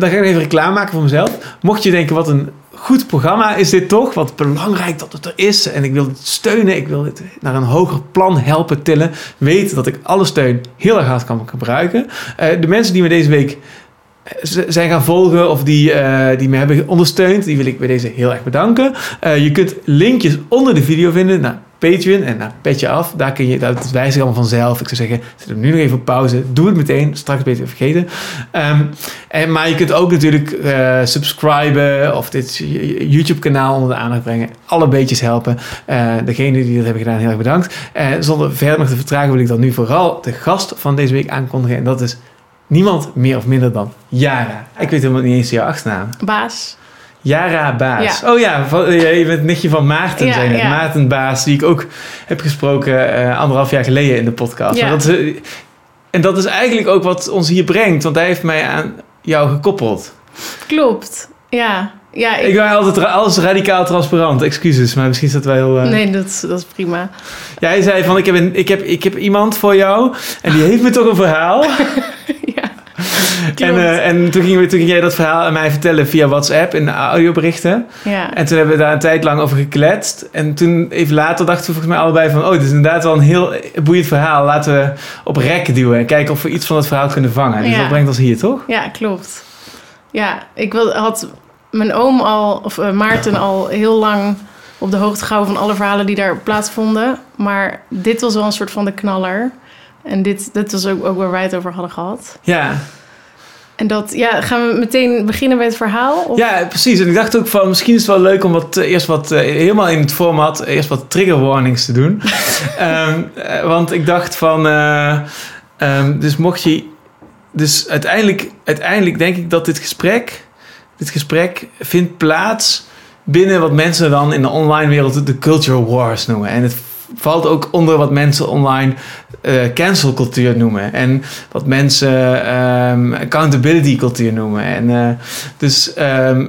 dan ga ik even reclame maken voor mezelf. Mocht je denken, wat een goed programma is dit toch? Wat belangrijk dat het er is. En ik wil het steunen. Ik wil het naar een hoger plan helpen tillen. Weet dat ik alle steun heel erg hard kan gebruiken. Uh, de mensen die me deze week zijn gaan volgen of die, uh, die me hebben ondersteund, die wil ik bij deze heel erg bedanken. Je kunt linkjes onder de video vinden naar Patreon en naar Petje Af. Daar kun je, dat wijst allemaal vanzelf. Ik zou zeggen, zet hem nu nog even op pauze. Doe het meteen, straks beter vergeten. Um, en, maar je kunt ook natuurlijk uh, subscriben of dit YouTube-kanaal onder de aandacht brengen. Alle beetjes helpen. Uh, degene die dat hebben gedaan, heel erg bedankt. Uh, zonder verder nog te vertragen wil ik dan nu vooral de gast van deze week aankondigen. En dat is niemand meer of minder dan Jara. Ik weet helemaal niet eens jouw achternaam. Baas. Jara Baas. Oh ja, je bent nichtje van Maarten, ja, zijn Maarten Baas, die ik ook heb gesproken uh, anderhalf jaar geleden in de podcast. Dat is, en dat is eigenlijk ook wat ons hier brengt, want hij heeft mij aan jou gekoppeld. Klopt, ja. ja ik... ik ben altijd alles radicaal transparant, excuses, maar misschien is dat wel heel... Uh... Nee, dat, dat is prima. Jij zei van, ik heb, een, ik, heb, ik heb iemand voor jou en die heeft me toch een verhaal. En, uh, en toen, ging, toen ging jij dat verhaal aan mij vertellen via WhatsApp in audioberichten. Ja. En toen hebben we daar een tijd lang over gekletst. En toen, even later, dachten we volgens mij allebei van... oh, dit is inderdaad wel een heel boeiend verhaal. Laten we op rek duwen en kijken of we iets van het verhaal kunnen vangen. Dus ja. dat brengt ons hier, toch? Ja, klopt. Ja, ik wil, had mijn oom al, of uh, Maarten al heel lang op de hoogte gehouden van alle verhalen die daar plaatsvonden. Maar dit was wel een soort van de knaller. En dit, dit was ook, ook waar wij het over hadden gehad. Ja. En dat, ja, gaan we meteen beginnen bij het verhaal? Of? Ja, precies. En ik dacht ook van, misschien is het wel leuk om wat, uh, eerst wat, uh, helemaal in het format, eerst wat trigger warnings te doen. um, uh, want ik dacht van, um, dus mocht je, dus uiteindelijk, uiteindelijk denk ik dat dit gesprek, dit gesprek vindt plaats binnen wat mensen dan in de online wereld de culture wars noemen. En het valt ook onder wat mensen online uh, cancel cultuur noemen. En wat mensen um, accountability cultuur noemen. En uh, dus um,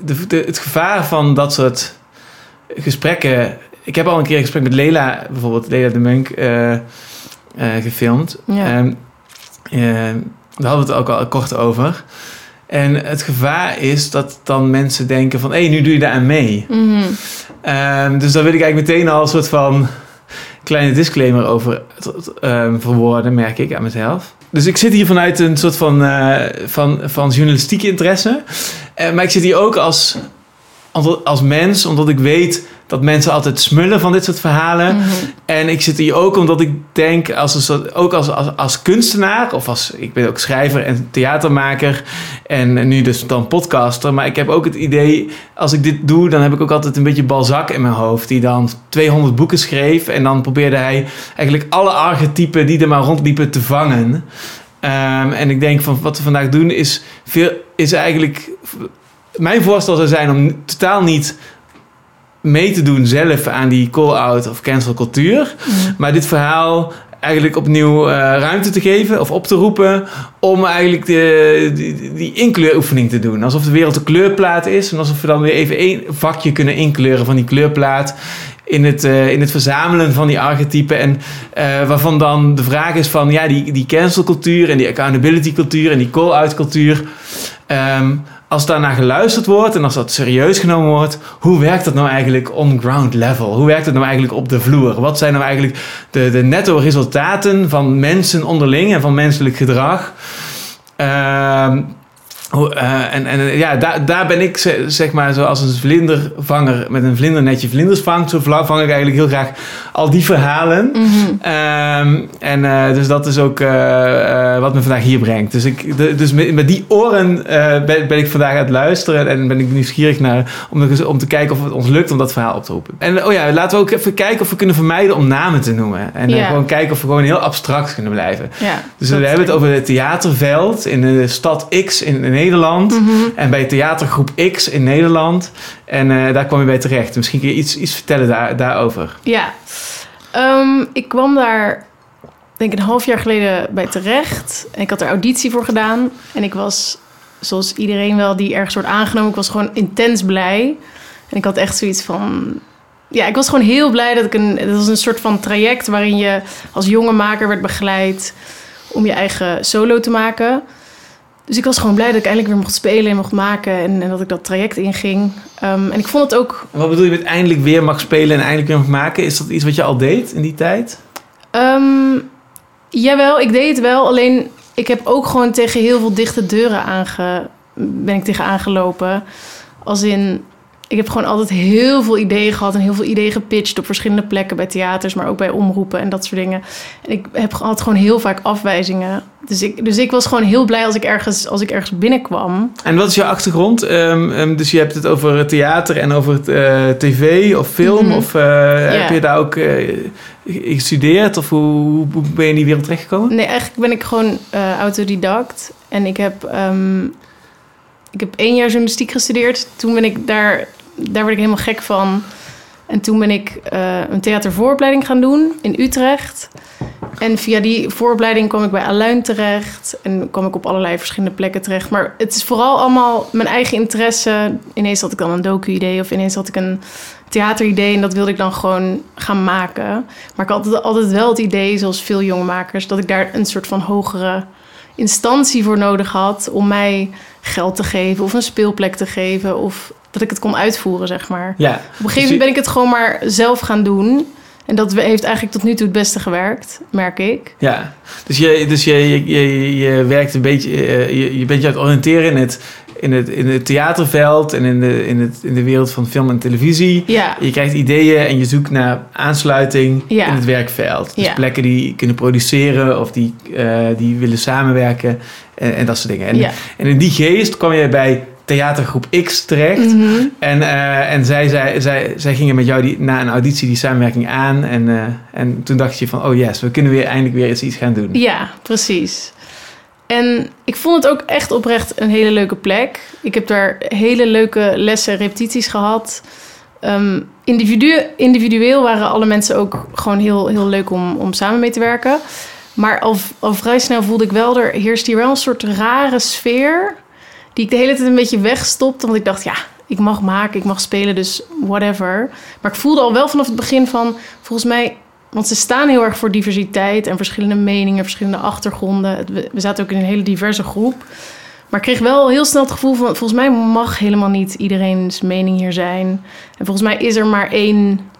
de, de, het gevaar van dat soort gesprekken. Ik heb al een keer een gesprek met Lela, bijvoorbeeld Lela de Munk, uh, gefilmd. Ja. Um, daar hadden we het ook al kort over. En het gevaar is dat dan mensen denken van... hé, hey, nu doe je daar aan mee. Mm -hmm. um, dus dan wil ik eigenlijk meteen al een soort van... kleine disclaimer over um, verwoorden, merk ik aan mezelf. Dus ik zit hier vanuit een soort van, uh, van, van journalistieke interesse. Uh, maar ik zit hier ook als, als mens, omdat ik weet dat mensen altijd smullen van dit soort verhalen. Mm -hmm. En ik zit hier ook omdat ik denk, als een soort, ook als, als, als kunstenaar, of als ik ben ook schrijver en theatermaker en nu dus dan podcaster. Maar ik heb ook het idee, als ik dit doe, dan heb ik ook altijd een beetje Balzac in mijn hoofd, die dan 200 boeken schreef. En dan probeerde hij eigenlijk alle archetypen die er maar rondliepen te vangen. Um, en ik denk van wat we vandaag doen is, veel, is eigenlijk. Mijn voorstel zou zijn om totaal niet mee te doen zelf aan die call-out of cancel cultuur. Mm. Maar dit verhaal eigenlijk opnieuw uh, ruimte te geven of op te roepen om eigenlijk de, die, die inkleuroefening te doen. Alsof de wereld een kleurplaat is en alsof we dan weer even één vakje kunnen inkleuren van die kleurplaat in het, uh, in het verzamelen van die archetypen. En uh, waarvan dan de vraag is van ja, die, die cancelcultuur en die accountability cultuur en die call-out cultuur. Um, als daarnaar geluisterd wordt en als dat serieus genomen wordt, hoe werkt dat nou eigenlijk on ground level? Hoe werkt het nou eigenlijk op de vloer? Wat zijn nou eigenlijk de, de netto resultaten van mensen onderling en van menselijk gedrag? Uh, uh, en, en ja, daar, daar ben ik zeg maar zoals een vlindervanger met een vlindernetje vlinders vangt. Zo vang ik eigenlijk heel graag al die verhalen. Mm -hmm. um, en uh, dus dat is ook wat me vandaag hier brengt. Dus, ik, de, dus met, met, die oren ben, ben, ik vandaag aan het luisteren en ben ik nieuwsgierig naar om, om te kijken of het ons lukt om dat verhaal op te roepen. En oh ja, laten we ook even kijken of we kunnen vermijden om namen te noemen. En yeah. gewoon kijken of we gewoon heel abstract kunnen blijven. Dus we hebben het over het theaterveld in de stad X in, in Nederland. Mm -hmm. En bij theatergroep X in Nederland. En uh, daar kwam je bij terecht. Misschien kun je iets, iets vertellen daar, daarover. Ja, um, ik kwam daar denk ik een half jaar geleden bij terecht. En ik had er auditie voor gedaan. En ik was, zoals iedereen wel die ergens wordt aangenomen... ik was gewoon intens blij. En ik had echt zoiets van... Ja, ik was gewoon heel blij dat ik een... Het was een soort van traject waarin je als jonge maker werd begeleid... om je eigen solo te maken... dus ik was gewoon blij dat ik eindelijk weer mocht spelen en mocht maken en, en dat ik dat traject inging. Um, en ik vond het ook. En wat bedoel je met eindelijk weer mag spelen en eindelijk weer mag maken? Is dat iets wat je al deed in die tijd? Um, jawel, ik deed het wel. Alleen ik heb ook gewoon tegen heel veel dichte deuren aange, ben ik tegen aangelopen. Als in, ik heb gewoon altijd heel veel ideeën gehad en heel veel ideeën gepitcht op verschillende plekken bij theaters, maar ook bij omroepen en dat soort dingen. En ik heb altijd gewoon heel vaak afwijzingen. Dus ik, dus ik was gewoon heel blij als ik ergens, als ik ergens binnenkwam. En wat is jouw achtergrond? Um, dus je hebt het over theater en over uh, tv of film? Mm-hmm. Of uh, yeah. heb je daar ook uh, gestudeerd? Of hoe, hoe, ben je in die wereld terechtgekomen? Nee, eigenlijk ben ik gewoon autodidact. En ik heb, um, ik heb één jaar journalistiek gestudeerd. Toen ben ik daar daar word ik helemaal gek van. En toen ben ik uh, een theatervooropleiding gaan doen in Utrecht. En via die vooropleiding kwam ik bij Aluin terecht. En kwam ik op allerlei verschillende plekken terecht. Maar het is vooral allemaal mijn eigen interesse. Ineens had ik dan een docu-idee of ineens had ik een theateridee. En dat wilde ik dan gewoon gaan maken. Maar ik had altijd, altijd wel het idee, zoals veel jongmakers... dat ik daar een soort van hogere instantie voor nodig had... om mij geld te geven of een speelplek te geven... of dat ik het kon uitvoeren, zeg maar. Ja. Op een gegeven moment ben ik het gewoon maar zelf gaan doen. En dat heeft eigenlijk tot nu toe het beste gewerkt, merk ik. Ja, dus je, dus je, je, je, je werkt een beetje, eh, je, je bent je aan het oriënteren in het, in het, in het theaterveld en in de, in, het, in de wereld van film en televisie. Ja. Je krijgt ideeën en je zoekt naar aansluiting ja. in het werkveld. Dus Ja. plekken die kunnen produceren of die, uh, die willen samenwerken en, en dat soort dingen. En, Ja. en in die geest kwam je bij theatergroep X terecht. Mhm. En, uh, en zij, zij, zij, zij gingen met jou die, na een auditie die samenwerking aan. En, uh, en toen dacht je van, oh yes, we kunnen weer eindelijk weer eens iets gaan doen. Ja, precies. En ik vond het ook echt oprecht een hele leuke plek. Ik heb daar hele leuke lessen, repetities gehad. Um, individu individueel waren alle mensen ook gewoon heel, heel leuk om, om samen mee te werken. Maar al, al vrij snel voelde ik wel, er heerst hier wel een soort rare sfeer die ik de hele tijd een beetje wegstopte. Want ik dacht, ja, ik mag maken, ik mag spelen, dus whatever. Maar ik voelde al wel vanaf het begin van, volgens mij... Want ze staan heel erg voor diversiteit en verschillende meningen, verschillende achtergronden. We, zaten ook in een hele diverse groep. Maar ik kreeg wel heel snel het gevoel van... volgens mij mag helemaal niet iedereen's mening hier zijn. En volgens mij is er maar één,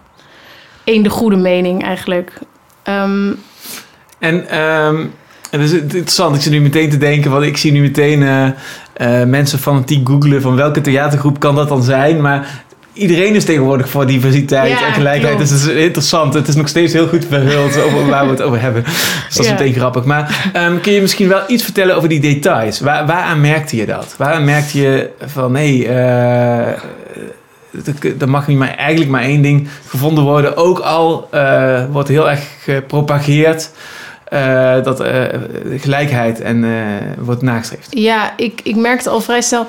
één de goede mening eigenlijk. Um, en... Um... En dat is interessant. Ik zit nu meteen te denken, want ik zie nu meteen uh, uh, mensen fanatiek googelen van welke theatergroep kan dat dan zijn. Maar iedereen is tegenwoordig voor diversiteit ja, en gelijkheid. Klopt. Dus het is interessant. Het is nog steeds heel goed verhuld over waar we het over hebben. Dus dat is ja. meteen grappig. Maar um, kun je misschien wel iets vertellen over die details? Waar, waaraan merkte je dat? Waaraan merkte je van hé, hey, uh, er mag niet maar eigenlijk maar één ding gevonden worden. Ook al uh, wordt heel erg gepropageerd. Uh, dat uh, gelijkheid en uh, wordt nagestreefd. Ja, ik, ik merkte al vrij snel.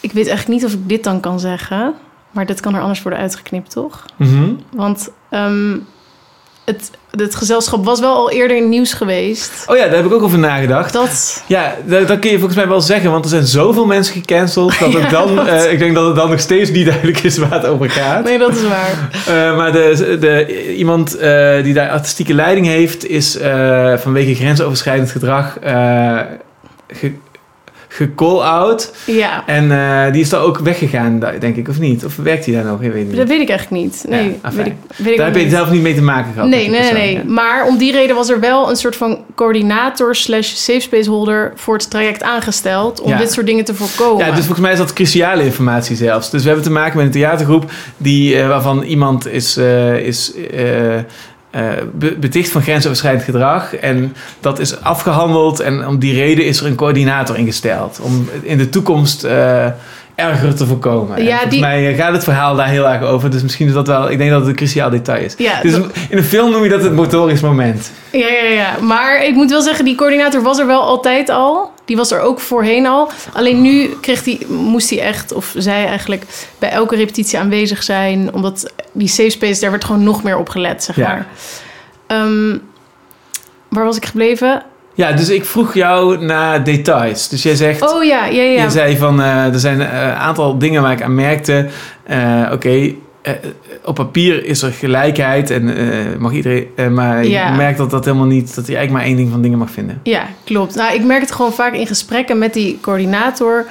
Ik weet eigenlijk niet of ik dit dan kan zeggen. Maar dit kan er anders worden uitgeknipt, toch? Mm -hmm. Want um, het, het gezelschap was wel al eerder in nieuws geweest. Oh ja, daar heb ik ook over nagedacht. Dat... Ja, dat, dat kun je volgens mij wel zeggen. Want er zijn zoveel mensen gecanceld. Dat het ja, dan, dat... uh, ik denk dat het dan nog steeds niet duidelijk is waar het over gaat. Nee, dat is waar. Uh, maar de, de, iemand uh, die daar artistieke leiding heeft... is vanwege grensoverschrijdend gedrag... Ge, gecall-out. Ja. En uh, die is daar ook weggegaan, denk ik, of niet? Of werkt hij daar nog? Ik weet niet. Dat weet ik eigenlijk niet. Nee, ja, weet ik, weet ik daar heb je zelf niet mee te maken gehad. Nee, nee, nee, nee. Ja. Maar om die reden was er wel een soort van coördinator slash safe space holder voor het traject aangesteld om ja. dit soort dingen te voorkomen. Ja, dus volgens mij is dat cruciale informatie zelfs. Dus we hebben te maken met een theatergroep die, uh, waarvan iemand is, uh, is uh, beticht van grensoverschrijdend gedrag. En dat is afgehandeld. En om die reden is er een coördinator ingesteld. Om in de toekomst uh, erger te voorkomen. Ja, die... mij gaat het verhaal daar heel erg over. Dus misschien is dat wel... Ik denk dat het een cruciaal detail is. Ja, dus dat... in een film noem je dat het motorisch moment. Ja, ja, ja. Maar ik moet wel zeggen, die coördinator was er wel altijd al. Die was er ook voorheen al. Alleen nu kreeg die, moest hij echt, of zij eigenlijk, bij elke repetitie aanwezig zijn. Omdat die safe space, daar werd gewoon nog meer op gelet, zeg ja. maar. Um, waar was ik gebleven? Ja, dus ik vroeg jou naar details. Dus jij zegt... Oh ja, ja, ja. Je zei van, uh, er zijn een uh, aantal dingen waar ik aan merkte. Uh, Oké, okay, eh, op papier is er gelijkheid en eh, mag iedereen, eh, maar Ja. je merkt dat dat helemaal niet, dat hij eigenlijk maar één ding van dingen mag vinden. Ja, klopt. Nou, ik merk het gewoon vaak in gesprekken met die coördinator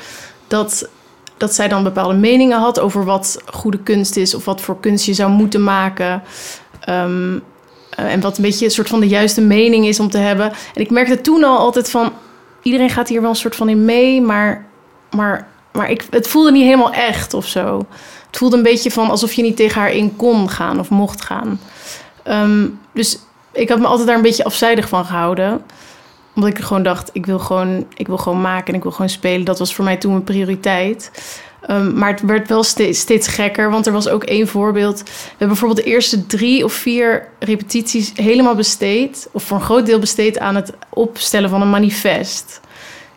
dat, dat zij dan bepaalde meningen had over wat goede kunst is of wat voor kunst je zou moeten maken. Ehm, eh, en wat een beetje een soort van de juiste mening is om te hebben. En ik merkte toen al altijd van iedereen gaat hier wel een soort van in mee, maar, maar, maar ik, het voelde niet helemaal echt of zo. Het voelde een beetje van alsof je niet tegen haar in kon gaan of mocht gaan. Ehm, dus ik had me altijd daar een beetje afzijdig van gehouden omdat ik gewoon dacht, ik wil gewoon, ik wil gewoon maken en ik wil gewoon spelen. Dat was voor mij toen mijn prioriteit. Ehm, maar het werd wel steeds, steeds gekker, want er was ook één voorbeeld. We hebben bijvoorbeeld de eerste drie of vier repetities helemaal besteed... of voor een groot deel besteed aan het opstellen van een manifest.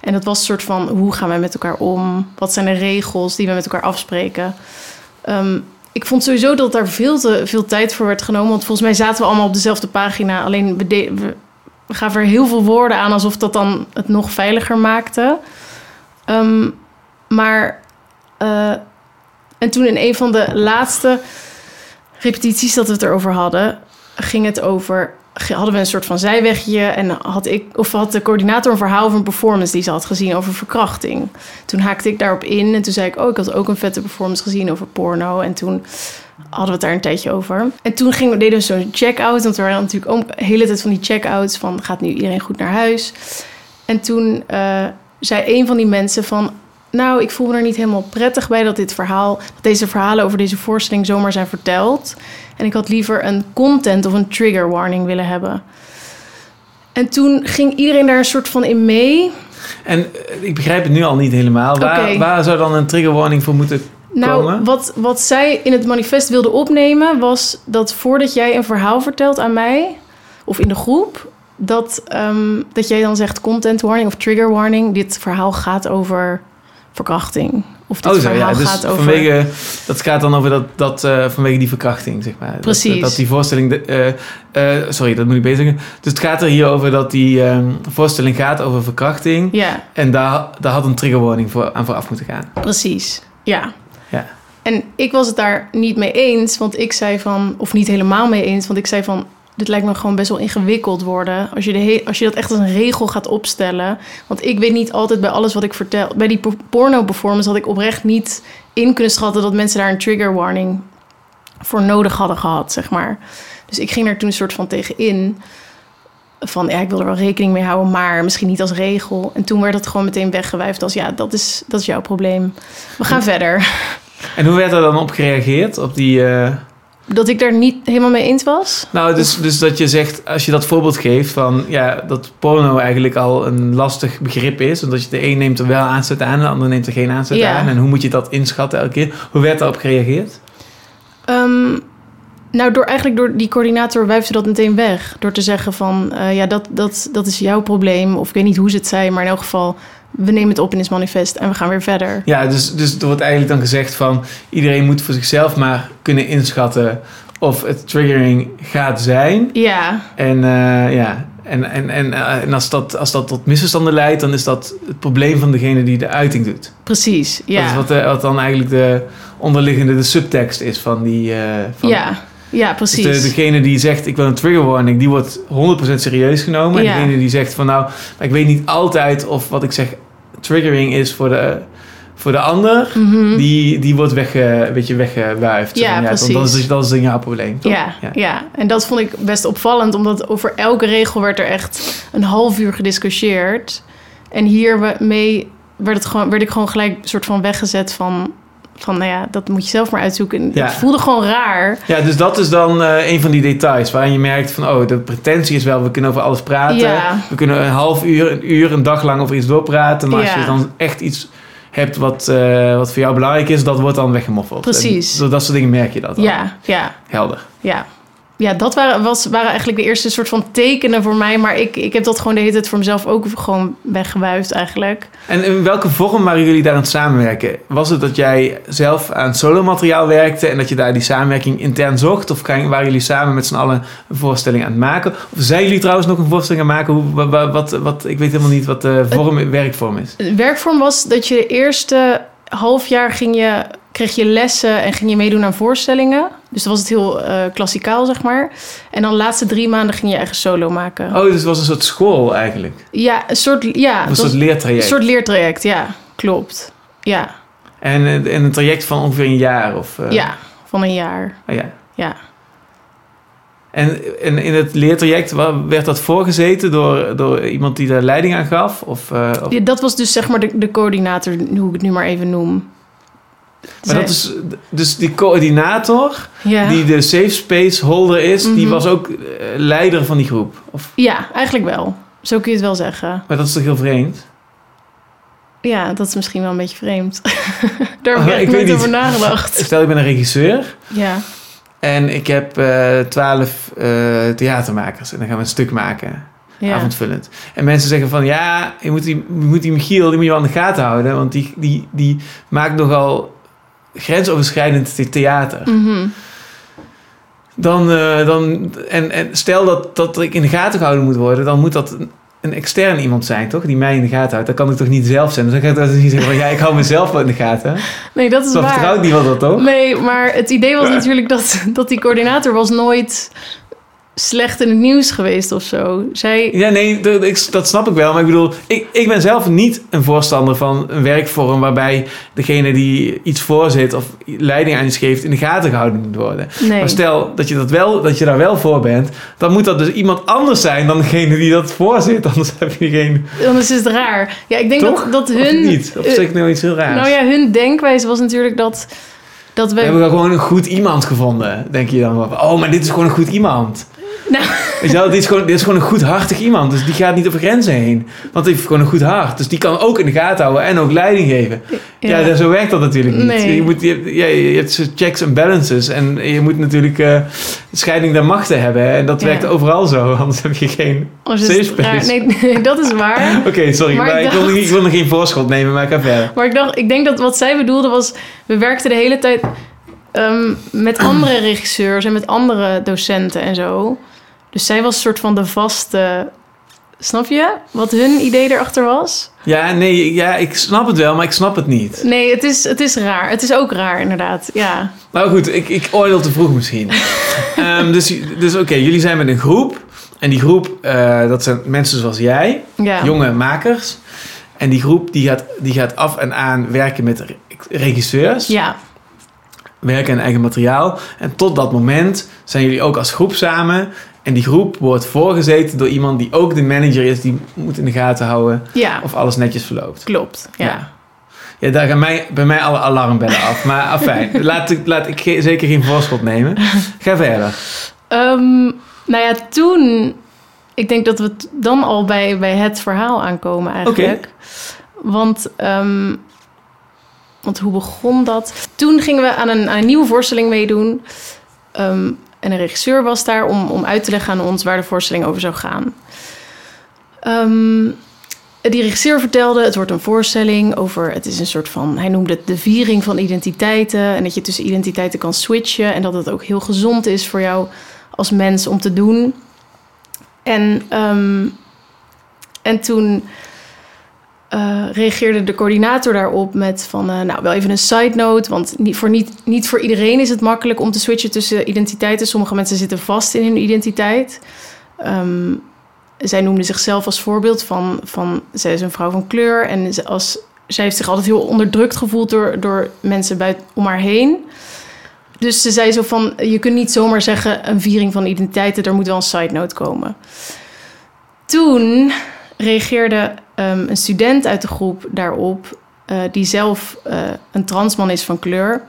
En dat was een soort van, hoe gaan wij met elkaar om? Wat zijn de regels die we met elkaar afspreken? Ehm, ik vond sowieso dat daar veel te veel tijd voor werd genomen. Want volgens mij zaten we allemaal op dezelfde pagina. Alleen we, de- we, gaven er heel veel woorden aan alsof dat dan het nog veiliger maakte. Ehm, maar. eh, en toen in een van de laatste repetities dat we het erover hadden, ging het over. Hadden we een soort van zijwegje en had ik, of had de coördinator een verhaal over een performance die ze had gezien over verkrachting. Toen haakte ik daarop in en toen zei ik: Oh, ik had ook een vette performance gezien over porno. En toen hadden we het daar een tijdje over. En toen gingen we, deden we zo'n check-out. Want er waren natuurlijk ook de hele tijd van die check-outs. Van gaat nu iedereen goed naar huis? En toen eh, zei een van die mensen van... Nou, ik voel me er niet helemaal prettig bij dat dit verhaal... dat deze verhalen over deze voorstelling zomaar zijn verteld. En ik had liever een content of een trigger warning willen hebben. En toen ging iedereen daar een soort van in mee. En eh, ik begrijp het nu al niet helemaal. Waar, waar zou dan een trigger warning voor moeten Nou, komen? wat, wat zij in het manifest wilde opnemen was dat voordat jij een verhaal vertelt aan mij of in de groep, dat, ehm, dat jij dan zegt content warning of trigger warning. Dit verhaal gaat over verkrachting. Of dit Oh, zo, verhaal ja. Dus gaat over. vanwege, dat gaat dan over dat, dat eh, vanwege die verkrachting, zeg maar. Dat- Precies. Dat, die voorstelling, de, eh, eh, sorry, dat moet ik beter zeggen. Dus het gaat er hier over dat die ehm, voorstelling gaat over verkrachting. Ja, En daar, daar had een trigger warning voor, aan vooraf moeten gaan. precies. Ja. Ja. En ik was het daar niet mee eens, want ik zei van, of niet helemaal mee eens, want ik zei van, dit lijkt me gewoon best wel ingewikkeld worden. Als je, de als je dat echt als een regel gaat opstellen. Want ik weet niet altijd bij alles wat ik vertel. Bij die po- porno-performance had ik oprecht niet in kunnen schatten dat mensen daar een trigger warning voor nodig hadden gehad, zeg maar. Dus ik ging er toen een soort van tegen in. Van ja, ik wil er wel rekening mee houden, maar misschien niet als regel. En toen werd het gewoon meteen weggewuifd als ja, dat is, dat is jouw probleem. We gaan verder. En hoe werd er dan op gereageerd? Op die, eh, Dat ik daar niet helemaal mee eens was. Nou, dus, dus dat je zegt, als je dat voorbeeld geeft van ja, dat porno eigenlijk al een lastig begrip is. Omdat je de een neemt er wel aanzet aan, de ander neemt er geen aanzet Ja. aan. En hoe moet je dat inschatten elke keer? Hoe werd daarop gereageerd? Ehm, nou, door, eigenlijk door die coördinator wuifde dat meteen weg. Door te zeggen van, eh, ja, dat, dat, dat is jouw probleem. Of ik weet niet hoe ze het zei, maar in elk geval... we nemen het op in het manifest en we gaan weer verder. Ja, dus, dus er wordt eigenlijk dan gezegd van iedereen moet voor zichzelf maar kunnen inschatten of het triggering gaat zijn. Ja, En eh, ja, en, en, en, eh, en als, dat, als dat tot misverstanden leidt, dan is dat het probleem van degene die de uiting doet. precies. Dat is Ja, wat, eh, wat dan eigenlijk de onderliggende de subtekst is van die. van, ja, ja Dus precies. de, degene die zegt ik wil een trigger warning, die wordt 100% serieus genomen. Ja. En degene die zegt van nou, maar ik weet niet altijd of wat ik zeg triggering is voor de, voor de ander, Mhm. die, die wordt wegge, een beetje weggewuifd. Ja, dan, precies. dat, is, dat is dan jouw probleem. Toch? Ja, ja. en dat vond ik best opvallend, omdat over elke regel werd er echt een half uur gediscussieerd. En hiermee werd, het gewoon, werd ik gewoon gelijk een soort van weggezet van, van, nou ja, dat moet je zelf maar uitzoeken. Ja. Het voelde gewoon raar. Ja, dus dat is dan eh, een van die details waarin je merkt van, oh, de pretentie is wel, we kunnen over alles praten. Ja. We kunnen een half uur, een uur, een dag lang over iets doorpraten. Maar als je dan echt iets hebt wat, eh, wat voor jou belangrijk is, dat wordt dan weggemoffeld. Precies. En dat soort dingen merk je dat dan. Ja, ja, Helder. ja. Ja, dat waren, was, waren eigenlijk de eerste soort van tekenen voor mij. Maar ik, ik heb dat gewoon de hele tijd voor mezelf ook gewoon weggewuifd eigenlijk. En in welke vorm waren jullie daar aan het samenwerken? Was het dat jij zelf aan solomateriaal werkte en dat je daar die samenwerking intern zocht? Of waren jullie samen met z'n allen een voorstelling aan het maken? Of zijn jullie trouwens nog een voorstelling aan het maken? Hoe, wa- wa- wat, wat, ik weet helemaal niet wat de vorm, werkvorm is. De werkvorm was dat je de eerste half jaar ging je kreeg je lessen en ging je meedoen aan voorstellingen. Dus dan was het heel eh, klassikaal, zeg maar. En dan de laatste drie maanden ging je eigen solo maken. Oh, dus het was een soort school eigenlijk. Ja, een soort, ja, Een soort was leertraject. een soort leertraject, ja, klopt. Ja, En, eh, en een traject van ongeveer een jaar of... eh, ja, van een jaar. oh ja. Ja. En, en in het leertraject werd dat voorgezeten door, door iemand die daar leiding aan gaf? Of, of- Ja, dat was dus zeg maar de, de coördinator, hoe ik het nu maar even noem. Maar dat is dus die coördinator, ja. die de safe space holder is, die Mhm. was ook eh, leider van die groep. Of, ja, eigenlijk wel. Zo kun je het wel zeggen. maar dat is toch heel vreemd? Ja, dat is misschien wel een beetje vreemd. Daar heb Oh, ik ik nooit over nagedacht. Stel, ik ben een regisseur Ja, en ik heb eh, twaalf eh, theatermakers en dan gaan we een stuk maken. ja. avondvullend. En mensen zeggen van ja, je moet die, je moet die Michiel, die moet je wel aan de gaten houden, want die, die, die maakt nogal grensoverschrijdend the- theater. Mhm. Dan, eh, dan, en, en stel dat, dat ik in de gaten gehouden moet worden, dan moet dat een, extern iemand zijn, toch? Die mij in de gaten houdt. Dat kan ik toch niet zelf zijn? Dus dan ga ik toch niet zeggen van ja, ik hou mezelf wel in de gaten. Nee, dat is Dan waar. vertrouwt niemand dat toch? Nee, maar het idee was natuurlijk dat, dat die coördinator was nooit slecht in het nieuws geweest of zo. Zij, Ja, nee, dat, ik- dat snap ik wel. Maar ik bedoel, ik, ik ben zelf niet een voorstander van een werkvorm waarbij degene die iets voorzit of leiding aan iets geeft in de gaten gehouden moet worden. nee. Maar stel dat je, dat, wel, dat je daar wel voor bent, dan moet dat dus iemand anders zijn dan degene die dat voorzit. Anders heb je geen. Anders is het raar. Ja, ik denk Toch? dat, dat Of hun... niet? Of eh, zeg ik nou iets heel raars? nou ja, hun denkwijze was natuurlijk dat, dat We we... hebben wel gewoon een goed iemand gevonden, denk je dan Oh, maar dit is gewoon een goed iemand. Nou. Weet je wel, dit is, gewoon, dit is gewoon een goedhartig iemand. Dus die gaat niet over grenzen heen. Want die heeft gewoon een goed hart. Dus die kan ook in de gaten houden en ook leiding geven. Ja, zo werkt dat natuurlijk niet. Nee. Je, moet, je, je hebt checks en balances. En je moet natuurlijk eh scheiding der machten hebben. En dat Ja. werkt overal zo. Anders heb je geen... Safe space. Nee, nee, dat is waar. Oké, sorry. Maar Maar, ik wil, ik wil nog geen voorschot nemen, maar ik ga verder. Maar ik dacht, ik denk dat wat zij bedoelde was... We werkten de hele tijd ehm, met andere regisseurs en met andere docenten en zo. Dus zij was een soort van de vaste... Snap je wat hun idee erachter was? Ja, nee, ja, ik snap het wel, maar ik snap het niet. Nee, het is, het is raar. Het is ook raar, inderdaad. Ja. Nou goed, ik, ik oordeel te vroeg misschien. Ehm, dus dus oké, jullie zijn met een groep. En die groep, eh, dat zijn mensen zoals jij, ja. jonge makers. En die groep die gaat, die gaat af en aan werken met re- regisseurs. Ja, werken aan eigen materiaal. En tot dat moment zijn jullie ook als groep samen. En die groep wordt voorgezeten door iemand die ook de manager is. Die moet in de gaten houden ja. of alles netjes verloopt. klopt. Ja. Ja. Ja, daar gaan mij, bij mij alle alarmbellen af. Maar afijn, laat, ik- laat ik ge- zeker geen voorschot nemen. Ga verder. Ehm, nou ja, toen... Ik denk dat we dan al bij, bij het verhaal aankomen eigenlijk. Want, ehm, want hoe begon dat? Toen gingen we aan een, nieuwe voorstelling meedoen. Ehm, en een regisseur was daar om, om uit te leggen aan ons waar de voorstelling over zou gaan. Ehm, die regisseur vertelde, het wordt een voorstelling over... Het is een soort van, hij noemde het de viering van identiteiten. En dat je tussen identiteiten kan switchen. En dat het ook heel gezond is voor jou als mens om te doen. En, ehm, en toen eh, reageerde de coördinator daarop met van... eh, nou, wel even een side note, want niet voor, niet, niet voor iedereen is het makkelijk om te switchen tussen identiteiten. Sommige mensen zitten vast in hun identiteit. Ehm, zij noemde zichzelf als voorbeeld van, van... Zij is een vrouw van kleur en als, zij heeft zich altijd heel onderdrukt gevoeld... door, door mensen buiten, om haar heen. Dus ze zei zo van, je kunt niet zomaar zeggen... een viering van identiteiten, er moet wel een side note komen. Toen reageerde ehm, een student uit de groep daarop... eh, die zelf eh, een transman is van kleur...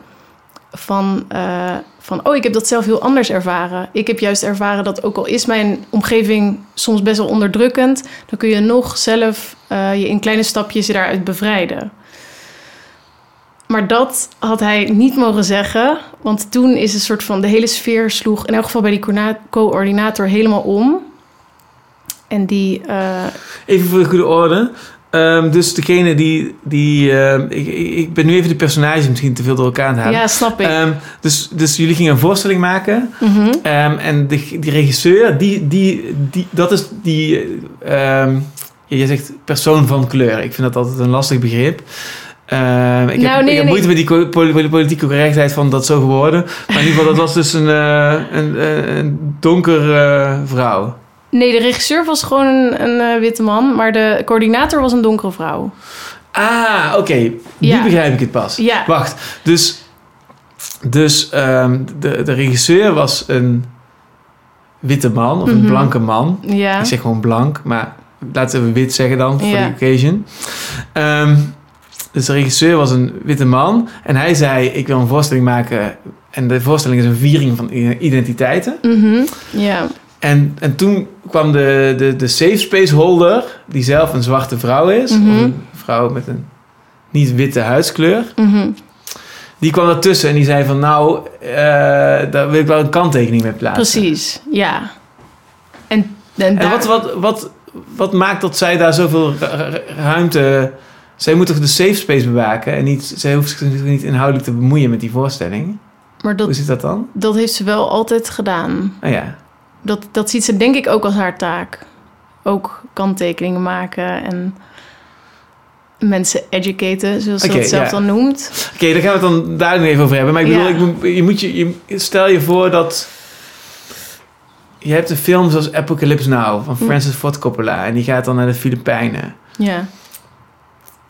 Van, eh, van, oh, ik heb dat zelf heel anders ervaren. Ik heb juist ervaren dat ook al is mijn omgeving soms best wel onderdrukkend... dan kun je nog zelf je in kleine stapjes je daaruit bevrijden. Maar dat had hij niet mogen zeggen. Want toen is een soort van de hele sfeer sloeg, in elk geval bij die coördina- coördinator, helemaal om. En die. eh, Even voor de goede orde. Ehm, dus degene die... die ehm, ik, ik ben nu even de personages misschien te veel door elkaar aan het halen. ja, snap ik. Ehm, dus, dus jullie gingen een voorstelling maken. Ehm, en de, die regisseur, die, die, die, dat is die... je zegt persoon van kleur. Ik vind dat altijd een lastig begrip. Ehm, ik Nou, heb, nee, ik heb moeite met die politieke correctheid van dat zo geworden. Maar in ieder geval, dat was dus een, eh, een, een, een donker eh, vrouw. Nee, de regisseur was gewoon een, een eh, witte man, maar de coördinator was een donkere vrouw. Ah, oké. Nu Ja. begrijp ik het pas. Ja. Wacht, dus, dus ehm, de, de regisseur was een witte man, of een Mhm. blanke man. Ja. Ik zeg gewoon blank, maar laten we wit zeggen dan, voor de occasion. Ehm, dus de regisseur was een witte man. En hij zei, ik wil een voorstelling maken. En de voorstelling is een viering van identiteiten. Mhm. Ja. En, en toen kwam de, de, de safe space holder, die zelf een zwarte vrouw is. Mhm. Of een vrouw met een niet witte huidskleur. Mhm. Die kwam ertussen en die zei van, nou, eh, daar wil ik wel een kanttekening mee plaatsen. Precies, ja. En, en, En daar- wat, wat, wat, wat maakt dat zij daar zoveel ru- ru- ruimte... Zij moet toch de safe space bewaken en niet, zij hoeft zich niet inhoudelijk te bemoeien met die voorstelling. maar Hoe zit dat dan? dat heeft ze wel altijd gedaan. Oh ja. Dat, dat ziet ze denk ik ook als haar taak. Ook kanttekeningen maken en mensen educaten, zoals ze dat zelf ja. dan noemt. Oké, daar gaan we het dan daar nog even over hebben. Maar ik bedoel, Ja. ik, moet- je moet je, je... Stel je voor dat... Je hebt een film zoals Apocalypse Now van Hm. Francis Ford Coppola. En die gaat dan naar de Filipijnen. Ja,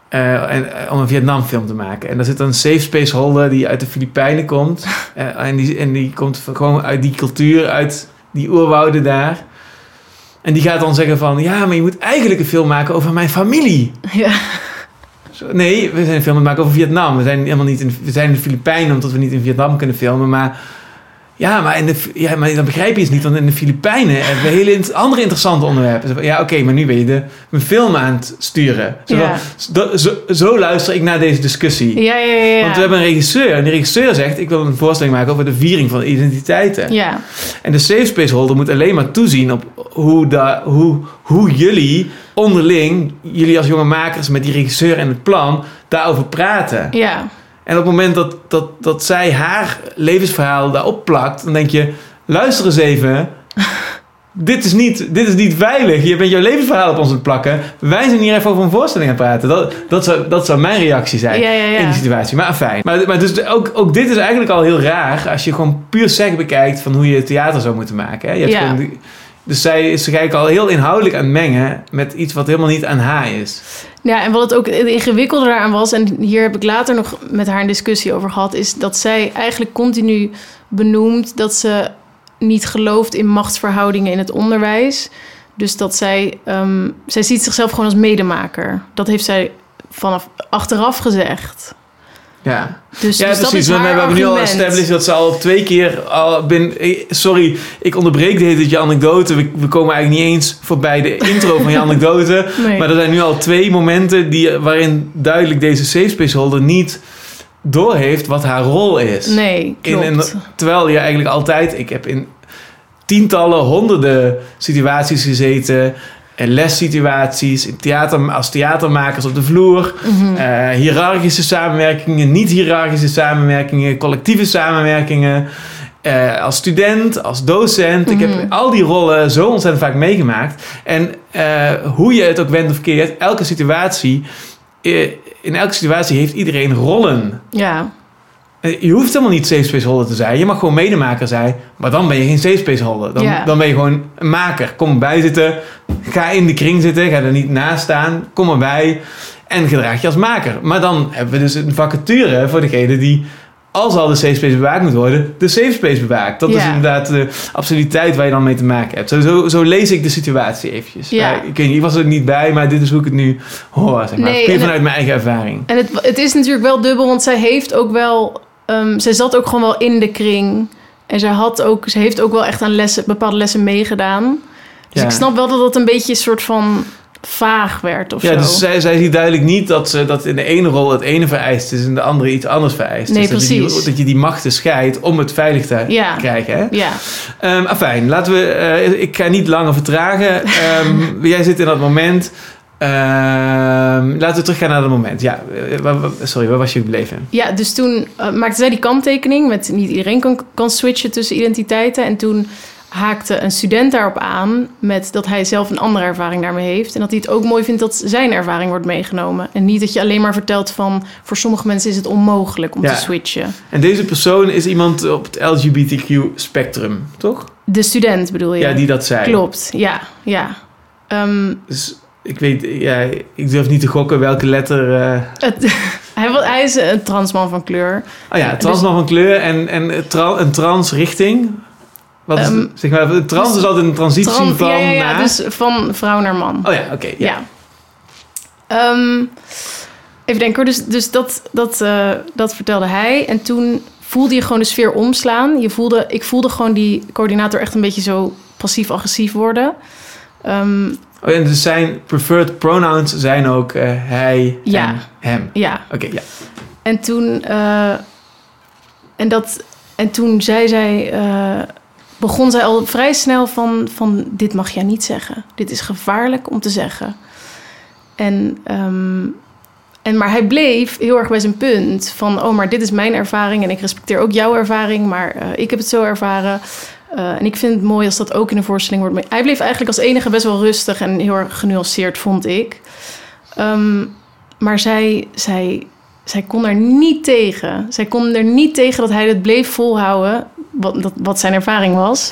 eh, en, eh, om een Vietnamfilm te maken. En daar zit dan een safe space holder die uit de Filipijnen komt. Eh, en, die, en die komt gewoon uit die cultuur, uit die oerwouden daar. En die gaat dan zeggen van... Ja, maar je moet eigenlijk een film maken over mijn familie. ja, Zo, nee, we zijn een film aan het maken over Vietnam. We zijn helemaal niet in, we zijn in de Filipijnen omdat we niet in Vietnam kunnen filmen. Maar ja, maar, in de, ja, maar dan begrijp je het niet. Want in de Filipijnen hebben we hele andere interessante onderwerpen. Ja, oké, maar nu ben je de, een film aan het sturen. Zo, Ja. zo, zo luister ik naar deze discussie. ja, ja. ja, ja. Want we hebben een regisseur. En de regisseur zegt... ik wil een voorstelling maken over de viering van identiteiten. ja, En de safe space holder moet alleen maar toezien op hoe, da, hoe, hoe jullie onderling... jullie als jonge makers met die regisseur en het plan... daarover praten. ja, En op het moment dat, dat, dat zij haar levensverhaal daarop plakt... dan denk je... luister eens even... Dit is, niet, dit is niet veilig. Je bent jouw levensverhaal op ons aan het plakken. Wij zijn hier even over een voorstelling aan het praten. Dat, dat, zou, dat zou mijn reactie zijn ja, ja, ja. in die situatie. Maar fijn. Maar, maar dus ook, ook dit is eigenlijk al heel raar als je gewoon puur sec bekijkt van hoe je theater zou moeten maken. Hè? Je hebt Ja. gewoon die- dus zij is zich eigenlijk al heel inhoudelijk aan het mengen met iets wat helemaal niet aan haar is. Ja, en wat het ook het ingewikkelde daaraan was, en hier heb ik later nog met haar een discussie over gehad, is dat zij eigenlijk continu benoemt dat ze niet gelooft in machtsverhoudingen in het onderwijs. Dus dat zij, ehm, zij ziet zichzelf gewoon als medemaker. Dat heeft zij vanaf achteraf gezegd. Ja, Dus, ja dus dat precies. is We, we hebben nu al established dat ze al twee keer al binnen... eh, Sorry, ik onderbreek de hele je anekdote. We, we komen eigenlijk niet eens voorbij de intro van je anekdote. Nee. Maar er zijn nu al twee momenten die, waarin duidelijk deze safe space holder niet doorheeft wat haar rol is. nee, In klopt. terwijl je eigenlijk altijd... Ik heb in tientallen, honderden situaties gezeten... En lessituaties, in theater, als theatermakers op de vloer... Mhm. eh, hiërarchische samenwerkingen, niet-hiërarchische samenwerkingen... collectieve samenwerkingen... eh, als student, als docent. Ik Mhm. heb al die rollen zo ontzettend vaak meegemaakt. En eh, hoe je het ook wendt of keert... elke situatie... eh, in elke situatie heeft iedereen rollen. Ja, Eh, Je hoeft helemaal niet safe space holder te zijn. Je mag gewoon medemaker zijn. Maar dan ben je geen safe space holder. Dan, Ja. dan ben je gewoon een maker. Kom erbij zitten. Ga in de kring zitten. Ga er niet naast staan. Kom erbij. En gedraag je als maker. Maar dan hebben we dus een vacature voor degene die... Als al de safe space bewaakt moet worden, de safe space bewaakt. Dat is inderdaad de absolutiteit waar je dan mee te maken hebt. Zo, zo, zo lees ik de situatie eventjes. Ja. Maar ik, weet niet, ik was er niet bij, maar dit is hoe ik het nu hoor. Zeg maar. Nee, vanuit mijn eigen ervaring. En het, het is natuurlijk wel dubbel, want zij heeft ook wel... ehm, zij zat ook gewoon wel in de kring. En zij had ook, ze heeft ook wel echt aan lessen, bepaalde lessen meegedaan. Dus Ja. ik snap wel dat dat een beetje een soort van vaag werd of Ja, zo. dus zij, zij ziet duidelijk niet dat, ze, dat in de ene rol het ene vereist is en de andere iets anders vereist. Nee, dus dat je, die, precies. dat je die machten scheidt om het veilig te Ja. krijgen. Hè? Ja, Ehm afijn, laten we. eh, ik ga niet langer vertragen. Ehm, jij zit in dat moment. Ehm, laten we teruggaan naar dat moment. Ja, eh, sorry, waar was je gebleven? ja dus toen eh, maakte zij die kanttekening met niet iedereen kan, kan switchen tussen identiteiten. En toen haakte een student daarop aan met dat hij zelf een andere ervaring daarmee heeft. En dat hij het ook mooi vindt dat zijn ervaring wordt meegenomen. En niet dat je alleen maar vertelt van voor sommige mensen is het onmogelijk om Ja. te switchen. En deze persoon is iemand op het LGBTQ-spectrum, toch? De student bedoel je? Ja, die dat zei. Klopt, ja, ja. Ehm, Dus ik weet, ja, ik durf niet te gokken welke letter. eh, het, hij, hij is een transman van kleur. Oh ja, Dus- transman van kleur en, en tra een transrichting. Wat is, Ehm, zeg maar, trans dus is altijd een transitie Tran- van ja, ja, ja, dus van vrouw naar man. Oh ja, oké. ja. Ja. Ehm, even denken hoor. Dus, dus dat, dat, eh, dat vertelde hij. En toen voelde je gewoon de sfeer omslaan. Je voelde, ik voelde gewoon die coördinator echt een beetje zo passief-agressief worden. Ehm, Oh, en dus zijn preferred pronouns zijn ook eh, hij Ja. en hem. ja, Oké, ja. en toen... eh, en, dat, en toen zei zij... begon zij al vrij snel van, van... dit mag jij niet zeggen. Dit is gevaarlijk om te zeggen. En, ehm, en, maar hij bleef heel erg bij zijn punt van... oh, maar dit is mijn ervaring en ik respecteer ook jouw ervaring... maar eh, ik heb het zo ervaren. Eh, en ik vind het mooi als dat ook in de voorstelling wordt... Hij bleef eigenlijk als enige best wel rustig en heel erg genuanceerd, vond ik. Ehm, maar zij, zij, zij kon er niet tegen. Zij kon er niet tegen dat hij het bleef volhouden... wat, wat zijn ervaring was...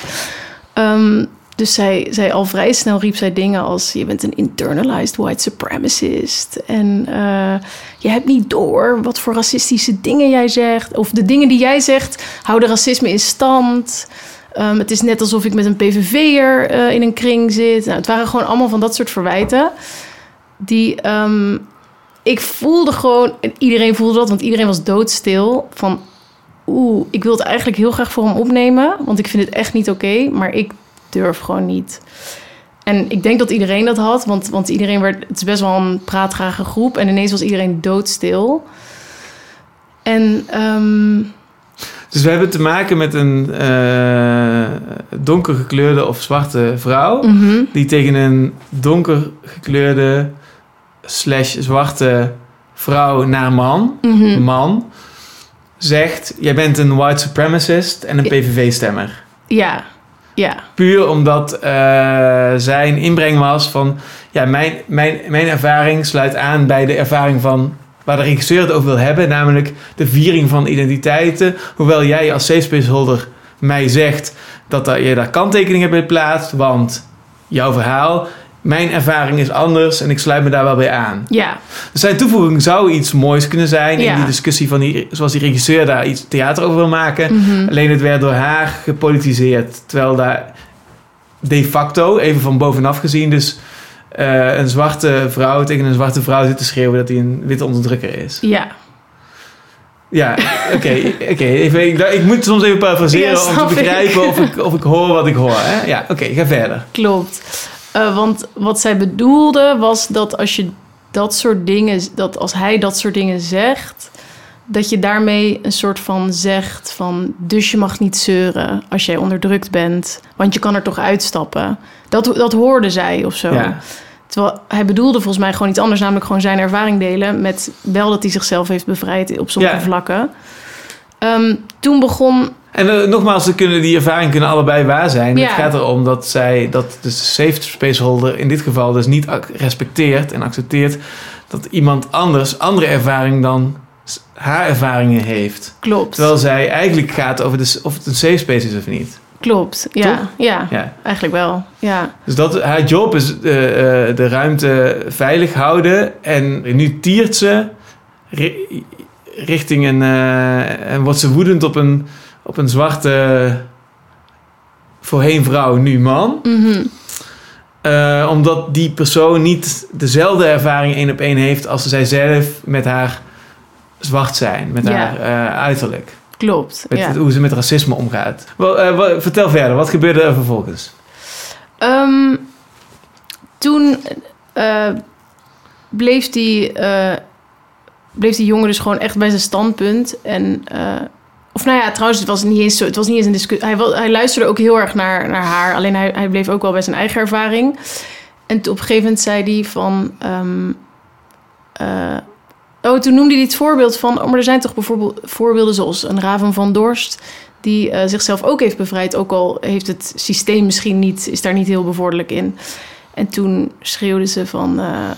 Ehm, dus zij, zij al vrij snel riep zij dingen als... je bent een internalized white supremacist. En eh, je hebt niet door wat voor racistische dingen jij zegt. Of de dingen die jij zegt houden racisme in stand. Ehm, het is net alsof ik met een PVV'er eh in een kring zit. Nou, het waren gewoon allemaal van dat soort verwijten. Die ehm, ik voelde gewoon... En iedereen voelde dat, want iedereen was doodstil. Van oeh, ik wil het eigenlijk heel graag voor hem opnemen. Want ik vind het echt niet oké. maar ik durf gewoon niet. En ik denk dat iedereen dat had. Want, want iedereen werd... Het is best wel een praatgrage groep. En ineens was iedereen doodstil. En ehm, Dus we hebben te maken met een eh donker gekleurde of zwarte vrouw... mhm, die tegen een donker gekleurde slash zwarte vrouw naar man, mhm. man, zegt... jij bent een white supremacist en een. PVV-stemmer. ja, ja, Puur omdat eh, zijn inbreng was van... Ja, mijn, mijn, mijn ervaring sluit aan bij de ervaring van... waar de regisseur het over wil hebben. Namelijk de viering van identiteiten. Hoewel jij als safe space holder mij zegt... dat je daar kanttekeningen bij geplaatst. Want jouw verhaal... Mijn ervaring is anders en ik sluit me daar wel bij aan. ja, Dus zijn toevoeging zou iets moois kunnen zijn in die discussie van die, zoals die regisseur daar iets theater over wil maken. mhm. Alleen het werd door haar gepolitiseerd. Terwijl daar de facto, even van bovenaf gezien, dus eh, een zwarte vrouw tegen een zwarte vrouw zit te schreeuwen dat hij een witte onderdrukker is. ja. Ja, oké. oké. Even- ik, ik moet soms even parafraseren Ja, om te ik. begrijpen of ik, of ik hoor wat ik hoor. Hè? Ja, oké, ga verder. Klopt. Eh, want wat zij bedoelde was dat als je dat soort dingen, dat als hij dat soort dingen zegt, dat je daarmee een soort van zegt van, dus je mag niet zeuren als jij onderdrukt bent, want je kan er toch uitstappen. Dat, dat hoorde zij of zo. Ja. Terwijl hij bedoelde volgens mij gewoon iets anders, namelijk gewoon zijn ervaring delen met wel dat hij zichzelf heeft bevrijd op sommige Ja. vlakken. Ehm, toen begon En eh, nogmaals, ze kunnen, die ervaringen kunnen allebei waar zijn. Ja. Het gaat erom dat zij, dat de safe space holder in dit geval dus niet respecteert en accepteert dat iemand anders andere ervaring dan haar ervaringen heeft. klopt, Terwijl zij eigenlijk gaat over de, of het een safe space is of niet. klopt, ja, ja, Ja. eigenlijk wel, ja. Dus dat, haar job is eh, eh, de ruimte veilig houden. En nu tiert ze ri- richting een... en wordt ze woedend op een, op een zwarte... Voorheen vrouw, nu man. Mhm. Eh, omdat die persoon niet dezelfde ervaring één op één heeft... als zij zelf met haar zwart zijn. Met Ja. haar eh, uiterlijk. Klopt, Met ja. hoe ze met racisme omgaat. Wel, eh, wat- vertel verder, wat gebeurde er vervolgens? Ehm, toen bleef, die, bleef die jongen dus gewoon echt bij zijn standpunt. En, of nou ja, trouwens, het was niet eens, zo, het was niet eens een discussie. Hij, hij luisterde ook heel erg naar, naar haar. Alleen hij, hij bleef ook wel bij zijn eigen ervaring. En op een gegeven moment zei hij van... ehm, eh, oh, toen noemde hij het voorbeeld van... Oh, maar er zijn toch bijvoorbeeld voorbeelden zoals een Raven van Dorst... die eh, zichzelf ook heeft bevrijd. Ook al heeft het systeem misschien niet, is daar niet heel bevorderlijk in. En toen schreeuwde ze van... eh,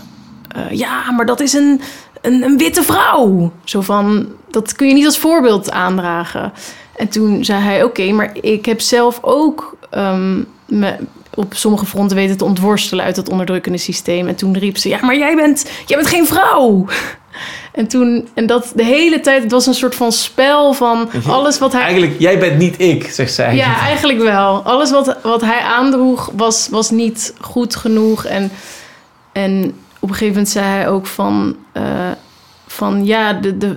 ja, maar dat is een, een, een witte vrouw. Zo van, dat kun je niet als voorbeeld aandragen. En toen zei hij, oké, maar ik heb zelf ook ehm, me op sommige fronten weten te ontworstelen uit dat onderdrukkende systeem. En toen riep ze, ja, maar jij bent, jij bent geen vrouw. En toen, en dat de hele tijd, het was een soort van spel van alles wat hij... Eigenlijk, jij bent niet ik, zegt zij. Ja, eigenlijk wel. Alles wat, wat hij aandroeg was, was niet goed genoeg. En, en op een gegeven moment zei hij ook van... eh, van ja, de, de,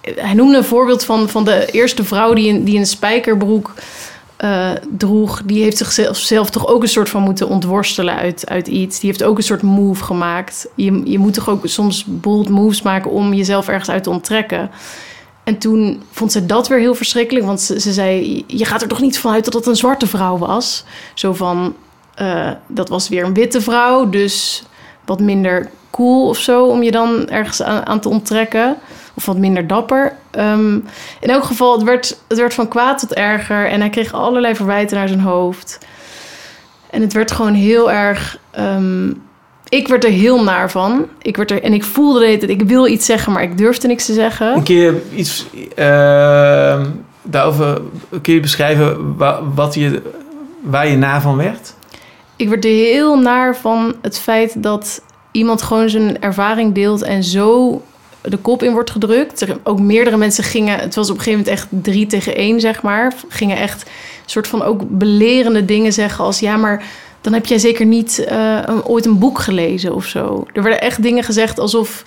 hij noemde een voorbeeld van, van de eerste vrouw die een, die een spijkerbroek eh, droeg. Die heeft zichzelf zelf toch ook een soort van moeten ontworstelen uit, uit iets. Die heeft ook een soort move gemaakt. Je, je moet toch ook soms bold moves maken om jezelf ergens uit te onttrekken. En toen vond ze dat weer heel verschrikkelijk. Want ze, ze zei, je gaat er toch niet vanuit dat het een zwarte vrouw was? Zo van, eh, dat was weer een witte vrouw. Dus wat minder cool of zo om je dan ergens aan, aan te onttrekken. Of wat minder dapper. Ehm, in elk geval, het werd, het werd van kwaad tot erger. En hij kreeg allerlei verwijten naar zijn hoofd. En het werd gewoon heel erg... ehm, ik werd er heel naar van. Ik werd er, en ik voelde tijd, ik wil iets zeggen, maar ik durfde niks te zeggen. Kun je iets eh, daarover kun je beschrijven wa- wat je, waar je na van werd? Ik werd er heel naar van het feit dat iemand gewoon zijn ervaring deelt en zo de kop in wordt gedrukt. Ook meerdere mensen gingen, het was op een gegeven moment echt drie tegen één, zeg maar. Gingen echt soort van ook belerende dingen zeggen als ja, maar dan heb jij zeker niet eh, ooit een boek gelezen of zo. Er werden echt dingen gezegd alsof,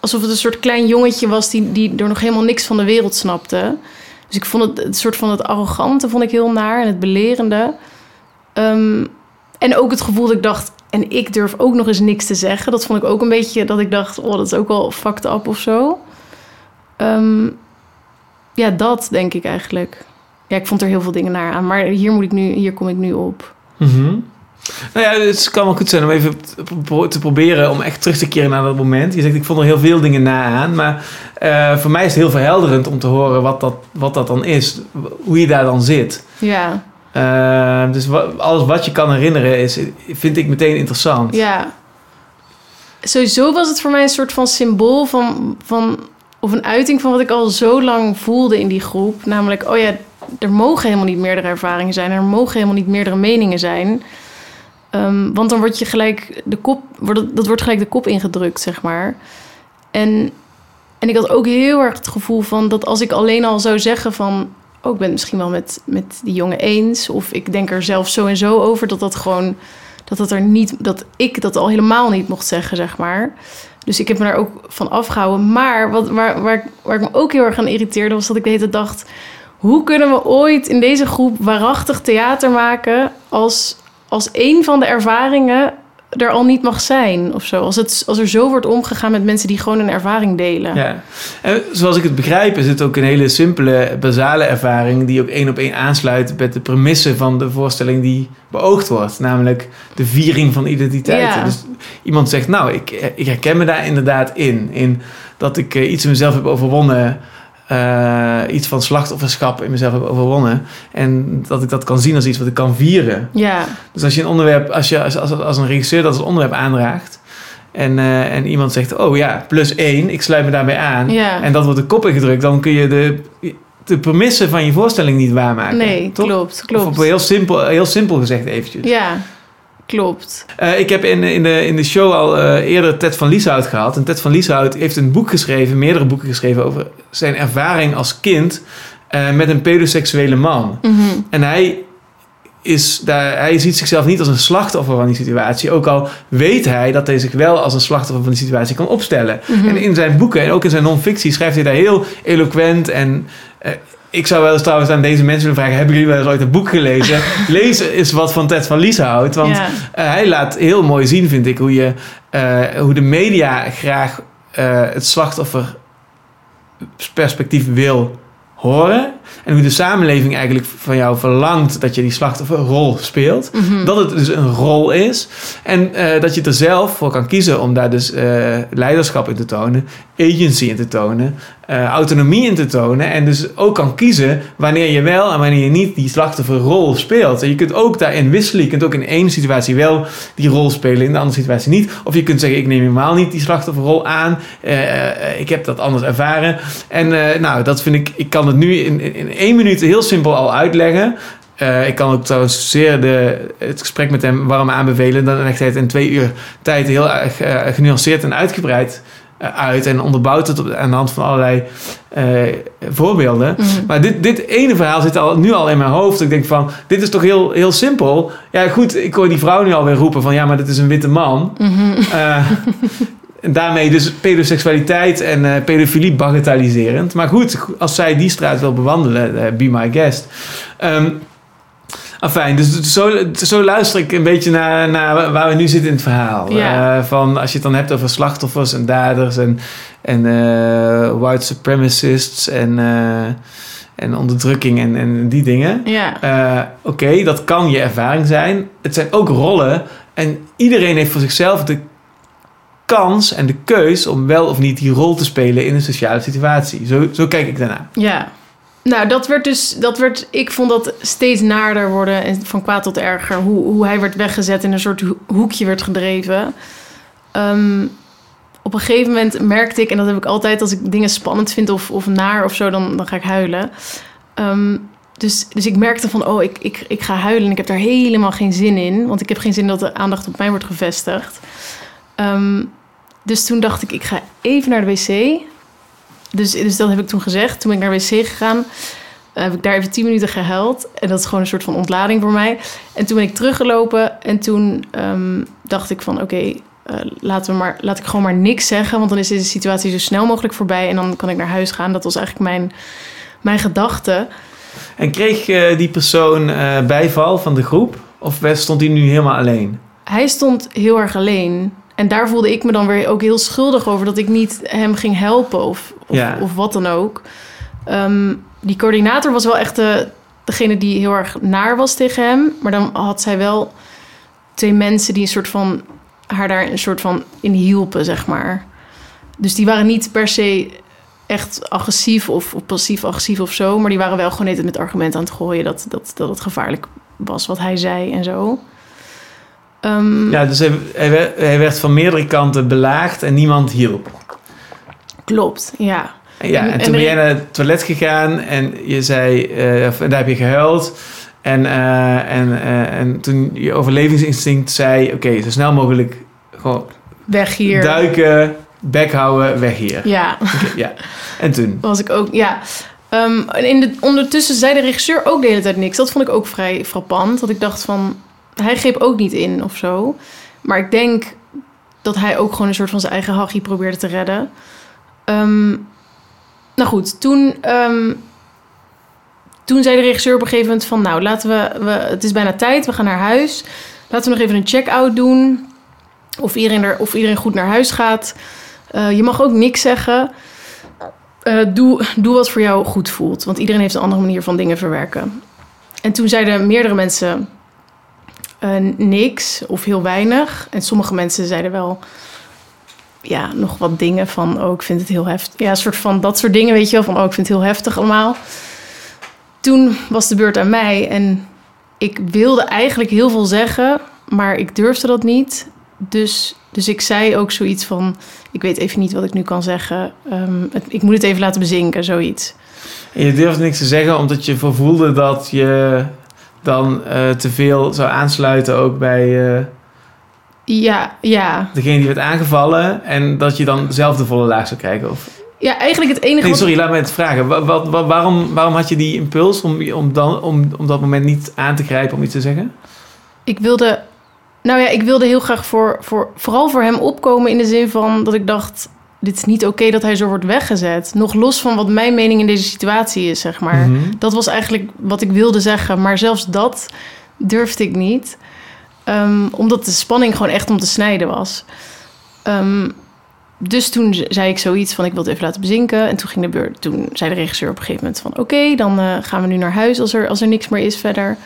alsof het een soort klein jongetje was die, die er nog helemaal niks van de wereld snapte. Dus ik vond het, het soort van het arrogante vond ik heel naar en het belerende. Ehm, en ook het gevoel dat ik dacht, en ik durf ook nog eens niks te zeggen. Dat vond ik ook een beetje dat ik dacht, oh, dat is ook wel fucked up of zo. Ehm, ja, dat denk ik eigenlijk. Ja, ik vond er heel veel dingen naar aan, maar hier, moet ik nu, hier kom ik nu op. Nou ja, het kan wel goed zijn om even te proberen om echt terug te keren naar dat moment. Je zegt, ik vond er heel veel dingen na aan. Maar eh, voor mij is het heel verhelderend om te horen wat dat, wat dat dan is. Hoe je daar dan zit. Ja, Eh, dus alles wat je kan herinneren is, vind ik meteen interessant. ja. Sowieso was het voor mij een soort van symbool van, van... of een uiting van wat ik al zo lang voelde in die groep. Namelijk, oh ja, er mogen helemaal niet meerdere ervaringen zijn. Er mogen helemaal niet meerdere meningen zijn. Ehm, want dan word je gelijk de kop... Wordt, dat wordt gelijk de kop ingedrukt, zeg maar. En, en ik had ook heel erg het gevoel van... dat als ik alleen al zou zeggen van... oh, ik ben misschien wel met, met die jongen eens... of ik denk er zelf zo en zo over... dat dat gewoon... dat, dat, er niet, dat ik dat al helemaal niet mocht zeggen, zeg maar... Dus ik heb me daar ook van afgehouden. Maar wat, waar, waar, waar ik me ook heel erg aan irriteerde... was dat ik de hele dacht... hoe kunnen we ooit in deze groep waarachtig theater maken... als, als een van de ervaringen er al niet mag zijn of zo. Als, het, als er zo wordt omgegaan met mensen die gewoon een ervaring delen. Ja. En zoals ik het begrijp is het ook een hele simpele, basale ervaring... die ook één op één aansluit met de premisse van de voorstelling die beoogd wordt. Namelijk de viering van identiteiten. Ja. Dus iemand zegt, nou, ik, ik herken me daar inderdaad in. In dat ik eh, iets in mezelf heb overwonnen... eh, iets van slachtofferschap in mezelf heb overwonnen. En dat ik dat kan zien als iets wat ik kan vieren. Ja, Dus als je een onderwerp, als je als, als, als een regisseur dat als onderwerp aandraagt. En, eh, en iemand zegt, oh ja, plus één, ik sluit me daarbij aan. ja. En dat wordt de kop ingedrukt, dan kun je de, de premisse van je voorstelling niet waarmaken. nee, toch? klopt, Of klopt. op heel simpel, heel simpel gezegd eventjes. Ja, klopt. Eh, ik heb in, in, de, in de show al eh, eerder Ted van Lieshout gehad. En Ted van Lieshout heeft een boek geschreven, meerdere boeken geschreven over zijn ervaring als kind eh, met een pedoseksuele man. Mhm. En hij, is daar, hij ziet zichzelf niet als een slachtoffer van die situatie. Ook al weet hij dat hij zich wel als een slachtoffer van die situatie kan opstellen. Mhm. En in zijn boeken en ook in zijn non-fictie schrijft hij daar heel eloquent en... ik zou wel eens trouwens aan deze mensen willen vragen... hebben jullie wel eens ooit een boek gelezen? Lees eens wat van Ted van Lieshout. Want ja. eh, hij laat heel mooi zien, vind ik... hoe, je, eh, hoe de media graag eh, het slachtofferperspectief wil horen... En hoe de samenleving eigenlijk van jou verlangt dat je die slachtofferrol speelt. Mhm. Dat het dus een rol is. En eh, dat je er zelf voor kan kiezen om daar dus eh, leiderschap in te tonen, agency in te tonen, eh, autonomie in te tonen. En dus ook kan kiezen wanneer je wel en wanneer je niet die slachtofferrol speelt. En je kunt ook daarin wisselen. Je kunt ook in één situatie wel die rol spelen, in de andere situatie niet. Of je kunt zeggen, ik neem helemaal niet die slachtofferrol aan. Ik heb dat anders ervaren. En nou, dat vind ik, ik kan het nu in, in, in één minuut heel simpel al uitleggen. Eh, ik kan ook trouwens zeer de, het gesprek met hem warm aanbevelen. Dan legt hij het in twee uur tijd heel erg eh, genuanceerd en uitgebreid eh, uit. En onderbouwt het op, aan de hand van allerlei voorbeelden. Mhm. Maar dit, dit ene verhaal zit al, nu al in mijn hoofd. Ik denk van, dit is toch heel, heel simpel. Ja goed, ik hoor die vrouw nu alweer roepen van... ja, maar dit is een witte man. Mhm. daarmee dus pedoseksualiteit en eh, pedofilie bagatelliserend. Maar goed, als zij die straat wil bewandelen, eh, be my guest. Ehm Afijn, dus zo, zo luister ik een beetje naar, naar waar we nu zitten in het verhaal. Ja. Eh, van als je het dan hebt over slachtoffers en daders en, en white supremacists en, en onderdrukking en, en die dingen. Ja. Oké, dat kan je ervaring zijn. Het zijn ook rollen. En iedereen heeft voor zichzelf de kans en de keus om wel of niet die rol te spelen in een sociale situatie. Zo, zo kijk ik daarna. Ja. Nou, dat werd dus, dat werd, ik vond dat steeds naarder worden en van kwaad tot erger. Hoe, hoe hij werd weggezet in een soort ho- hoekje werd gedreven. Ehm, op een gegeven moment merkte ik, en dat heb ik altijd als ik dingen spannend vind of, of naar of zo, dan, dan ga ik huilen. Ehm, dus, dus ik merkte van, oh, ik, ik, ik ga huilen en ik heb daar helemaal geen zin in. Want ik heb geen zin dat de aandacht op mij wordt gevestigd. Ehm, dus toen dacht ik, ik ga even naar de wc. Dus, dus dat heb ik toen gezegd. Toen ben ik naar de wc gegaan. eh, heb ik daar even tien minuten gehuild. En dat is gewoon een soort van ontlading voor mij. En toen ben ik teruggelopen. En toen ehm, dacht ik van oké, eh, laten we maar, laat ik gewoon maar niks zeggen. Want dan is deze situatie zo snel mogelijk voorbij. En dan kan ik naar huis gaan. Dat was eigenlijk mijn, mijn gedachte. En kreeg eh, die persoon bijval van de groep? Of stond hij nu helemaal alleen? Hij stond heel erg alleen. En daar voelde ik me dan weer ook heel schuldig over dat ik niet hem ging helpen of, of, Ja. of wat dan ook. Ehm, die coördinator was wel echt de, degene die heel erg naar was tegen hem. Maar dan had zij wel twee mensen die een soort van haar daar een soort van in hielpen, zeg maar. Dus die waren niet per se echt agressief of, of passief-agressief of zo. Maar die waren wel gewoon net met argumenten aan het gooien dat, dat, dat het gevaarlijk was wat hij zei en zo. Ehm, Ja, dus hij, hij werd, hij werd van meerdere kanten belaagd en niemand hielp. Klopt, ja. En, ja, En- en, en toen ben jij naar het toilet gegaan en je zei, eh, of- daar heb je gehuild. En, eh, en, eh, en toen je overlevingsinstinct zei, oké, zo snel mogelijk gewoon Weg hier. duiken, bek houden, weg hier. Ja, ja. En toen? was ik ook, ja. En in de, ondertussen zei de regisseur ook de hele tijd niks. Dat vond ik ook vrij frappant. Dat ik dacht van, hij greep ook niet in of zo. Maar ik denk dat hij ook gewoon een soort van zijn eigen hachie probeerde te redden. Ehm, nou goed, toen, ehm, toen zei de regisseur op een gegeven moment van... nou, laten we, we... Het is bijna tijd, we gaan naar huis. Laten we nog even een check-out doen. Of iedereen, er, of iedereen goed naar huis gaat. Eh, je mag ook niks zeggen. Eh, doe, doe wat voor jou goed voelt. Want iedereen heeft een andere manier van dingen verwerken. En toen zeiden meerdere mensen eh, niks of heel weinig. En sommige mensen zeiden wel ja, nog wat dingen van... oh, ik vind het heel heftig. Ja, een soort van dat soort dingen, weet je wel. Van, oh, ik vind het heel heftig allemaal. Toen was de beurt aan mij. En ik wilde eigenlijk heel veel zeggen... maar ik durfde dat niet. Dus, dus ik zei ook zoiets van... ik weet even niet wat ik nu kan zeggen. Ehm, ik moet het even laten bezinken, zoiets. En je durfde niks te zeggen omdat je voelde dat je dan eh, te veel zou aansluiten ook bij eh, Ja, ja. degene die werd aangevallen. En dat je dan zelf de volle laag zou krijgen. Of... Ja, eigenlijk het enige Nee, wat- sorry, laat me het vragen. Wat- waarom, waarom had je die impuls om, om, dan, om, om dat moment niet aan te grijpen om iets te zeggen? Ik wilde... Nou ja, ik wilde heel graag voor, voor, vooral voor hem opkomen in de zin van dat ik dacht... dit is niet oké dat hij zo wordt weggezet. Nog los van wat mijn mening in deze situatie is, zeg maar. Mhm. Dat was eigenlijk wat ik wilde zeggen. Maar zelfs dat durfde ik niet. Ehm, omdat de spanning gewoon echt om te snijden was. Ehm, dus toen zei ik zoiets van ik wil het even laten bezinken. En toen, ging de beurt, toen zei de regisseur op een gegeven moment van... oké, dan eh, gaan we nu naar huis als er, als er niks meer is verder.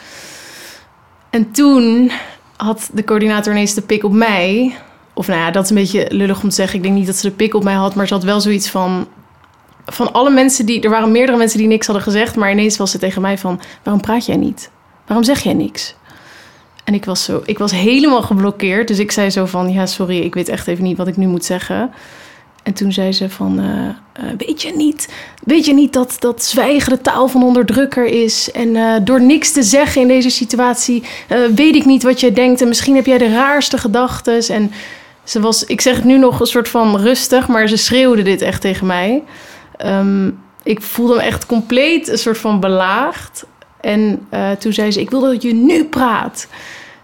En toen had de coördinator ineens de pik op mij. Of nou ja, dat is een beetje lullig om te zeggen. Ik denk niet dat ze de pik op mij had, maar ze had wel zoiets van... Van alle mensen die... Er waren meerdere mensen die niks hadden gezegd... maar ineens was ze tegen mij van... waarom praat jij niet? Waarom zeg jij niks? En ik was, zo, ik was helemaal geblokkeerd. Dus ik zei zo van, ja, sorry, ik weet echt even niet wat ik nu moet zeggen. En toen zei ze van, eh, eh, weet je niet, weet je niet dat, dat zwijgen de taal van onderdrukker is? En eh, door niks te zeggen in deze situatie, weet ik niet wat jij denkt. En misschien heb jij de raarste gedachten. En ze was, ik zeg het nu nog een soort van rustig, maar ze schreeuwde dit echt tegen mij. Ehm, ik voelde me echt compleet een soort van belaagd. En toen zei ze, ik wil dat je nu praat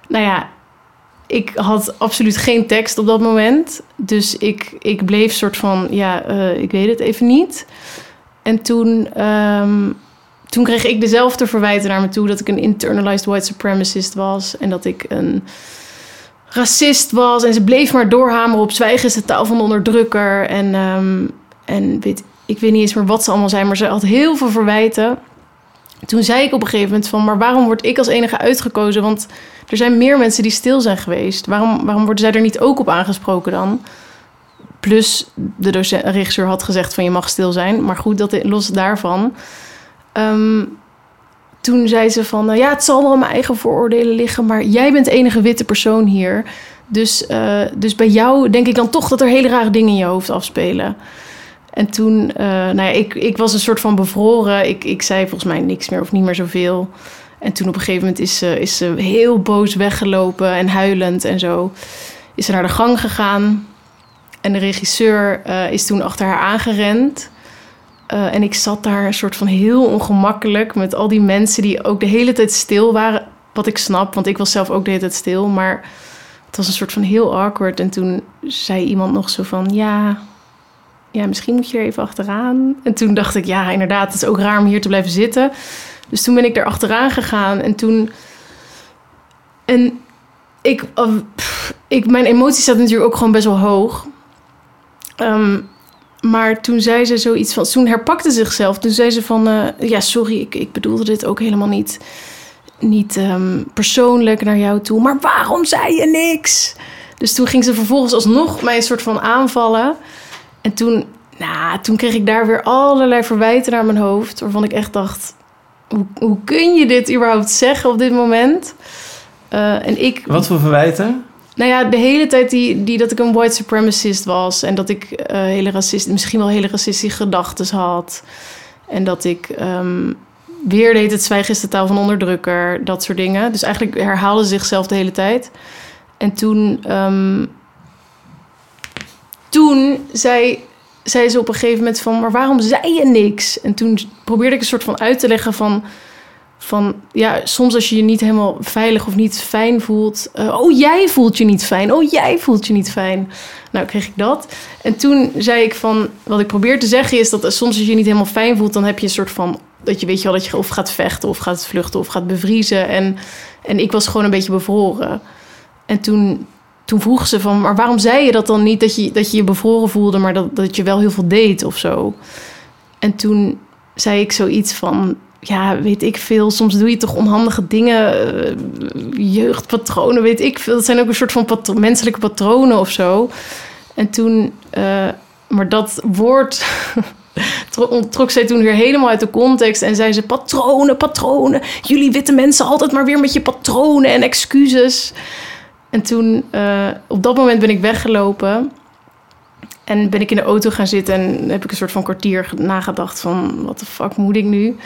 nou ja, ik had absoluut geen tekst op dat moment. Dus ik, ik bleef soort van, ja, uh, ik weet het even niet. En toen, um, toen kreeg ik dezelfde verwijten naar me toe... dat ik een internalized white supremacist was... en dat ik een racist was. En ze bleef maar doorhameren op zwijgen is de taal van de onderdrukker. En, um, en weet, ik weet niet eens meer wat ze allemaal zijn... maar ze had heel veel verwijten toen zei ik op een gegeven moment van, maar waarom word ik als enige uitgekozen? Want er zijn meer mensen die stil zijn geweest. Waarom, waarom worden zij er niet ook op aangesproken dan? Plus de docent, regisseur had gezegd van je mag stil zijn. Maar goed, dat los daarvan. Ehm, toen zei ze van, uh, ja, het zal wel mijn eigen vooroordelen liggen, maar jij bent de enige witte persoon hier. Dus, uh, dus bij jou denk ik dan toch dat er hele rare dingen in je hoofd afspelen. En toen, uh, nou ja, ik, ik was een soort van bevroren. Ik, ik zei volgens mij niks meer of niet meer zoveel. En toen op een gegeven moment is ze, is ze heel boos weggelopen en huilend en zo. Is ze naar de gang gegaan. En de regisseur uh, is toen achter haar aangerend. Uh, en ik zat daar een soort van heel ongemakkelijk met al die mensen die ook de hele tijd stil waren. Wat ik snap, want ik was zelf ook de hele tijd stil. Maar het was een soort van heel awkward. En toen zei iemand nog zo van: Ja, ja, misschien moet je er even achteraan. En toen dacht ik, ja, inderdaad, het is ook raar om hier te blijven zitten. Dus toen ben ik er achteraan gegaan. En toen. En ik, uh, ik, mijn emotie staat natuurlijk ook gewoon best wel hoog. Um, maar toen zei ze zoiets van. Toen herpakte zichzelf. Toen zei ze van. Uh, ja, sorry, ik, ik bedoelde dit ook helemaal niet. Niet um, persoonlijk naar jou toe. Maar waarom zei je niks? Dus toen ging ze vervolgens alsnog mij een soort van aanvallen. En toen, nou, toen kreeg ik daar weer allerlei verwijten naar mijn hoofd. Waarvan ik echt dacht: hoe, hoe kun je dit überhaupt zeggen op dit moment? Uh, en ik, Wat voor verwijten? Nou ja, de hele tijd die, die dat ik een white supremacist was. En dat ik uh, hele racist, misschien wel hele racistische gedachten had. En dat ik um, weer deed het zwijgen is de taal van onderdrukker. Dat soort dingen. Dus eigenlijk herhaalde zichzelf de hele tijd. En toen um, toen zei, zei ze op een gegeven moment van... maar waarom zei je niks? En toen probeerde ik een soort van uit te leggen van... van ja, soms als je je niet helemaal veilig of niet fijn voelt... Uh, oh, jij voelt je niet fijn. Oh, jij voelt je niet fijn. Nou, kreeg ik dat. En toen zei ik van... wat ik probeer te zeggen is dat soms als je je niet helemaal fijn voelt... dan heb je een soort van... dat je weet je wel dat je of gaat vechten of gaat vluchten of gaat bevriezen. En, en ik was gewoon een beetje bevroren. En toen toen vroeg ze van, maar waarom zei je dat dan niet dat je dat je, je bevroren voelde, maar dat, dat je wel heel veel deed of zo? En toen zei ik zoiets van, ja, weet ik veel, soms doe je toch onhandige dingen, uh, jeugdpatronen, weet ik veel. Dat zijn ook een soort van menselijke patronen of zo. En toen, uh, maar dat woord trok zij toen weer helemaal uit de context en zei ze: patronen, patronen. Jullie witte mensen altijd maar weer met je patronen en excuses. En toen, uh, op dat moment ben ik weggelopen. En ben ik in de auto gaan zitten en heb ik een soort van kwartier nagedacht van... wat de fuck moet ik nu?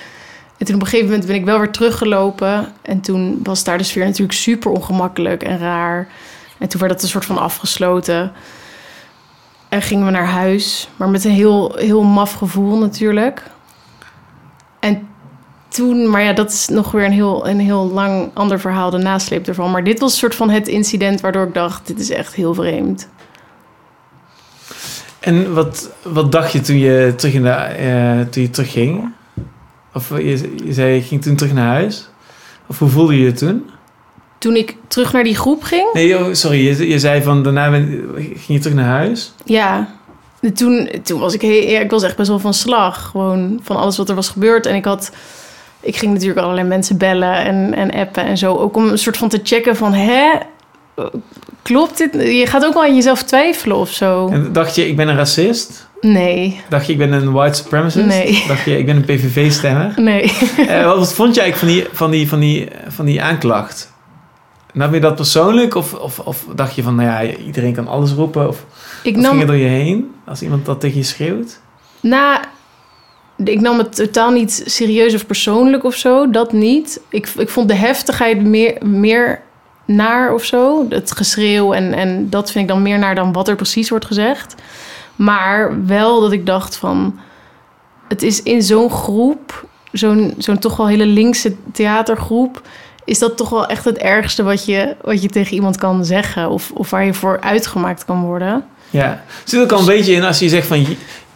En toen op een gegeven moment ben ik wel weer teruggelopen. En toen was daar de sfeer natuurlijk super ongemakkelijk en raar. En toen werd het een soort van afgesloten. En gingen we naar huis. Maar met een heel, heel maf gevoel natuurlijk. En toen, maar ja, dat is nog weer een heel, een heel lang ander verhaal, de nasleep ervan. Maar dit was een soort van het incident waardoor ik dacht: dit is echt heel vreemd. En wat, wat dacht je toen je terug in de, uh, toen je terugging? Of je, je zei je ging toen terug naar huis? Of hoe voelde je je toen? Toen ik terug naar die groep ging? Nee, oh, sorry, je, je zei van daarna ben, ging je terug naar huis? Ja. toen, toen was ik, heel, ja, ik was echt best wel van slag. Gewoon van alles wat er was gebeurd. En ik had... Ik ging natuurlijk allerlei mensen bellen en, en appen en zo. Ook om een soort van te checken van... Hè, klopt dit? Je gaat ook wel aan jezelf twijfelen of zo. En dacht je, ik ben een racist? Nee, Dacht je, ik ben een white supremacist? Nee. Dacht je, ik ben een PVV-stemmer? nee. Eh, wat, vond je eigenlijk van die, van die, van die, van die aanklacht? Nam je dat persoonlijk? Of, of, of dacht je van, nou ja, iedereen kan alles roepen? Of Ik wat ging nam, er door je heen als iemand dat tegen je schreeuwt? na, ik nam het totaal niet serieus of persoonlijk of zo. Dat niet. Ik, ik vond de heftigheid meer, meer naar of zo. Het geschreeuw en, en dat vind ik dan meer naar dan wat er precies wordt gezegd. Maar wel dat ik dacht van... Het is in zo'n groep, zo'n zo'n toch wel hele linkse theatergroep... is dat toch wel echt het ergste wat je, wat je tegen iemand kan zeggen... of, of waar je voor uitgemaakt kan worden. Ja. Zit ook al een beetje in als je zegt van,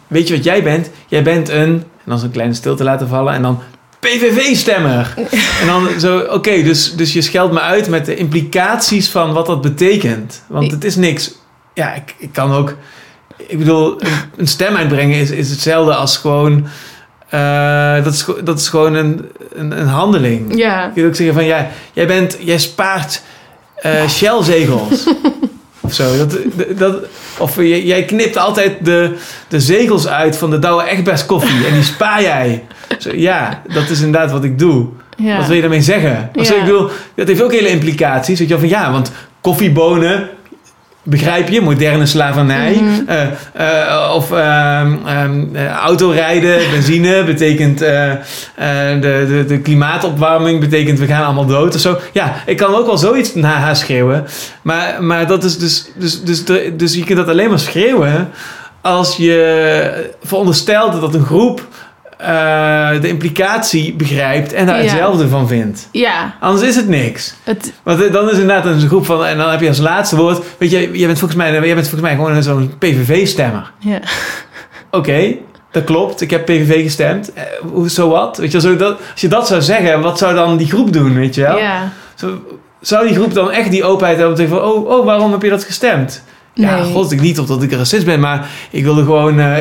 weet je wat jij bent? Jij bent een, en dan een kleine stilte laten vallen en dan PVV-stemmer. en dan zo, oké, dus, dus je scheldt me uit met de implicaties van wat dat betekent. Want het is niks. Ja, ik, ik kan ook, ik bedoel, een, stem uitbrengen is, is hetzelfde als gewoon, eh, dat, is, dat is gewoon een, een, een handeling. Ja, Je kunt ook zeggen van, ja, jij bent, jij spaart eh Shell-zegels. of zo. Dat, dat, of jij, jij knipt altijd de, de zegels uit van de Douwe Egberts koffie. En die spaar jij. Zo, ja, dat is inderdaad wat ik doe. ja. Wat wil je daarmee zeggen? Of zo, Ja. ik bedoel, dat heeft ook hele implicaties. Weet je wel, van ja, want koffiebonen... Begrijp je? Moderne slavernij. Mhm. Eh, eh, of ehm, ehm, eh, autorijden, benzine betekent de, de, de klimaatopwarming betekent we gaan allemaal dood of zo. Ja, ik kan ook wel zoiets na haar schreeuwen. Maar, maar dat is dus, dus, dus, de- dus je kunt dat alleen maar schreeuwen als je veronderstelt dat een groep eh, de implicatie begrijpt en daar Ja. hetzelfde van vindt. ja, Anders is het niks. het, Want eh, dan is inderdaad een groep van... En dan heb je als laatste woord... Weet je, jij bent volgens mij, jij bent volgens mij gewoon zo'n PVV-stemmer. ja. Oké, dat klopt. Ik heb PVV gestemd. Eh, zo wat? Weet je, zo dat, als je dat zou zeggen, wat zou dan die groep doen, weet je wel? ja. Zo, zou die groep dan echt die openheid hebben om te zeggen van... Oh, oh, waarom heb je dat gestemd? Ja, Nee. god, ik niet omdat ik een racist ben, maar ik wilde gewoon... eh,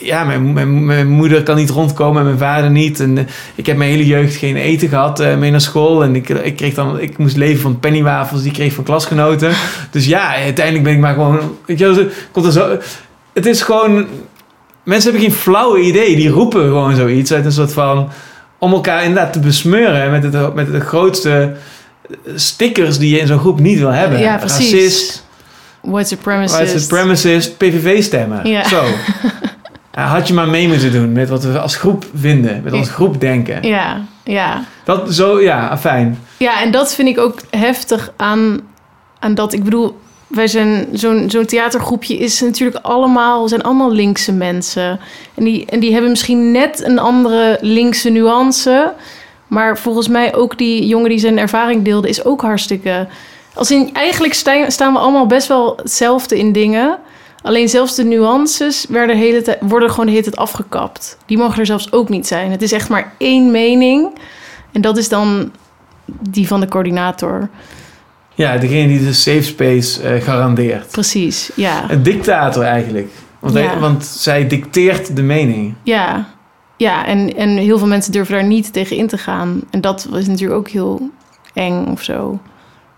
ja, mijn, mijn, mijn moeder kan niet rondkomen en mijn vader niet. En eh, ik heb mijn hele jeugd geen eten gehad eh, mee naar school. En ik, ik, kreeg dan, ik moest leven van pennywafels die ik kreeg van klasgenoten. Dus ja, uiteindelijk ben ik maar gewoon... Weet je, komt er zo... Het is gewoon... Mensen hebben geen flauwe idee. Die roepen gewoon zoiets uit een soort van... Om elkaar inderdaad te besmeuren met, het, met de grootste stickers die je in zo'n groep niet wil hebben. Ja, precies. Racist, White supremacist. white supremacist, PVV-stemmen. Ja. Zo. Had je maar mee moeten doen met wat we als groep vinden. Met als groep denken. Ja, ja. Dat zo, ja, fijn. Ja, en dat vind ik ook heftig aan, aan dat. Ik bedoel, wij zijn zo'n zo'n theatergroepje is natuurlijk allemaal, zijn allemaal linkse mensen. En die, en die hebben misschien net een andere linkse nuance. Maar volgens mij ook die jongen die zijn ervaring deelde, is ook hartstikke. Als in, eigenlijk sta- staan we allemaal best wel hetzelfde in dingen. Alleen zelfs de nuances werden de hele tijd, worden gewoon de hele tijd afgekapt. Die mogen er zelfs ook niet zijn. Het is echt maar één mening. En dat is dan die van de coördinator. Ja, degene die de safe space eh, garandeert. Precies, ja. Een dictator eigenlijk. Want, hij- want zij dicteert de mening. Ja, ja en, en heel veel mensen durven daar niet tegen in te gaan. En dat is natuurlijk ook heel eng of zo.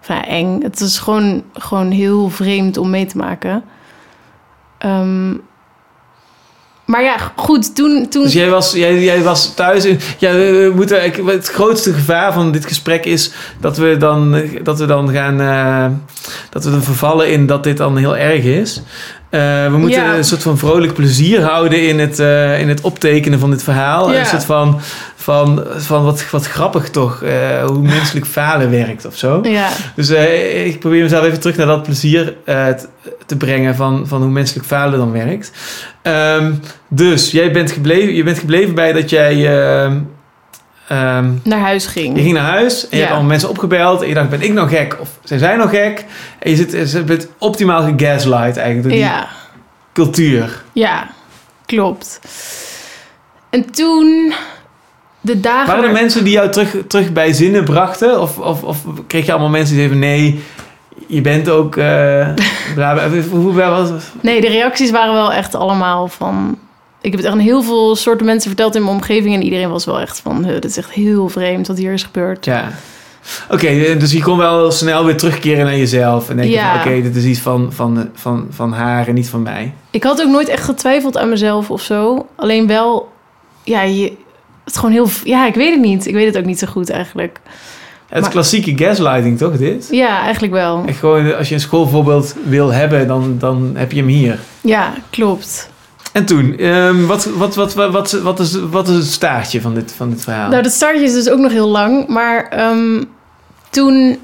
Ja, eng. Het is gewoon, gewoon heel vreemd om mee te maken. Ehm, maar ja, goed, toen... toen Dus jij was, jij, jij was thuis. in- Ja, we moeten, het grootste gevaar van dit gesprek is dat we dan, dat we dan gaan. eh, dat we dan vervallen in dat dit dan heel erg is. Eh, we moeten Ja. een soort van vrolijk plezier houden in het, eh, in het optekenen van dit verhaal. Ja. Een soort van, van, van wat, wat grappig toch, eh, hoe menselijk falen werkt of zo. ja, Dus ik probeer mezelf even terug naar dat plezier te brengen van, van hoe menselijk falen dan werkt. Ehm, dus jij bent gebleven, je bent gebleven bij dat jij. Ehm, naar huis ging. je ging naar huis en je Ja. hebt allemaal mensen opgebeld. En je dacht, ben ik nou gek? Of zijn zij nou gek? En je, zit, je bent optimaal gegaslight eigenlijk door die Ja, cultuur. ja, klopt. En toen... De dagen... Waren er mensen die jou terug, terug bij zinnen brachten? Of, of, of kreeg je allemaal mensen die zeiden, nee, je bent ook... bla, hoe was? Nee, de reacties waren wel echt allemaal van... Ik heb het echt aan heel veel soorten mensen verteld in mijn omgeving... en iedereen was wel echt van... "Huh, dit is echt heel vreemd wat hier is gebeurd. Ja. Oké, dus je kon wel snel weer terugkeren naar jezelf. En denken Ja. van, oké, dit is iets van, van, van, van haar en niet van mij. Ik had ook nooit echt getwijfeld aan mezelf of zo. Alleen wel... Ja, je, het is gewoon heel... Ja, ik weet het niet. Ik weet het ook niet zo goed eigenlijk. Het is Maar- klassieke gaslighting, toch, dit? Ja, eigenlijk wel. Echt gewoon, als je een schoolvoorbeeld wil hebben, dan, dan heb je hem hier. Ja, klopt. En toen, ehm, wat, wat, wat, wat, wat, is, wat is het staartje van dit, van dit verhaal? Nou, dat startje is dus ook nog heel lang. Maar ehm, toen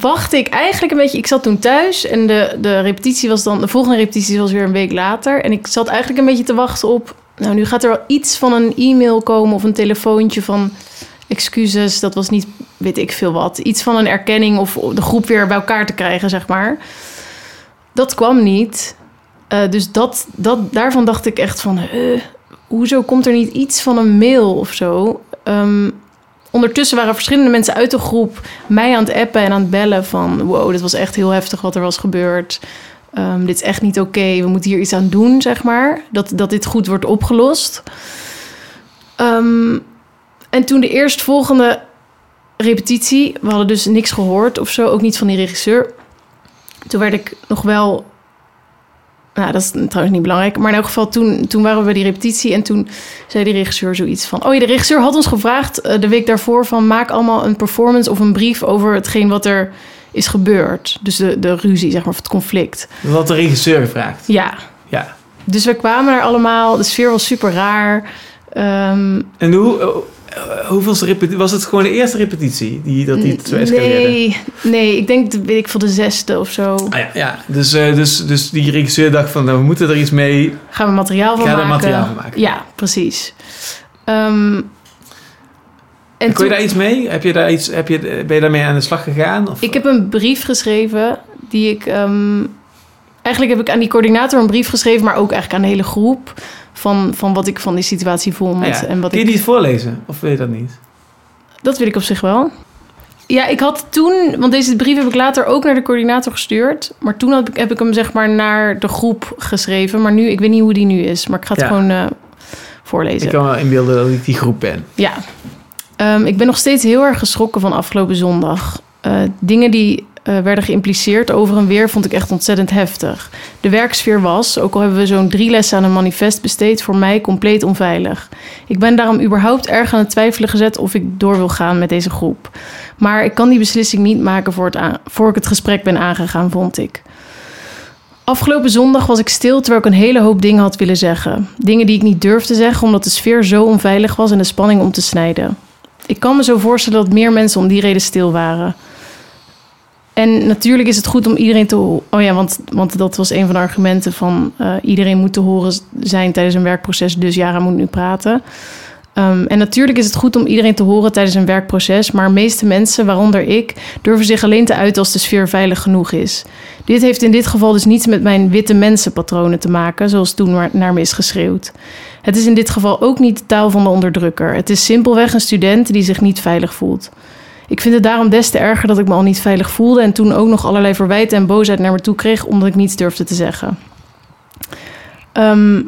wachtte ik eigenlijk een beetje... Ik zat toen thuis en de, de repetitie was dan... De volgende repetitie was weer een week later. En ik zat eigenlijk een beetje te wachten op... Nou, nu gaat er wel iets van een e-mail komen of een telefoontje van... Excuses, dat was niet, weet ik veel wat. Iets van een erkenning of de groep weer bij elkaar te krijgen, zeg maar. Dat kwam niet. Eh, dus dat, dat, daarvan dacht ik echt van... hoezo komt er niet iets van een mail of zo? Ehm, ondertussen waren verschillende mensen uit de groep mij aan het appen en aan het bellen van... wow, dit was echt heel heftig wat er was gebeurd. Ehm, dit is echt niet oké, we moeten hier iets aan doen, zeg maar. Dat, dat dit goed wordt opgelost. Ehm, en toen de eerstvolgende repetitie... we hadden dus niks gehoord of zo, ook niet van die regisseur... toen werd ik nog wel nou, dat is trouwens niet belangrijk. Maar in elk geval, toen, toen waren we bij die repetitie. En toen zei de regisseur zoiets van... Oh ja, de regisseur had ons gevraagd eh, de week daarvoor... van maak allemaal een performance of een brief over hetgeen wat er is gebeurd. Dus de, de ruzie, zeg maar, of het conflict. Had de regisseur gevraagd. Ja, Ja. dus we kwamen er allemaal. De sfeer was super raar. Ehm, En hoe, hoeveelste repetitie? Was het gewoon de eerste repetitie die dat die zo escaleerde? nee, nee, ik denk, de- weet ik veel, de zesde of zo. Ah, ja, ja. Dus, eh, dus, dus die regisseur dacht van, nou, we moeten er iets mee. Gaan we materiaal van Ga er maken. materiaal van maken. Ja, precies. Ehm, en En kon je daar iets mee? Heb je daar iets, heb je, ben je daarmee aan de slag gegaan? Of? Ik heb een brief geschreven die ik. ehm, eigenlijk heb ik aan die coördinator een brief geschreven, maar ook eigenlijk aan de hele groep. Van, van wat ik van die situatie vond. Ja. en wat Kun je ik, die voorlezen? Of wil je dat niet? Dat wil ik op zich wel. Ja, ik had toen, want deze brief heb ik later ook naar de coördinator gestuurd. Maar toen had ik, heb ik hem zeg maar naar de groep geschreven. Maar nu, ik weet niet hoe die nu is, maar ik ga het Ja. gewoon eh, voorlezen. Ik kan wel inbeelden dat ik die groep ben. Ja. Ehm, ik ben nog steeds heel erg geschrokken van afgelopen zondag. Eh, dingen die eh, werden geïmpliceerd over en weer vond ik echt ontzettend heftig. De werksfeer was, ook al hebben we zo'n drie lessen aan een manifest besteed, voor mij compleet onveilig. Ik ben daarom überhaupt erg aan het twijfelen gezet of ik door wil gaan met deze groep. Maar ik kan die beslissing niet maken voor, het voor ik het gesprek ben aangegaan, vond ik. Afgelopen zondag was ik stil terwijl ik een hele hoop dingen had willen zeggen. Dingen die ik niet durfde zeggen omdat de sfeer zo onveilig was en de spanning om te snijden. Ik kan me zo voorstellen dat meer mensen om die reden stil waren. En natuurlijk is het goed om iedereen te. Oh ja, want, want dat was een van de argumenten van eh, iedereen moet te horen zijn tijdens een werkproces, dus Jara moet nu praten. Ehm, en natuurlijk is het goed om iedereen te horen tijdens een werkproces, maar de meeste mensen, waaronder ik, durven zich alleen te uiten als de sfeer veilig genoeg is. Dit heeft in dit geval dus niets met mijn witte mensenpatronen te maken, zoals toen naar me is geschreeuwd. Het is in dit geval ook niet de taal van de onderdrukker. Het is simpelweg een student die zich niet veilig voelt. Ik vind het daarom des te erger dat ik me al niet veilig voelde en toen ook nog allerlei verwijten en boosheid naar me toe kreeg omdat ik niets durfde te zeggen. Ehm,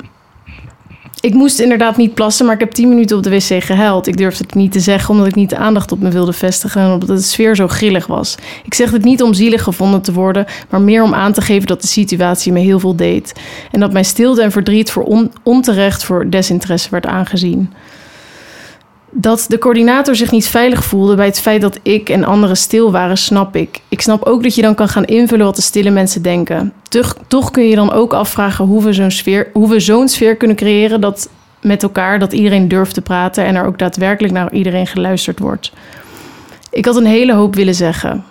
ik moest inderdaad niet plassen, maar ik heb tien minuten op de wc gehuild. Ik durfde het niet te zeggen omdat ik niet de aandacht op me wilde vestigen en omdat de sfeer zo grillig was. Ik zeg het niet om zielig gevonden te worden, maar meer om aan te geven dat de situatie me heel veel deed. En dat mijn stilte en verdriet voor on- onterecht voor desinteresse werd aangezien. Dat de coördinator zich niet veilig voelde bij het feit dat ik en anderen stil waren, snap ik. Ik snap ook dat je dan kan gaan invullen wat de stille mensen denken. Toch, toch kun je dan ook afvragen hoe we zo'n sfeer, hoe we zo'n sfeer kunnen creëren dat met elkaar dat iedereen durft te praten en er ook daadwerkelijk naar iedereen geluisterd wordt. Ik had een hele hoop willen zeggen.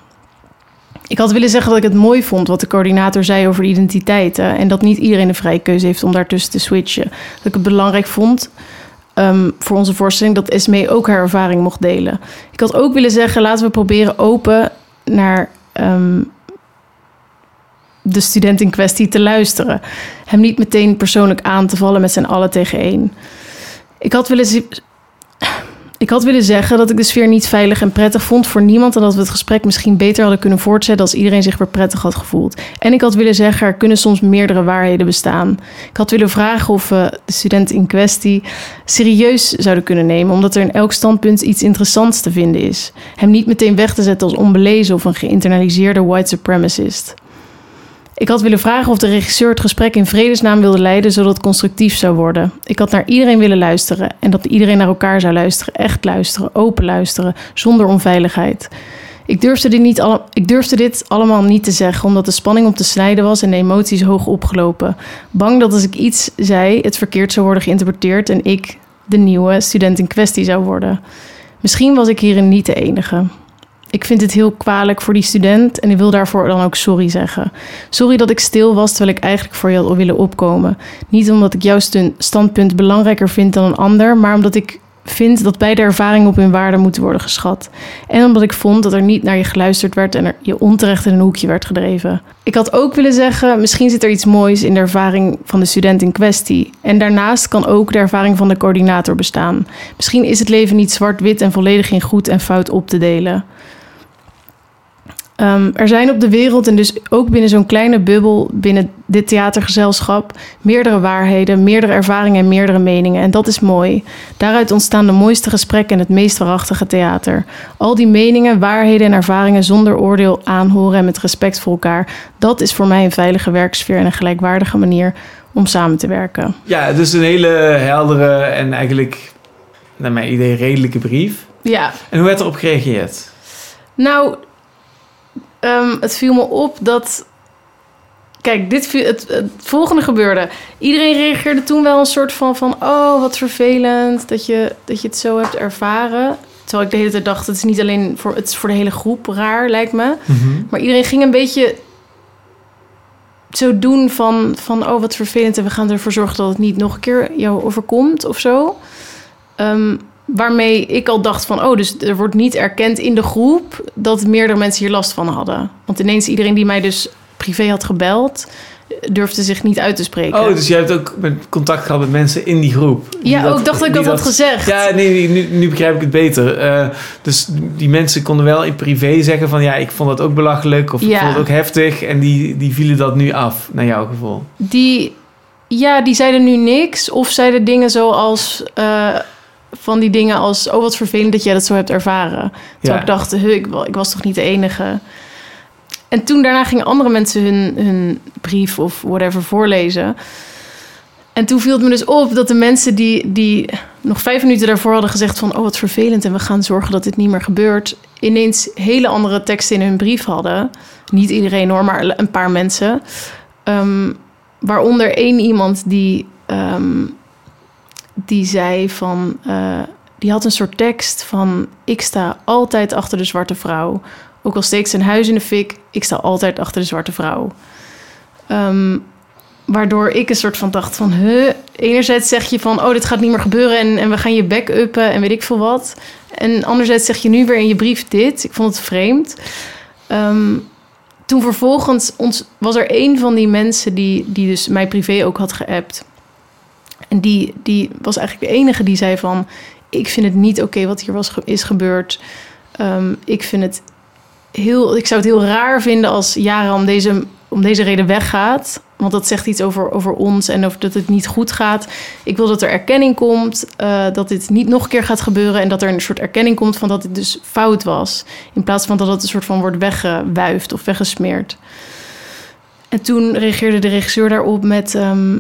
Ik had willen zeggen dat ik het mooi vond wat de coördinator zei over identiteiten en dat niet iedereen de vrije keuze heeft om daartussen te switchen. Dat ik het belangrijk vond ehm, voor onze voorstelling dat Esmee ook haar ervaring mocht delen. Ik had ook willen zeggen, laten we proberen open naar ehm, de student in kwestie te luisteren. Hem niet meteen persoonlijk aan te vallen met z'n allen tegen één. Ik had willen, Ik had willen zeggen dat ik de sfeer niet veilig en prettig vond voor niemand en dat we het gesprek misschien beter hadden kunnen voortzetten als iedereen zich weer prettig had gevoeld. En ik had willen zeggen, er kunnen soms meerdere waarheden bestaan. Ik had willen vragen of we de student in kwestie serieus zouden kunnen nemen, omdat er in elk standpunt iets interessants te vinden is. Hem niet meteen weg te zetten als onbelezen of een geïnternaliseerde white supremacist. Ik had willen vragen of de regisseur het gesprek in vredesnaam wilde leiden, zodat het constructief zou worden. Ik had naar iedereen willen luisteren en dat iedereen naar elkaar zou luisteren, echt luisteren, open luisteren, zonder onveiligheid. Ik durfde, dit niet ik durfde dit allemaal niet te zeggen, omdat de spanning op te snijden was en de emoties hoog opgelopen. Bang dat als ik iets zei, het verkeerd zou worden geïnterpreteerd en ik de nieuwe student in kwestie zou worden. Misschien was ik hierin niet de enige. Ik vind het heel kwalijk voor die student en ik wil daarvoor dan ook sorry zeggen. Sorry dat ik stil was terwijl ik eigenlijk voor je had willen opkomen. Niet omdat ik jouw standpunt belangrijker vind dan een ander, maar omdat ik vind dat beide ervaringen op hun waarde moeten worden geschat. En omdat ik vond dat er niet naar je geluisterd werd en er je onterecht in een hoekje werd gedreven. Ik had ook willen zeggen, misschien zit er iets moois in de ervaring van de student in kwestie. En daarnaast kan ook de ervaring van de coördinator bestaan. Misschien is het leven niet zwart-wit en volledig in goed en fout op te delen. Um, er zijn op de wereld en dus ook binnen zo'n kleine bubbel, binnen dit theatergezelschap, meerdere waarheden, meerdere ervaringen en meerdere meningen. En dat is mooi. Daaruit ontstaan de mooiste gesprekken en het meest waarachtige theater. Al die meningen, waarheden en ervaringen zonder oordeel aanhoren en met respect voor elkaar. Dat is voor mij een veilige werksfeer en een gelijkwaardige manier om samen te werken. Ja, dus een hele heldere en eigenlijk, naar mijn idee, redelijke brief. Ja. En hoe werd erop gereageerd? Nou, um, het viel me op dat. Kijk, dit, het, het, volgende gebeurde. Iedereen reageerde toen wel een soort van: van oh, wat vervelend dat je, dat je het zo hebt ervaren. Terwijl ik de hele tijd dacht: het is niet alleen voor, het is voor de hele groep raar, lijkt me. Mm -hmm. Maar iedereen ging een beetje zo doen van, van: oh, wat vervelend. En we gaan ervoor zorgen dat het niet nog een keer jou overkomt of zo. Um, Waarmee ik al dacht van, oh, dus er wordt niet erkend in de groep dat meerdere mensen hier last van hadden. Want ineens iedereen die mij dus privé had gebeld, durfde zich niet uit te spreken. Oh, dus jij hebt ook contact gehad met mensen in die groep? Ja, ook dacht dat ik dat had gezegd. Ja, nee, nu, nu begrijp ik het beter. Uh, dus die mensen konden wel in privé zeggen van... ja, ik vond dat ook belachelijk of ja. ik vond het ook heftig... en die, die vielen dat nu af, naar jouw gevoel. Die, ja, die zeiden nu niks of zeiden dingen zoals... Uh, van die dingen als... oh, wat vervelend dat jij dat zo hebt ervaren. Terwijl Ja. ik dacht, ik, ik was toch niet de enige. En toen daarna gingen andere mensen hun, hun brief of whatever voorlezen. En toen viel het me dus op dat de mensen die, die nog vijf minuten daarvoor hadden gezegd van... oh, wat vervelend en we gaan zorgen dat dit niet meer gebeurt... ineens hele andere teksten in hun brief hadden. Niet iedereen hoor, maar een paar mensen. Ehm, waaronder één iemand die, ehm, die zei van... eh, die had een soort tekst van... ik sta altijd achter de zwarte vrouw. Ook al steekt zijn huis in de fik, ik sta altijd achter de zwarte vrouw. Ehm, waardoor ik een soort van dacht van... Huh, enerzijds zeg je van, oh, dit gaat niet meer gebeuren... en, en we gaan je back-uppen en weet ik veel wat. En anderzijds zeg je nu weer in je brief dit. Ik vond het vreemd. Ehm, toen vervolgens ons, was er een van die mensen... die, die dus mij privé ook had geappt. En die, die was eigenlijk de enige die zei van... ik vind het niet oké wat hier was, is gebeurd. Ehm, ik vind het heel, ik zou het heel raar vinden als Jara om deze, om deze reden weggaat. Want dat zegt iets over, over ons en over dat het niet goed gaat. Ik wil dat er erkenning komt, eh, dat dit niet nog een keer gaat gebeuren. En dat er een soort erkenning komt van dat het dus fout was. In plaats van dat het een soort van wordt weggewuifd of weggesmeerd. En toen reageerde de regisseur daarop met... ehm,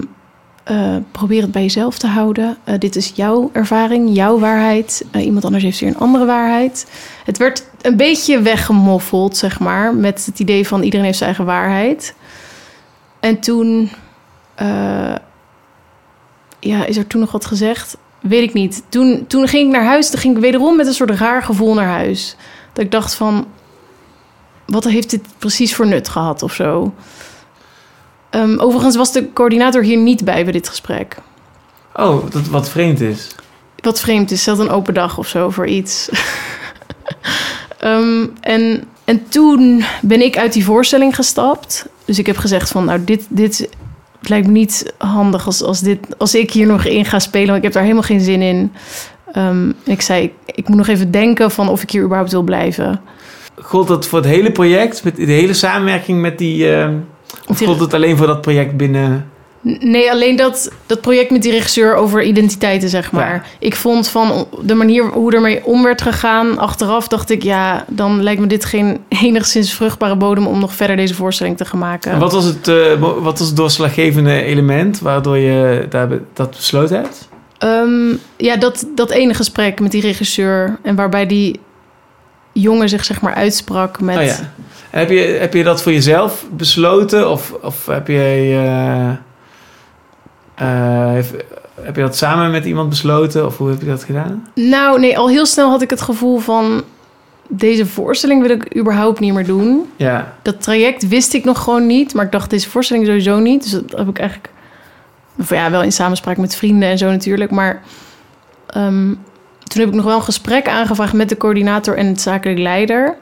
eh, probeer het bij jezelf te houden. Eh, dit is jouw ervaring, jouw waarheid. Eh, iemand anders heeft weer een andere waarheid. Het werd een beetje weggemoffeld, zeg maar, met het idee van iedereen heeft zijn eigen waarheid. En toen, ja, is er toen nog wat gezegd? Weet ik niet. Toen, toen ging ik naar huis, toen ging ik wederom met een soort raar gevoel naar huis. Dat ik dacht van, wat heeft dit precies voor nut gehad of zo? Ehm, overigens was de coördinator hier niet bij bij dit gesprek. Oh, dat wat vreemd is. Wat vreemd is, ze had een open dag of zo voor iets. Ehm, en, en toen ben ik uit die voorstelling gestapt. Dus ik heb gezegd van, nou, dit, dit het lijkt me niet handig als, als, dit, als ik hier nog in ga spelen. Want ik heb daar helemaal geen zin in. Ehm, ik zei, ik, ik moet nog even denken van of ik hier überhaupt wil blijven. Gold dat voor het hele project, met de hele samenwerking met die... of gold het alleen voor dat project binnen... Nee, alleen dat, dat project met die regisseur over identiteiten, zeg maar. Ja. Ik vond van de manier hoe ermee om werd gegaan, achteraf dacht ik, ja, dan lijkt me dit geen enigszins vruchtbare bodem om nog verder deze voorstelling te gaan maken. En wat was het, eh, wat was het doorslaggevende element waardoor je daar dat besloten hebt? Ehm, ja, dat, dat ene gesprek met die regisseur en waarbij die jongen zich zeg maar uitsprak met... Oh ja. Heb, je, heb je dat voor jezelf besloten? Of, of heb je... eh, eh, heb je dat samen met iemand besloten? Of hoe heb je dat gedaan? Nou, nee, al heel snel had ik het gevoel van... deze voorstelling wil ik überhaupt niet meer doen. Ja. Dat traject wist ik nog gewoon niet, maar ik dacht deze voorstelling sowieso niet. Dus dat heb ik eigenlijk, of ja, wel in samenspraak met vrienden en zo natuurlijk. Maar ehm, toen heb ik nog wel een gesprek aangevraagd met de coördinator en het zakelijk leider.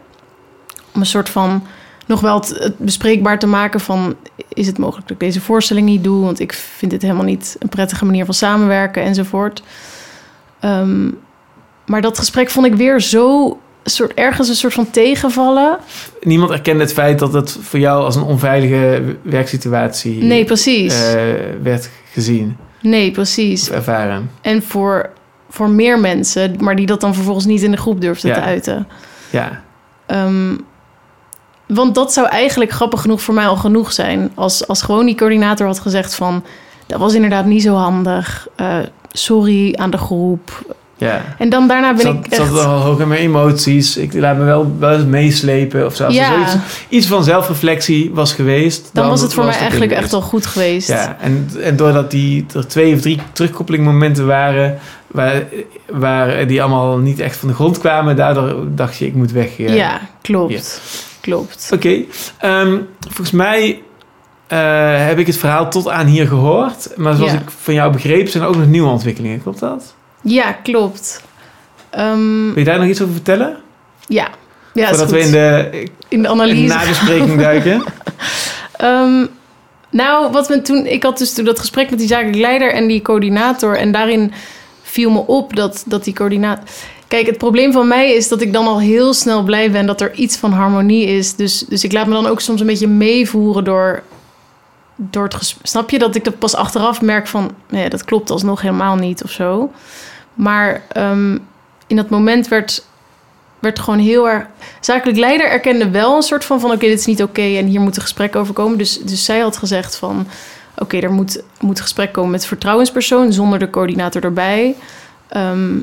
Om een soort van nog wel het, bespreekbaar te maken van... is het mogelijk dat ik deze voorstelling niet doe? Want ik vind dit helemaal niet een prettige manier van samenwerken enzovoort. Ehm, maar dat gesprek vond ik weer zo... Soort, ergens een soort van tegenvallen. Niemand erkende het feit dat het voor jou als een onveilige werksituatie Nee, precies. eh, werd gezien nee, precies. ervaren. En voor, voor meer mensen, maar die dat dan vervolgens niet in de groep durfden Ja. te uiten. Ja. Ehm, want dat zou eigenlijk grappig genoeg voor mij al genoeg zijn. Als, als gewoon die coördinator had gezegd van... dat was inderdaad niet zo handig. eh, sorry aan de groep. ja. En dan daarna ben zat, ik echt... zat wel hoog in mijn emoties. Ik laat me wel, wel eens meeslepen. Of zo. Als er ja, zoiets, iets van zelfreflectie was geweest. dan, was het voor mij eigenlijk echt al goed geweest. Ja, en, en doordat die, er twee of drie terugkoppelingmomenten waren... Waar, waar die allemaal niet echt van de grond kwamen... daardoor dacht je, ik moet weg. Ja, Ja. klopt. Klopt. Oké, ehm, volgens mij eh, heb ik het verhaal tot aan hier gehoord. Maar zoals Ja. ik van jou begreep, zijn er ook nog nieuwe ontwikkelingen. Klopt dat? Ja, klopt. Ehm, Wil je daar nog iets over vertellen? ja. Ja, Voordat we in de, in de in de analyse nabespreking duiken. Ehm, nou, wat me toen, ik had dus toen dat gesprek met die zakelijk leider en die coördinator. En daarin viel me op dat, dat die coördinator. Kijk, het probleem van mij is dat ik dan al heel snel blij ben dat er iets van harmonie is. Dus, dus ik laat me dan ook soms een beetje meevoeren door, door het gesprek. Snap je dat ik dat pas achteraf merk van, nee, dat klopt alsnog helemaal niet of zo. Maar ehm, in dat moment werd, werd gewoon heel erg. Zakelijk leider erkende wel een soort van: van oké, dit is niet oké en hier moet een gesprek over komen. Dus, dus zij had gezegd van: oké, er moet, moet gesprek komen met vertrouwenspersoon zonder de coördinator erbij. Ehm,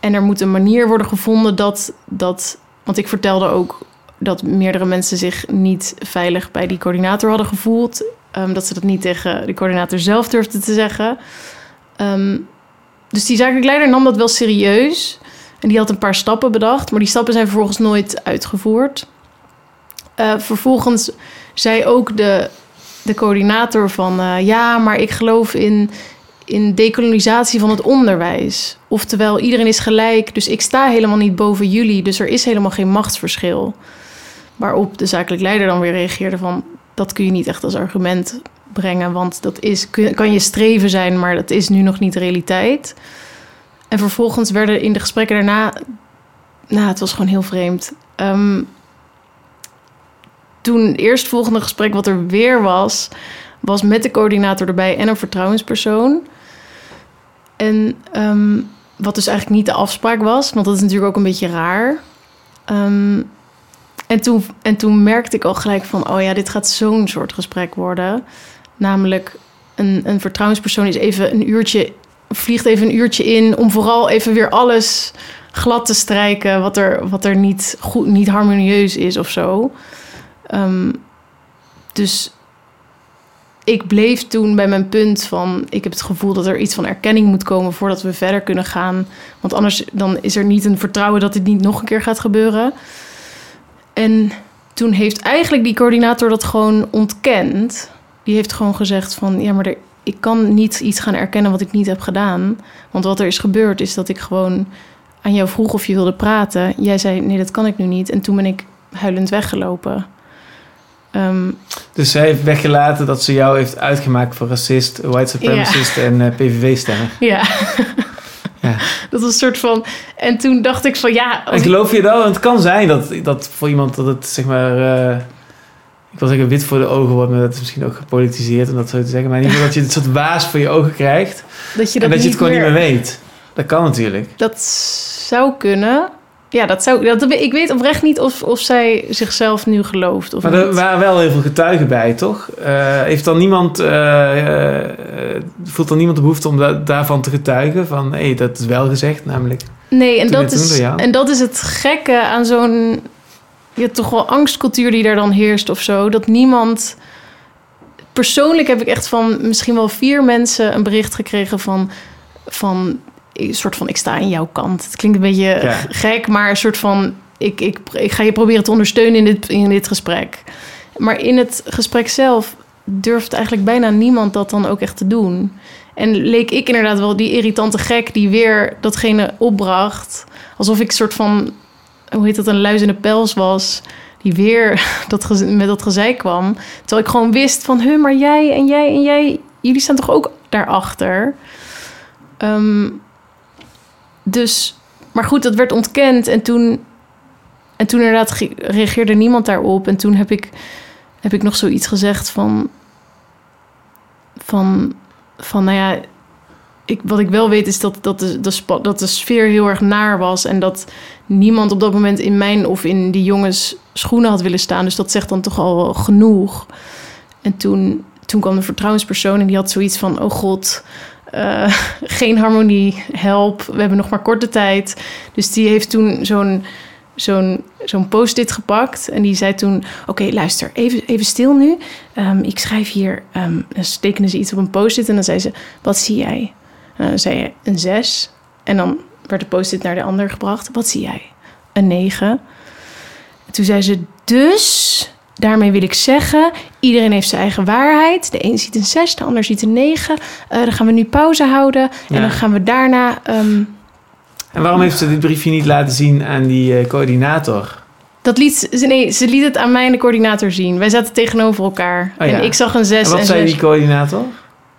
en er moet een manier worden gevonden dat, dat. Want ik vertelde ook dat meerdere mensen zich niet veilig bij die coördinator hadden gevoeld. Ehm, dat ze dat niet tegen de coördinator zelf durfden te zeggen. Ehm, dus die zakelijk leider nam dat wel serieus. En die had een paar stappen bedacht, maar die stappen zijn vervolgens nooit uitgevoerd. Eh, vervolgens zei ook de, de coördinator van... eh, ja, maar ik geloof in, in dekolonisatie van het onderwijs. Oftewel, iedereen is gelijk, dus ik sta helemaal niet boven jullie. Dus er is helemaal geen machtsverschil. Waarop de zakelijk leider dan weer reageerde van... dat kun je niet echt als argument brengen... want dat is, kan je streven zijn, maar dat is nu nog niet realiteit... En vervolgens werden in de gesprekken daarna... Nou, het was gewoon heel vreemd. Ehm, toen het eerstvolgende gesprek wat er weer was... was met de coördinator erbij en een vertrouwenspersoon. En ehm, wat dus eigenlijk niet de afspraak was... want dat is natuurlijk ook een beetje raar. Ehm, en, toen, en toen merkte ik al gelijk van... oh ja, dit gaat zo'n soort gesprek worden. Namelijk, een, een vertrouwenspersoon is even een uurtje vliegt even een uurtje in om vooral even weer alles glad te strijken wat er, wat er niet, goed, niet harmonieus is of zo. Ehm, dus ik bleef toen bij mijn punt van... ik heb het gevoel dat er iets van erkenning moet komen... voordat we verder kunnen gaan. Want anders dan is er niet een vertrouwen dat dit niet nog een keer gaat gebeuren. En toen heeft eigenlijk die coördinator dat gewoon ontkend. Die heeft gewoon gezegd van... ja, maar er, ik kan niet iets gaan erkennen wat ik niet heb gedaan. Want wat er is gebeurd is dat ik gewoon aan jou vroeg of je wilde praten. Jij zei, nee, dat kan ik nu niet. En toen ben ik huilend weggelopen. Ehm, Dus zij heeft weggelaten dat ze jou heeft uitgemaakt voor racist, white supremacist en eh, PVV-stemmer. ja. Ja. Dat was een soort van... En toen dacht ik van ja... En ik- geloof je dat? Want het kan zijn dat, dat voor iemand dat het zeg maar... eh, ik wil zeggen wit voor de ogen wordt, maar dat is misschien ook gepolitiseerd om dat zo te zeggen. Maar in ieder geval dat je het soort waas voor je ogen krijgt. dat je en dat, dat je het gewoon meer- niet meer weet. Dat kan natuurlijk. Dat zou kunnen. Ja, dat zou... Dat, ik weet oprecht niet of, of zij zichzelf nu gelooft of Maar niet. er waren wel heel veel getuigen bij, toch? Eh, heeft dan niemand, eh, eh, voelt dan niemand de behoefte om da- daarvan te getuigen? Van, hé, dat is wel gezegd, namelijk. Nee, en dat, is, en dat is het gekke aan zo'n... Ja, toch wel angstcultuur die daar dan heerst of zo. Dat niemand... Persoonlijk heb ik echt van misschien wel vier mensen een bericht gekregen van... van een soort van, ik sta aan jouw kant. Het klinkt een beetje Ja. gek, maar een soort van... Ik, ik, ik ga je proberen te ondersteunen in dit, in dit gesprek. Maar in het gesprek zelf durft eigenlijk bijna niemand dat dan ook echt te doen. En leek ik inderdaad wel die irritante gek die weer datgene opbracht. Alsof ik een soort van, hoe heet dat, een luis in de pels was. Die weer dat met dat gezeik kwam. Terwijl ik gewoon wist van, huh, maar jij en jij en jij, jullie staan toch ook daarachter? Ehm, dus, maar goed, dat werd ontkend. En toen, en toen inderdaad ge- reageerde niemand daarop. En toen heb ik, heb ik nog zoiets gezegd van... Van, van nou ja, ik, wat ik wel weet is dat, dat, de, de, dat de sfeer heel erg naar was. En dat niemand op dat moment in mijn of in die jongens schoenen had willen staan. Dus dat zegt dan toch al genoeg. En toen, toen kwam de vertrouwenspersoon en die had zoiets van... oh god, eh, geen harmonie, help, we hebben nog maar korte tijd. Dus die heeft toen zo'n zo'n post-it gepakt. En die zei toen, oké, luister, even, even stil nu. Ehm, ik schrijf hier, ehm dan tekenen ze iets op een post-it en dan zei ze, wat zie jij? Dan zei je een 6. En dan werd de post-it naar de ander gebracht. Wat zie jij? Een 9. En toen zei ze, dus daarmee wil ik zeggen, iedereen heeft zijn eigen waarheid. De een ziet een 6, de ander ziet een 9. Eh, dan gaan we nu pauze houden. En dan gaan we daarna... ehm, En waarom heeft ze dit briefje niet laten zien aan die eh, coördinator? dat liet ze, nee, ze liet het aan mij en de coördinator zien. Wij zaten tegenover elkaar. Oh ja. En ik zag een 6 En wat en zei 6. die coördinator?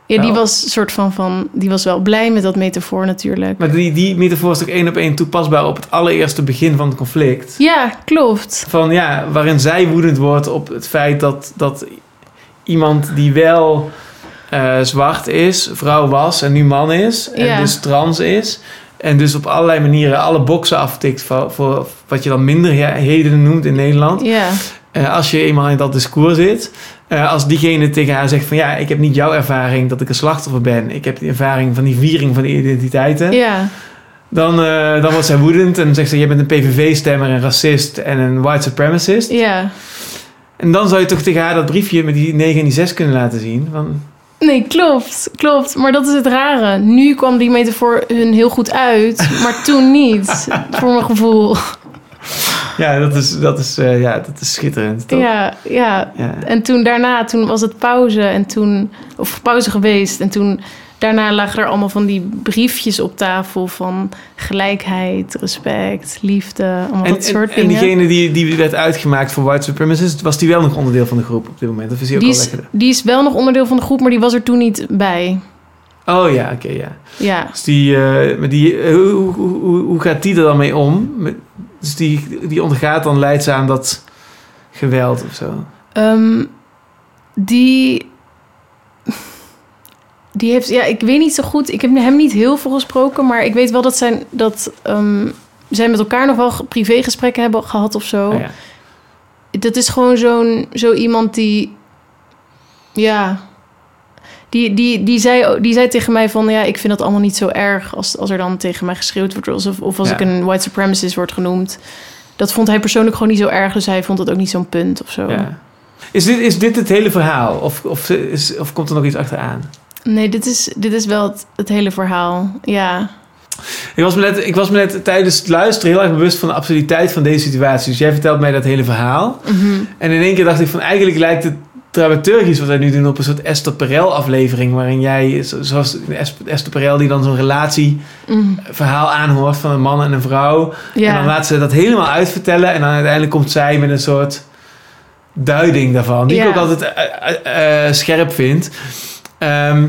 Ja, die Nou. was soort van, van... Die was wel blij met dat metafoor natuurlijk. Maar die, die metafoor is toch één op één toepasbaar op het allereerste begin van het conflict? Ja, klopt. Van ja, waarin zij woedend wordt op het feit dat, dat iemand die wel eh, zwart is, vrouw was en nu man is, en Ja. dus trans is. En dus op allerlei manieren alle boksen aftikt voor, voor wat je dan minderheden noemt in Nederland. Ja, Eh, als je eenmaal in dat discours zit. Eh, als diegene tegen haar zegt van ja, ik heb niet jouw ervaring dat ik een slachtoffer ben. Ik heb die ervaring van die viering van die identiteiten. ja. Dan, eh, dan wordt zij woedend en zegt ze: Je bent een PVV-stemmer, een racist en een white supremacist. Ja. En dan zou je toch tegen haar dat briefje met die 9 en die 6 kunnen laten zien. Van, Nee, klopt. Klopt. Maar dat is het rare. Nu kwam die metafoor hun heel goed uit, maar toen niet. Voor mijn gevoel. Ja, dat is, dat is, eh, ja, dat is schitterend. Toch? Ja, ja. Ja. En toen daarna, toen was het pauze en toen, of pauze geweest. En toen, daarna lagen er allemaal van die briefjes op tafel van gelijkheid, respect, liefde, allemaal En, dat soort en, en dingen. diegene die, die werd uitgemaakt voor white supremacist, was die wel nog onderdeel van de groep op dit moment? Of is die ook al is, weg? die is wel nog onderdeel van de groep, maar die was er toen niet bij. Oh ja, oké, ja. Ja. Dus die, maar die, eh, hoe, hoe, hoe, hoe gaat die er dan mee om? Dus die, die ondergaat dan leidzaam dat geweld of zo. Ehm, die. Die heeft, ja, ik weet niet zo goed. Ik heb hem niet heel veel gesproken, maar ik weet wel dat zijn dat ehm, zij met elkaar nog wel ge- privégesprekken hebben gehad of zo. Oh ja. Dat is gewoon zo'n zo iemand die, ja, die, die, die, zei, die zei tegen mij van, ja, ik vind dat allemaal niet zo erg als, als er dan tegen mij geschreeuwd wordt alsof, of als Ja. ik een white supremacist word genoemd. Dat vond hij persoonlijk gewoon niet zo erg, dus hij vond het ook niet zo'n punt of zo. Ja. Is, dit, is dit het hele verhaal? Of, of, is, of komt er nog iets achteraan? Nee, dit is, dit is wel het, het hele verhaal. Ja. Ik was, me net, ik was me net tijdens het luisteren heel erg bewust van de absurditeit van deze situatie. Dus jij vertelt mij dat hele verhaal. Mhm. En in één keer dacht ik van eigenlijk lijkt het dramaturgisch wat wij nu doen op een soort Esther Perel aflevering. Waarin jij, zo- zoals Es- Esther Perel die dan zo'n relatieverhaal Mhm. aanhoort van een man en een vrouw. En dan Ja. laat ze dat helemaal uitvertellen. En dan uiteindelijk komt zij met een soort duiding daarvan. Die ik Ja. ook altijd eh, eh, eh, scherp vind. Ehm,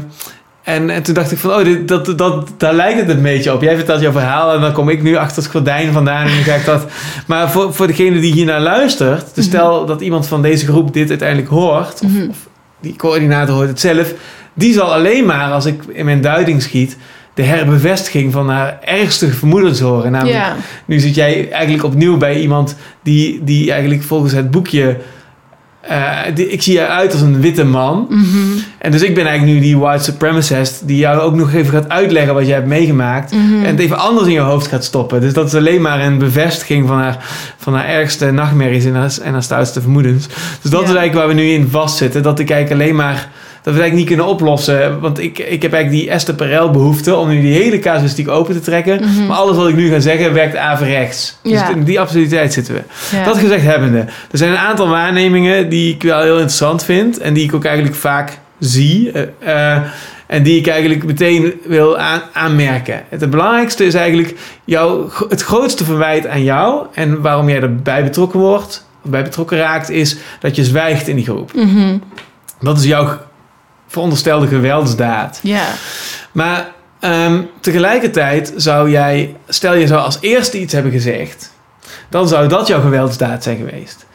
En, en toen dacht ik van, oh, dit, dat, dat, daar lijkt het een beetje op. Jij vertelt jouw verhaal en dan kom ik nu achter het gordijn vandaan en dan ga ik dat... Maar voor, voor degene die hier naar luistert, dus stel dat iemand van deze groep dit uiteindelijk hoort, of, Mhm. of die coördinator hoort het zelf, die zal alleen maar, als ik in mijn duiding schiet, de herbevestiging van haar ergste vermoedens horen. Namelijk, Ja. nu zit jij eigenlijk opnieuw bij iemand die, die eigenlijk volgens het boekje... eh, die- ik zie eruit als een witte man. Mhm. En dus ik ben eigenlijk nu die white supremacist die jou ook nog even gaat uitleggen wat jij hebt meegemaakt. Mhm. En het even anders in je hoofd gaat stoppen. Dus dat is alleen maar een bevestiging van haar, van haar ergste nachtmerries en haar, en haar stoutste vermoedens. Dus dat Ja. is eigenlijk waar we nu in vastzitten. Dat ik eigenlijk alleen maar... Dat we eigenlijk niet kunnen oplossen. Want ik, ik heb eigenlijk die Esther Perel behoefte om nu die hele casuïstiek open te trekken. Mhm. Maar alles wat ik nu ga zeggen werkt averechts. Dus in die absurditeit zitten we. Ja. Dat gezegd hebbende. Er zijn een aantal waarnemingen die ik wel heel interessant vind. En die ik ook eigenlijk vaak zie. eh, eh, en die ik eigenlijk meteen wil aan, aanmerken. Het belangrijkste is eigenlijk jouw, het grootste verwijt aan jou. En waarom jij erbij betrokken wordt. Of bij betrokken raakt. Is dat je zwijgt in die groep. Mhm. Dat is jouw veronderstelde geweldsdaad. Ja. Maar ehm, tegelijkertijd zou jij, stel je zou als eerste iets hebben gezegd, dan zou dat jouw geweldsdaad zijn geweest.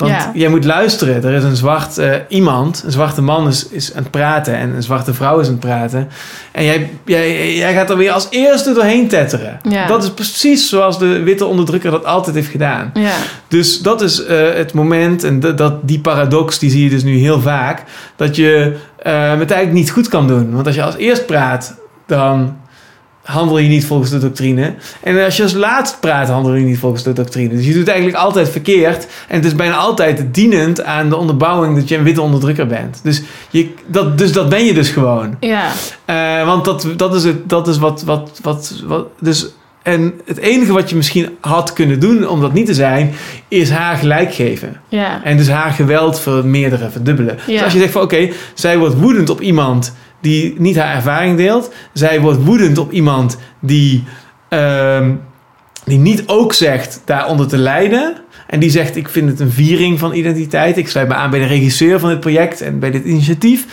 Want Ja. jij moet luisteren. Er is een zwart eh, iemand, een zwarte man is, is aan het praten en een zwarte vrouw is aan het praten. En jij, jij, jij gaat er weer als eerste doorheen tetteren. Ja. Dat is precies zoals de witte onderdrukker dat altijd heeft gedaan. Ja. Dus dat is eh, het moment, en dat, dat, die paradox die zie je dus nu heel vaak, dat je eh, het eigenlijk niet goed kan doen. Want als je als eerst praat, dan handel je niet volgens de doctrine. En als je als laatst praat, handel je niet volgens de doctrine. Dus je doet eigenlijk altijd verkeerd. En het is bijna altijd dienend aan de onderbouwing dat je een witte onderdrukker bent. Dus, je, dat, dus dat ben je dus gewoon. Ja. Eh, want dat, dat is, het, dat is wat, wat, wat, wat. Dus, en het enige wat je misschien had kunnen doen om dat niet te zijn, is haar gelijk geven. Ja. En dus haar geweld vermeerderen, verdubbelen. Dus Ja. als je zegt van oké, zij wordt woedend op iemand die niet haar ervaring deelt. Zij wordt woedend op iemand die, ehm, die niet ook zegt daaronder te lijden. En die zegt ik vind het een viering van identiteit. Ik sluit me aan bij de regisseur van dit project en bij dit initiatief.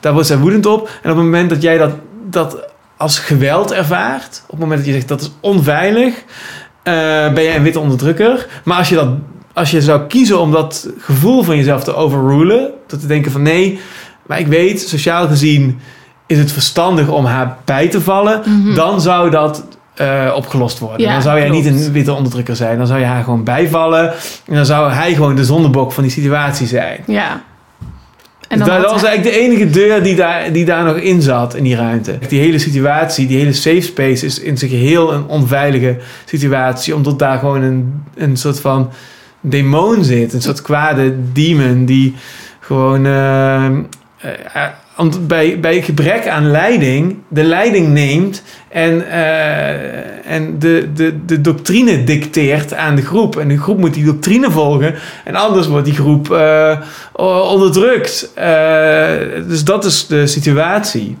Daar wordt zij woedend op. En op het moment dat jij dat, dat als geweld ervaart. Op het moment dat je zegt dat is onveilig. eh, ben jij een witte onderdrukker. Maar als je, dat, als je zou kiezen om dat gevoel van jezelf te overrulen. Door te denken van nee, maar ik weet, sociaal gezien is het verstandig om haar bij te vallen. Mhm. Dan zou dat eh, opgelost worden. Ja, dan zou jij klopt. niet een witte onderdrukker zijn. Dan zou je haar gewoon bijvallen. En dan zou hij gewoon de zondebok van die situatie zijn. Ja. En dan dat, was hij- eigenlijk de enige deur die daar, die daar nog in zat, in die ruimte. Die hele situatie, die hele safe space is in zijn geheel een onveilige situatie. Omdat daar gewoon een, een soort van demon zit. Een soort kwade demon die gewoon... eh, eh, want bij, bij gebrek aan leiding de leiding neemt en, eh, en de, de, de doctrine dicteert aan de groep. En de groep moet die doctrine volgen en anders wordt die groep eh, onderdrukt. Eh, dus dat is de situatie.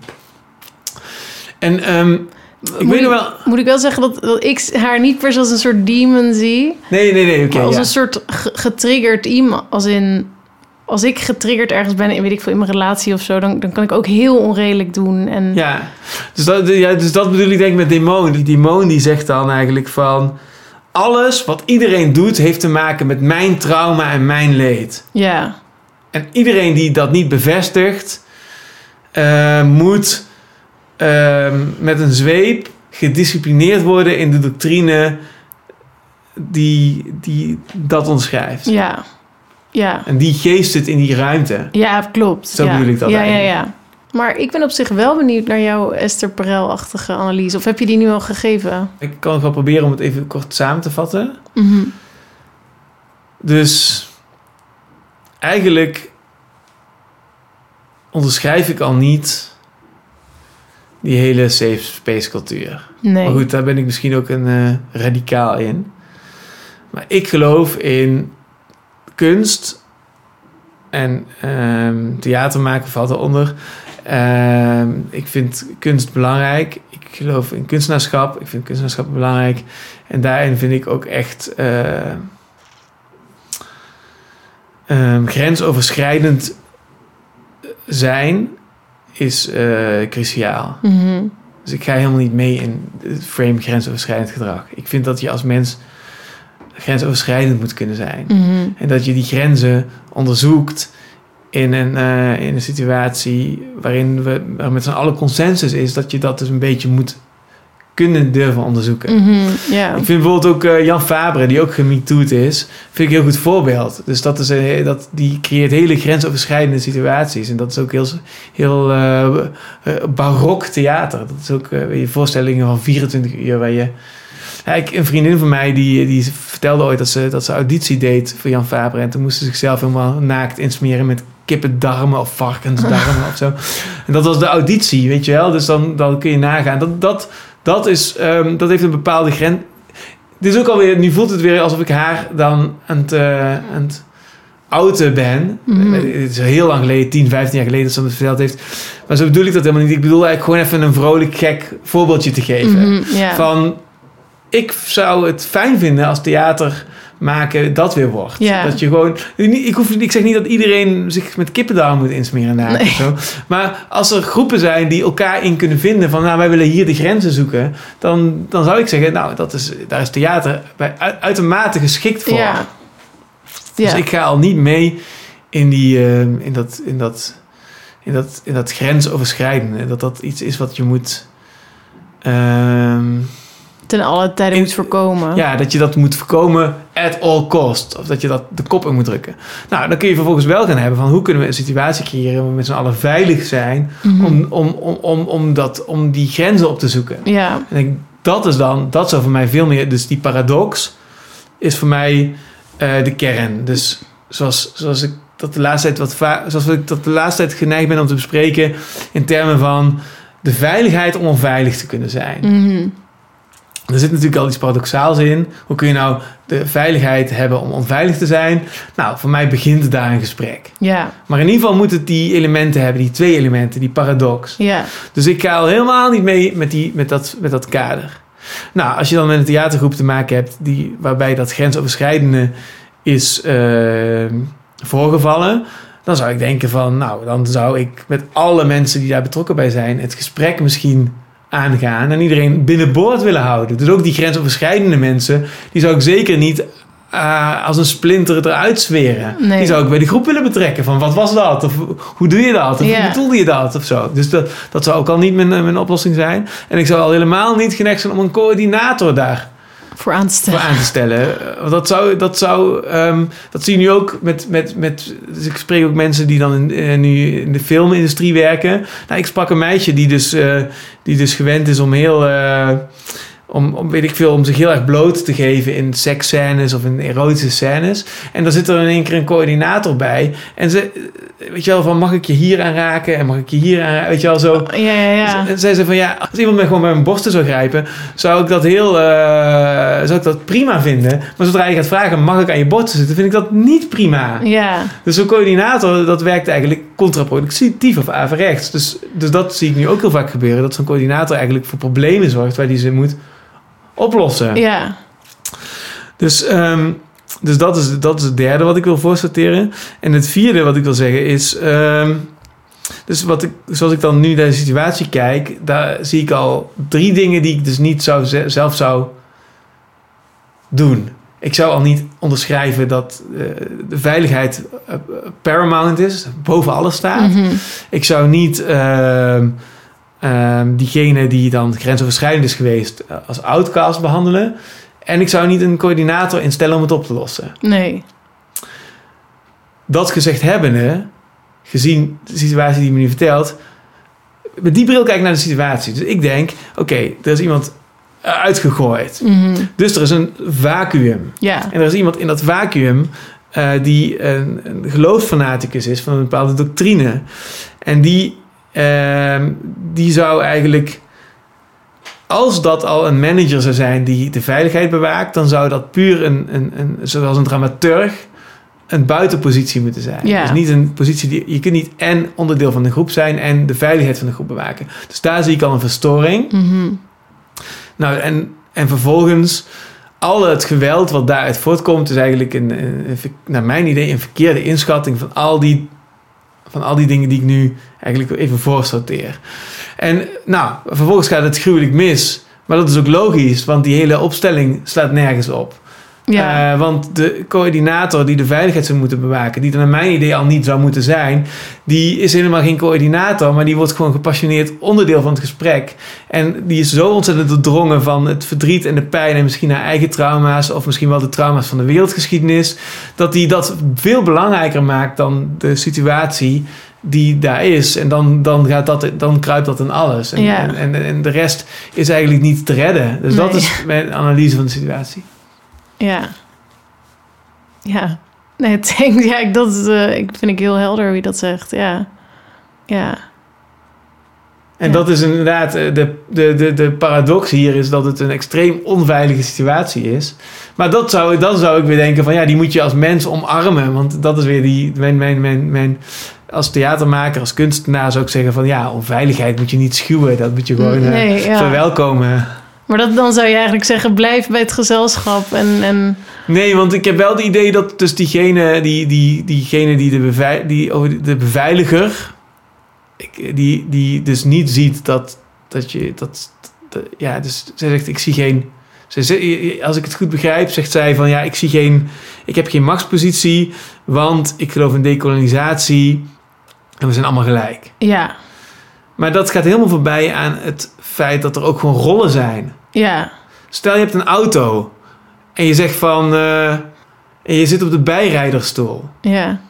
En ehm, ik moet, weet wel... moet ik wel zeggen dat, dat ik haar niet per se als een soort demon zie. Nee, nee, nee, oké. als ja. een soort ge- getriggerd iemand. Als in... Als ik getriggerd ergens ben, in, weet ik veel, in mijn relatie of zo... dan, dan kan ik ook heel onredelijk doen. En Ja, dus dat, ja, dus dat bedoel ik denk ik met demon. Die demon die zegt dan eigenlijk van... Alles wat iedereen doet heeft te maken met mijn trauma en mijn leed. ja, En iedereen die dat niet bevestigt... eh, moet ehm, met een zweep gedisciplineerd worden in de doctrine die, die dat omschrijft. ja, ja. En die geest het in die ruimte. Ja, klopt. Zo ja. bedoel ik dat Ja, ja, eigenlijk. ja. Maar ik ben op zich wel benieuwd naar jouw Esther Perel-achtige analyse. Of heb je die nu al gegeven? Ik kan wel proberen om het even kort samen te vatten. Mhm. Dus eigenlijk onderschrijf ik al niet die hele safe space cultuur. Nee. Maar goed, daar ben ik misschien ook een eh, radicaal in. Maar ik geloof in kunst en ehm, theater maken valt eronder. Ehm, ik vind kunst belangrijk. Ik geloof in kunstenaarschap. Ik vind kunstenaarschap belangrijk. En daarin vind ik ook echt eh, ehm, grensoverschrijdend zijn is eh, cruciaal. Mhm. Dus ik ga helemaal niet mee in het frame grensoverschrijdend gedrag. Ik vind dat je als mens grensoverschrijdend moet kunnen zijn. Mhm. En dat je die grenzen onderzoekt in een, eh, in een situatie waarin we waar met z'n allen consensus is dat je dat dus een beetje moet kunnen durven onderzoeken. Mhm. Ik vind bijvoorbeeld ook eh, Jan Fabre, die ook gemetoed is, vind ik een heel goed voorbeeld. Dus dat is een, dat, die creëert hele grensoverschrijdende situaties. En dat is ook heel, heel eh, barok theater. Dat is ook je voorstellingen van 24 uur waar je... Ja, ik, een vriendin van mij die, die vertelde ooit dat ze, dat ze auditie deed voor Jan Fabre. En toen moest ze zichzelf helemaal naakt insmeren met kippendarmen of varkensdarmen of zo. En dat was de auditie, weet je wel. Dus dan, dan kun je nagaan. Dat, dat, dat, is, ehm, dat heeft een bepaalde grens. Dit is ook alweer, nu voelt het weer alsof ik haar dan aan het, eh, aan het outen ben. Mhm. Het is heel lang geleden, 10, 15 jaar geleden dat ze me verteld heeft. Maar zo bedoel ik dat helemaal niet. Ik bedoel eigenlijk gewoon even een vrolijk, gek voorbeeldje te geven. Mhm. Van, ik zou het fijn vinden als theater maken dat weer wordt. Ja. Dat je gewoon... Ik, hoef, ik zeg niet dat iedereen zich met kippendarm moet insmeren na Nee. zo. Maar als er groepen zijn die elkaar in kunnen vinden van... nou, wij willen hier de grenzen zoeken... dan, dan zou ik zeggen, nou, dat is, daar is theater bij, uit- uitermate geschikt voor. Ja. Dus Ja. ik ga al niet mee in, die, eh, in, dat, in, dat, in, dat, in dat grensoverschrijdende. Dat dat iets is wat je moet... ehm, Ten alle tijden moet voorkomen. ja, dat je dat moet voorkomen at all cost. Of dat je dat de kop in moet drukken. Nou, dan kun je vervolgens wel gaan hebben van hoe kunnen we een situatie creëren waar we met z'n allen veilig zijn Mhm. om, om, om, om, om, dat, om die grenzen op te zoeken. Ja. En ik, dat is dan, dat zou voor mij veel meer, dus die paradox is voor mij eh, de kern. Dus zoals, zoals ik dat de laatste tijd wat zoals ik dat de laatste tijd geneigd ben om te bespreken in termen van de veiligheid om onveilig te kunnen zijn. Mhm. Er zit natuurlijk al iets paradoxaals in. Hoe kun je nou de veiligheid hebben om onveilig te zijn? Nou, voor mij begint daar een gesprek. Ja. Maar in ieder geval moet het die elementen hebben, die twee elementen, die paradox. Ja. Dus ik ga al helemaal niet mee met, die, met, dat, met dat kader. Nou, als je dan met een theatergroep te maken hebt die, waarbij dat grensoverschrijdende is eh, voorgevallen, dan zou ik denken van, nou, dan zou ik met alle mensen die daar betrokken bij zijn, het gesprek misschien aangaan en iedereen binnenboord willen houden. Dus ook die grensoverschrijdende mensen, die zou ik zeker niet eh, als een splinter eruit zweren. Nee. Die zou ik bij de groep willen betrekken. Van wat was dat? Of hoe doe je dat? Of hoe bedoelde je dat? Of zo. Dus dat, dat zou ook al niet mijn, mijn oplossing zijn. En ik zou al helemaal niet geneigd zijn om een coördinator daar Voor aan te voor stellen. aan te stellen. Want dat zou, dat zou, ehm, dat zie je nu ook met, met, met, dus ik spreek ook mensen die dan in, eh, nu in de filmindustrie werken. Nou, ik sprak een meisje die dus, eh, die dus gewend is om heel, eh, om, om, weet ik veel, om zich heel erg bloot te geven in seksscènes of in erotische scènes. En dan zit er in één keer een coördinator bij. En ze, weet je wel, van mag ik je hier aanraken en mag ik je hier aanraken, weet je wel, zo. Ja, ja, ja. En zei ze van ja, als iemand me gewoon bij mijn borsten zou grijpen, zou ik dat heel, eh, zou ik dat prima vinden. Maar zodra je gaat vragen, mag ik aan je borsten zitten, vind ik dat niet prima. Ja. Dus zo'n coördinator, dat werkt eigenlijk contraproductief of averechts. Dus, dus dat zie ik nu ook heel vaak gebeuren, dat zo'n coördinator eigenlijk voor problemen zorgt waar die ze moet oplossen. Ja. Dus, ehm, dus dat, is, dat is het derde wat ik wil voorsorteren. En het vierde wat ik wil zeggen is... ehm, dus wat ik, zoals ik dan nu naar de situatie kijk... daar zie ik al drie dingen die ik dus niet zou, ze- zelf zou doen. Ik zou al niet onderschrijven dat eh, de veiligheid eh, paramount is, boven alles staat. Mhm. Ik zou niet ehm, ehm, diegene die dan grensoverschrijdend is geweest eh, als outcast behandelen. En ik zou niet een coördinator instellen om het op te lossen. Nee. Dat gezegd hebbende, gezien de situatie die me nu vertelt, met die bril kijk ik naar de situatie. Dus ik denk, oké, er is iemand eh, uitgegooid. Mhm. Dus er is een vacuüm. Ja. En er is iemand in dat vacuüm eh, die een, een geloofsfanaticus is van een bepaalde doctrine. En die, die zou eigenlijk, als dat al een manager zou zijn die de veiligheid bewaakt, dan zou dat puur een, een, een zoals een dramaturg, een buitenpositie moeten zijn. Ja. Dus niet een positie die je kunt niet en onderdeel van de groep zijn en de veiligheid van de groep bewaken. Dus daar zie ik al een verstoring. Mhm. Nou, en, en vervolgens, al het geweld wat daaruit voortkomt, is eigenlijk een, naar mijn idee een verkeerde inschatting van al die Van al die dingen die ik nu eigenlijk even voorsorteer. En nou, vervolgens gaat het gruwelijk mis. Maar dat is ook logisch, want die hele opstelling slaat nergens op. Ja. Eh, want de coördinator die de veiligheid zou moeten bewaken, die er naar mijn idee al niet zou moeten zijn, die is helemaal geen coördinator, maar die wordt gewoon gepassioneerd onderdeel van het gesprek. En die is zo ontzettend doordrongen van het verdriet en de pijn en misschien haar eigen trauma's, of misschien wel de trauma's van de wereldgeschiedenis, dat die dat veel belangrijker maakt dan de situatie die daar is. En dan, dan, gaat dat, dan kruipt dat in alles. En, Ja. en, en, en de rest is eigenlijk niet te redden. Dus dat is mijn analyse van de situatie. Ja. Ja. Nee, thanks. Ja, ik, dat is, eh, ik vind ik heel helder je dat zegt. Ja. Ja. En Ja. dat is inderdaad eh, de, de, de, de paradox hier is dat het een extreem onveilige situatie is. Maar dat zou, dan zou ik weer denken van ja, die moet je als mens omarmen. Want dat is weer die, mijn, mijn, mijn, mijn, als theatermaker, als kunstenaar zou ik zeggen van ja, onveiligheid moet je niet schuwen. Dat moet je gewoon eh, Nee, ja. verwelkomen. Maar dat, dan zou je eigenlijk zeggen, blijf bij het gezelschap. En, en Nee, want ik heb wel het idee dat dus diegene die, die, diegene die de, bevei die, oh, de beveiliger, die, die dus niet ziet dat, dat je, dat, dat- ja, dus zij zegt, ik zie geen, ze- als ik het goed begrijp, zegt zij van, ja, ik zie geen, ik heb geen machtspositie, want ik geloof in dekolonisatie en we zijn allemaal gelijk. ja, Maar dat gaat helemaal voorbij aan het feit dat er ook gewoon rollen zijn. ja, Stel je hebt een auto en je zegt van. eh, en je zit op de bijrijderstoel. ja,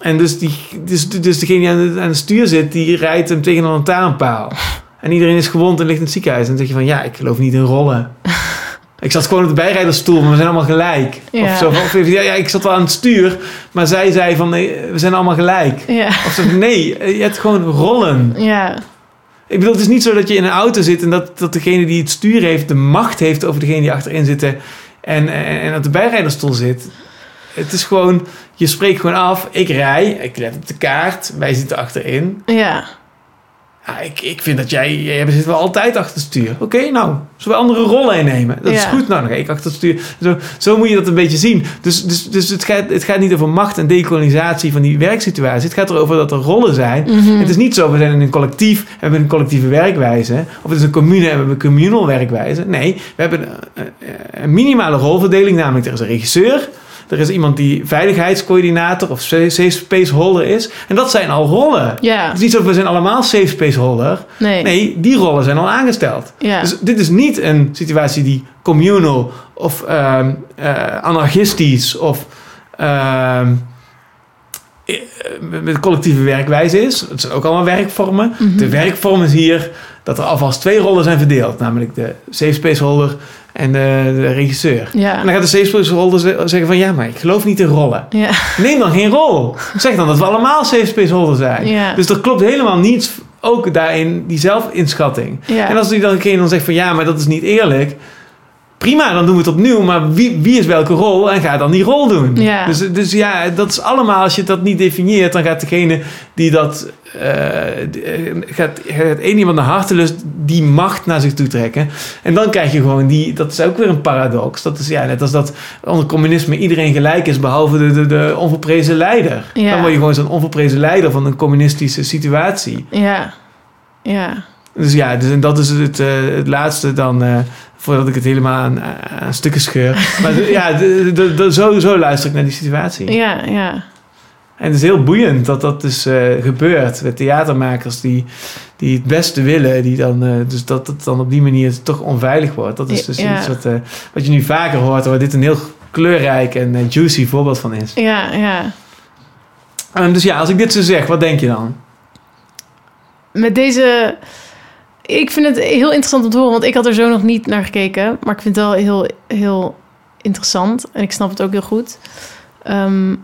En dus, die, dus, dus degene die aan het, aan het stuur zit, die rijdt hem tegen een lantaarnpaal. En iedereen is gewond en ligt in het ziekenhuis. En dan zeg je van ja, ik geloof niet in rollen. ik zat gewoon op de bijrijderstoel, maar we zijn allemaal gelijk. Ja. Of zo, van- of, ja, ja, ik zat wel aan het stuur, maar zij zei van nee, we zijn allemaal gelijk. ja, Of zo, nee, je hebt gewoon rollen. ja, Ik bedoel, het is niet zo dat je in een auto zit en dat, dat degene die het stuur heeft de macht heeft over degene die achterin zit en, en, en op de bijrijderstoel zit. Het is gewoon, je spreekt gewoon af, ik rij, ik let op de kaart, wij zitten achterin. ja, Ja, ik, ik vind dat jij, jij zit wel altijd achter het stuur. Oké, nou, zullen we andere rollen innemen? Dat is goed, nou dan ga ik achter het stuur. Zo, zo moet je dat een beetje zien. Dus, dus, dus het, gaat, het gaat niet over macht en dekolonisatie van die werksituatie. Het gaat erover dat er rollen zijn. Mhm. Het is niet zo, we zijn in een collectief en we hebben een collectieve werkwijze. Of het is een commune en we hebben een communal werkwijze. Nee, we hebben een, een minimale rolverdeling, namelijk er is een regisseur. Er is iemand die veiligheidscoördinator of safe space holder is. En dat zijn al rollen. ja, Het is niet zo, we zijn allemaal safe space holder. nee, Nee, die rollen zijn al aangesteld. ja, Dus dit is niet een situatie die communal of ehm, eh, anarchistisch of ehm, eh, met met collectieve werkwijze is. Het zijn ook allemaal werkvormen. Mhm. De werkvorm is hier dat er alvast twee rollen zijn verdeeld. Namelijk de safe space holder en de, de regisseur. En ja, dan gaat de safe zeggen van... ja, maar ik geloof niet in rollen. ja, Neem dan geen rol. Zeg dan dat we allemaal safe space zijn. ja, Dus er klopt helemaal niets ook daarin, die zelfinschatting. ja, En als die dan degene dan zegt van ja, maar dat is niet eerlijk. Prima, dan doen we het opnieuw. Maar wie, wie is welke rol? En ga dan die rol doen. Ja. Dus, dus ja, dat is allemaal, als je dat niet definieert, dan gaat degene die dat eh, gaat, gaat één iemand naar hartelust die macht naar zich toe trekken. En dan krijg je gewoon die, dat is ook weer een paradox. Dat is ja, net als dat onder communisme iedereen gelijk is, behalve de, de, de onverprezen leider. Ja. Dan word je gewoon zo'n onverprezen leider van een communistische situatie. ja, ja, Dus ja, dus, en dat is het, eh, het laatste dan, voordat ik het helemaal aan, aan stukken scheur. Maar ja, zo, zo luister ik naar die situatie. ja, ja, En het is heel boeiend dat dat dus eh, gebeurt met theatermakers die, die het beste willen. Die dan, eh, dus dat het dan op die manier toch onveilig wordt. Dat is dus Ja. iets wat, eh, wat je nu vaker hoort, waar dit een heel kleurrijk en juicy voorbeeld van is. ja, ja. Dus ja, als ik dit zo zeg, wat denk je dan? Met deze... Ik vind het heel interessant om te horen, want ik had er zo nog niet naar gekeken. Maar ik vind het wel heel, heel interessant. En ik snap het ook heel goed. Ehm,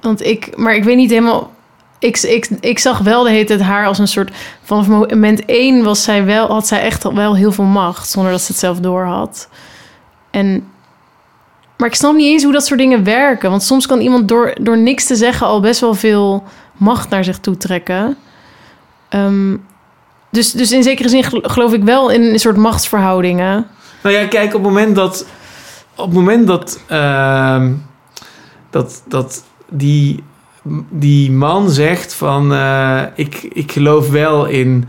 want ik... Maar ik weet niet helemaal... Ik, ik, ik zag wel de hele tijd haar als een soort... Vanaf moment één was zij wel, had zij echt wel heel veel macht. Zonder dat ze het zelf door had. En... Maar ik snap niet eens hoe dat soort dingen werken. Want soms kan iemand door, door niks te zeggen al best wel veel macht naar zich toe trekken. Ehm, dus, dus in zekere zin gel- geloof ik wel in een soort machtsverhoudingen. Nou ja, kijk, op het moment dat. Op het moment dat. ehm, dat, dat die die man zegt van... eh, ik, ik geloof wel in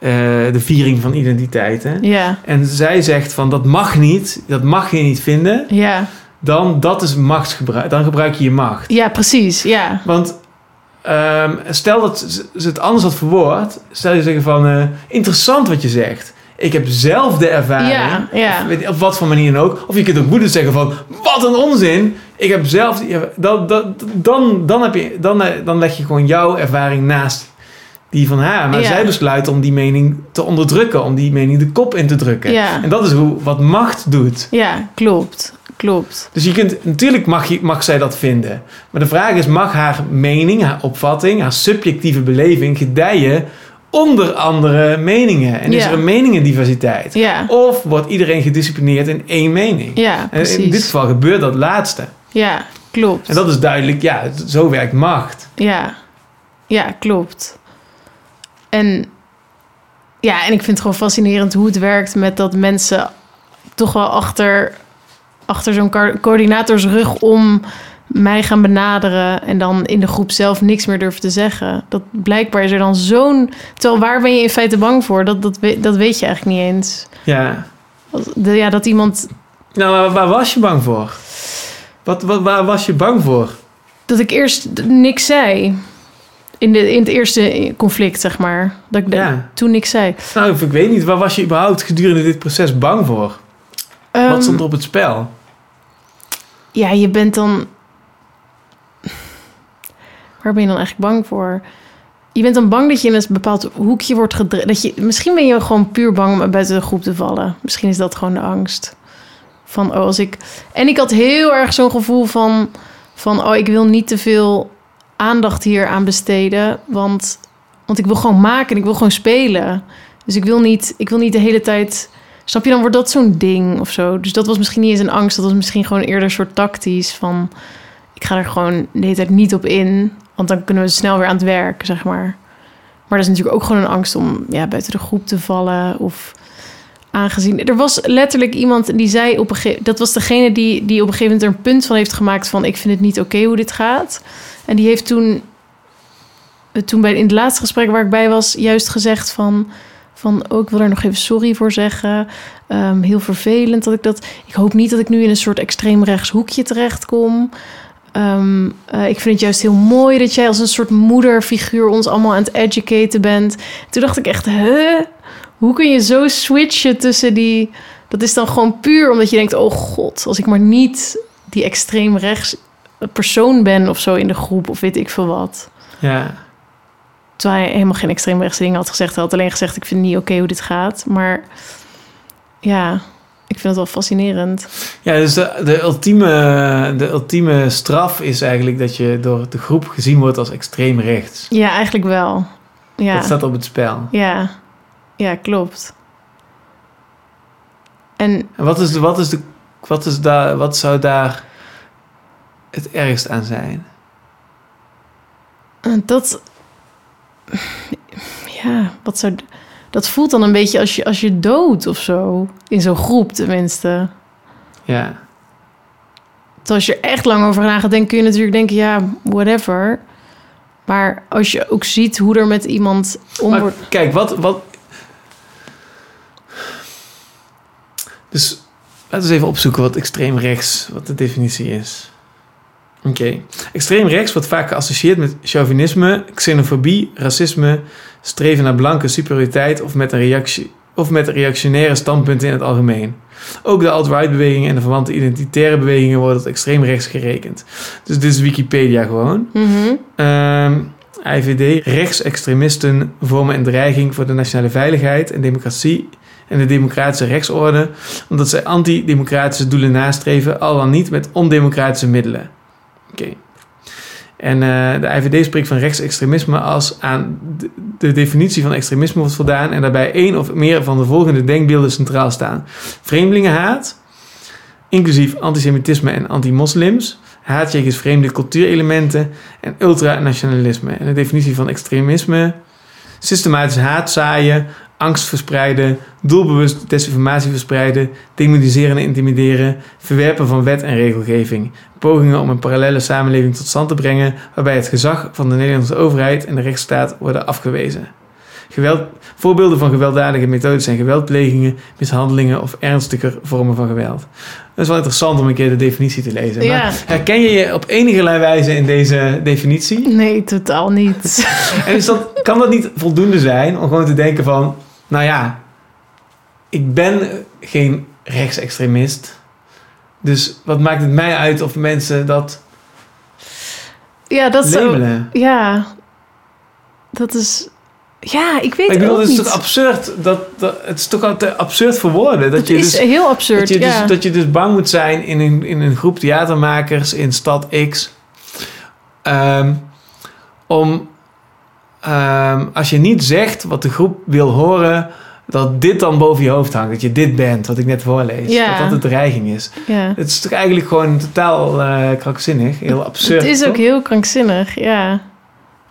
eh, de viering van identiteiten. Ja, En zij zegt van dat mag niet, dat mag je niet vinden. ja, Dan, dat is machtsgebruik. Dan gebruik je je macht. ja, precies. Ja, Want ehm, stel dat ze- het anders had verwoord. Stel je zeggen van, eh, interessant wat je zegt. Ik heb zelf de ervaring. Ja, ja. Of, weet op wat voor manier dan ook. Of je kunt ook moedig zeggen van, wat een onzin. Ik heb zelf... die erva- Dan, dan, heb je, dan, eh, dan leg je gewoon jouw ervaring naast die van haar. Maar zij besluit om die mening te onderdrukken. Om die mening de kop in te drukken. Ja. En dat is hoe, wat macht doet. ja, klopt. Klopt. Dus je kunt, natuurlijk mag, je, mag zij dat vinden. Maar de vraag is, mag haar mening, haar opvatting, haar subjectieve beleving gedijen onder andere meningen? En is er een meningendiversiteit? Ja, Of wordt iedereen gedisciplineerd in één mening? ja, En in dit geval gebeurt dat laatste. Ja, klopt. En dat is duidelijk, ja, zo werkt macht. Ja, ja, klopt. En ja, en ik vind het gewoon fascinerend hoe het werkt met dat mensen toch wel achter, achter zo'n co- coördinatorsrug om mij gaan benaderen en dan in de groep zelf niks meer durven te zeggen. Dat blijkbaar is er dan zo'n. Terwijl waar ben je in feite bang voor? Dat, dat, weet, dat weet je eigenlijk niet eens. Ja. Ja, dat iemand. Nou, waar, waar was je bang voor? Wat, wat, waar was je bang voor? Dat ik eerst niks zei. In, de, in het eerste conflict, zeg maar. Dat ik Ja. toen niks zei. Nou, ik weet niet, waar was je überhaupt gedurende dit proces bang voor? Ehm, Wat stond er op het spel? Ja, je bent dan. Waar ben je dan eigenlijk bang voor? Je bent dan bang dat je in een bepaald hoekje wordt gedreven. Dat je, misschien ben je gewoon puur bang om buiten de groep te vallen. Misschien is dat gewoon de angst. Van, oh, als ik... En ik had heel erg zo'n gevoel van... Van, oh, ik wil niet te veel aandacht hier aan besteden. Want, want ik wil gewoon maken en ik wil gewoon spelen. Dus ik wil niet, ik wil niet de hele tijd... Snap je, dan wordt dat zo'n ding of zo. Dus dat was misschien niet eens een angst. Dat was misschien gewoon eerder een soort tactisch van... Ik ga er gewoon de hele tijd niet op in. Want dan kunnen we snel weer aan het werk, zeg maar. Maar dat is natuurlijk ook gewoon een angst om ja, buiten de groep te vallen. Of aangezien... Er was letterlijk iemand die zei op een gegeven... Dat was degene die, die op een gegeven moment er een punt van heeft gemaakt... van ik vind het niet oké hoe dit gaat. En die heeft toen... Toen bij, in het laatste gesprek waar ik bij was... juist gezegd van... Van, oh, ik wil er nog even sorry voor zeggen. Ehm, heel vervelend dat ik dat... Ik hoop niet dat ik nu in een soort extreem rechts hoekje terechtkom. Eh, ik vind het juist heel mooi dat jij als een soort moederfiguur ons allemaal aan het educaten bent. Toen dacht ik echt, huh? Hoe kun je zo switchen tussen die... Dat is dan gewoon puur omdat je denkt, oh god, als ik maar niet die extreem rechts persoon ben of zo in de groep of weet ik veel wat. Ja. Terwijl hij helemaal geen extreemrechtse dingen had gezegd. Hij had alleen gezegd, ik vind het niet oké hoe dit gaat. Maar ja, ik vind het wel fascinerend. Ja, dus de, de, ultieme, de ultieme straf is eigenlijk dat je door de groep gezien wordt als extreem rechts. Ja, eigenlijk wel. Ja, Dat staat op het spel. ja. ja klopt. En En wat, is de, wat, is de, wat, is daar, wat zou daar het ergst aan zijn? dat... Ja, wat zou... Dat voelt dan een beetje als je, als je dood of zo. In zo'n groep tenminste. Ja, Terwijl als je echt lang over na gaat denken... kun je natuurlijk denken, ja, whatever. Maar als je ook ziet hoe er met iemand om wordt... kijk, wat, wat... Dus laten we eens even opzoeken wat extreem rechts, wat de definitie is. Oké. Extreem rechts wordt vaak geassocieerd met chauvinisme, xenofobie, racisme, streven naar blanke superioriteit of met, een reactie, of met reactionaire standpunten in het algemeen. Ook de alt-right bewegingen en de verwante identitaire bewegingen worden tot extreem rechts gerekend. Dus dit is Wikipedia gewoon. Ehm, IVD, rechtsextremisten vormen een dreiging voor de nationale veiligheid en democratie en de democratische rechtsorde, omdat zij antidemocratische doelen nastreven, al dan niet met ondemocratische middelen. Oké. En eh, de IVD spreekt van rechtsextremisme als aan de, de definitie van extremisme wordt voldaan en daarbij één of meer van de volgende denkbeelden centraal staan: vreemdelingenhaat, inclusief antisemitisme en anti-moslims, haat jegens vreemde cultuurelementen en ultranationalisme. En de definitie van extremisme: systematisch haat zaaien, angst verspreiden, doelbewust desinformatie verspreiden, demoniseren en intimideren, verwerpen van wet en regelgeving, pogingen om een parallele samenleving tot stand te brengen waarbij het gezag van de Nederlandse overheid en de rechtsstaat worden afgewezen. Geweld, voorbeelden van gewelddadige methodes zijn geweldplegingen, mishandelingen of ernstiger vormen van geweld. Dat is wel interessant om een keer de definitie te lezen. Ja. Maar herken je je op enige wijze in deze definitie? Nee, totaal niet. En is dat, kan dat niet voldoende zijn om gewoon te denken van... Nou ja, ik ben geen rechtsextremist. Dus wat maakt het mij uit of mensen dat ja, dat labelen? Ja, dat is... Ja, ik weet ik bedoel, ook het is niet. toch absurd? Dat, dat, het is toch altijd absurd voor woorden. Dat je is dus, heel absurd, dat je, ja. dus, dat je dus bang moet zijn in een, in een groep theatermakers in stad X. ehm, om, ehm, als je niet zegt wat de groep wil horen, dat dit dan boven je hoofd hangt. Dat je dit bent, wat ik net voorlees. Ja. Dat dat de dreiging is. ja. Het is toch eigenlijk gewoon totaal eh krankzinnig. Heel absurd. Het is ook heel krankzinnig, ja.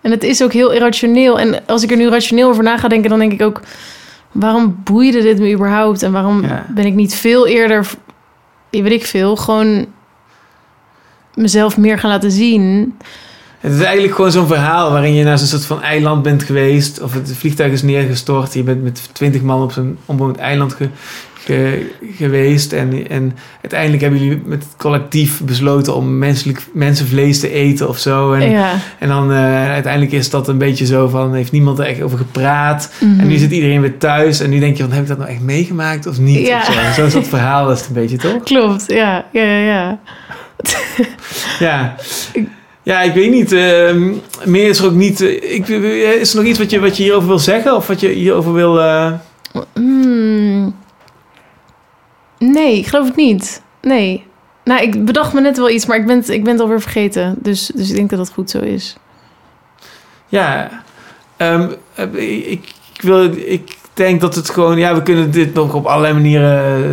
En het is ook heel irrationeel. En als ik er nu rationeel over na ga denken, dan denk ik ook... waarom boeide dit me überhaupt? En waarom Ja. ben ik niet veel eerder... Weet ik veel, gewoon mezelf meer gaan laten zien. Het is eigenlijk gewoon zo'n verhaal waarin je naar zo'n soort van eiland bent geweest. Of het vliegtuig is neergestort. Je bent met twintig man op zo'n onbewoond eiland ge- ge- geweest. En, en uiteindelijk hebben jullie met het collectief besloten om menselijk, mensenvlees te eten of zo. En, ja. en dan eh, uiteindelijk is dat een beetje zo van, heeft niemand er echt over gepraat. Mhm. En nu zit iedereen weer thuis. En nu denk je van, heb ik dat nou echt meegemaakt of niet? Ja. Of zo. zo is dat verhaal is het een beetje, toch? Klopt, ja, ja, ja, ja. Ja. Ja, ik weet niet. ehm, meer is er ook niet. eh, ik, is er nog iets wat je, wat je hierover wil zeggen? Of wat je hierover wil. eh, Hmm. Nee, ik geloof het niet. Nee. Nou, ik bedacht me net wel iets, maar ik ben het, ik ben het alweer vergeten. Dus, dus ik denk dat dat goed zo is. ja. Ehm, eh, ik, ik, wil, ik denk dat het gewoon. Ja, we kunnen dit nog op allerlei manieren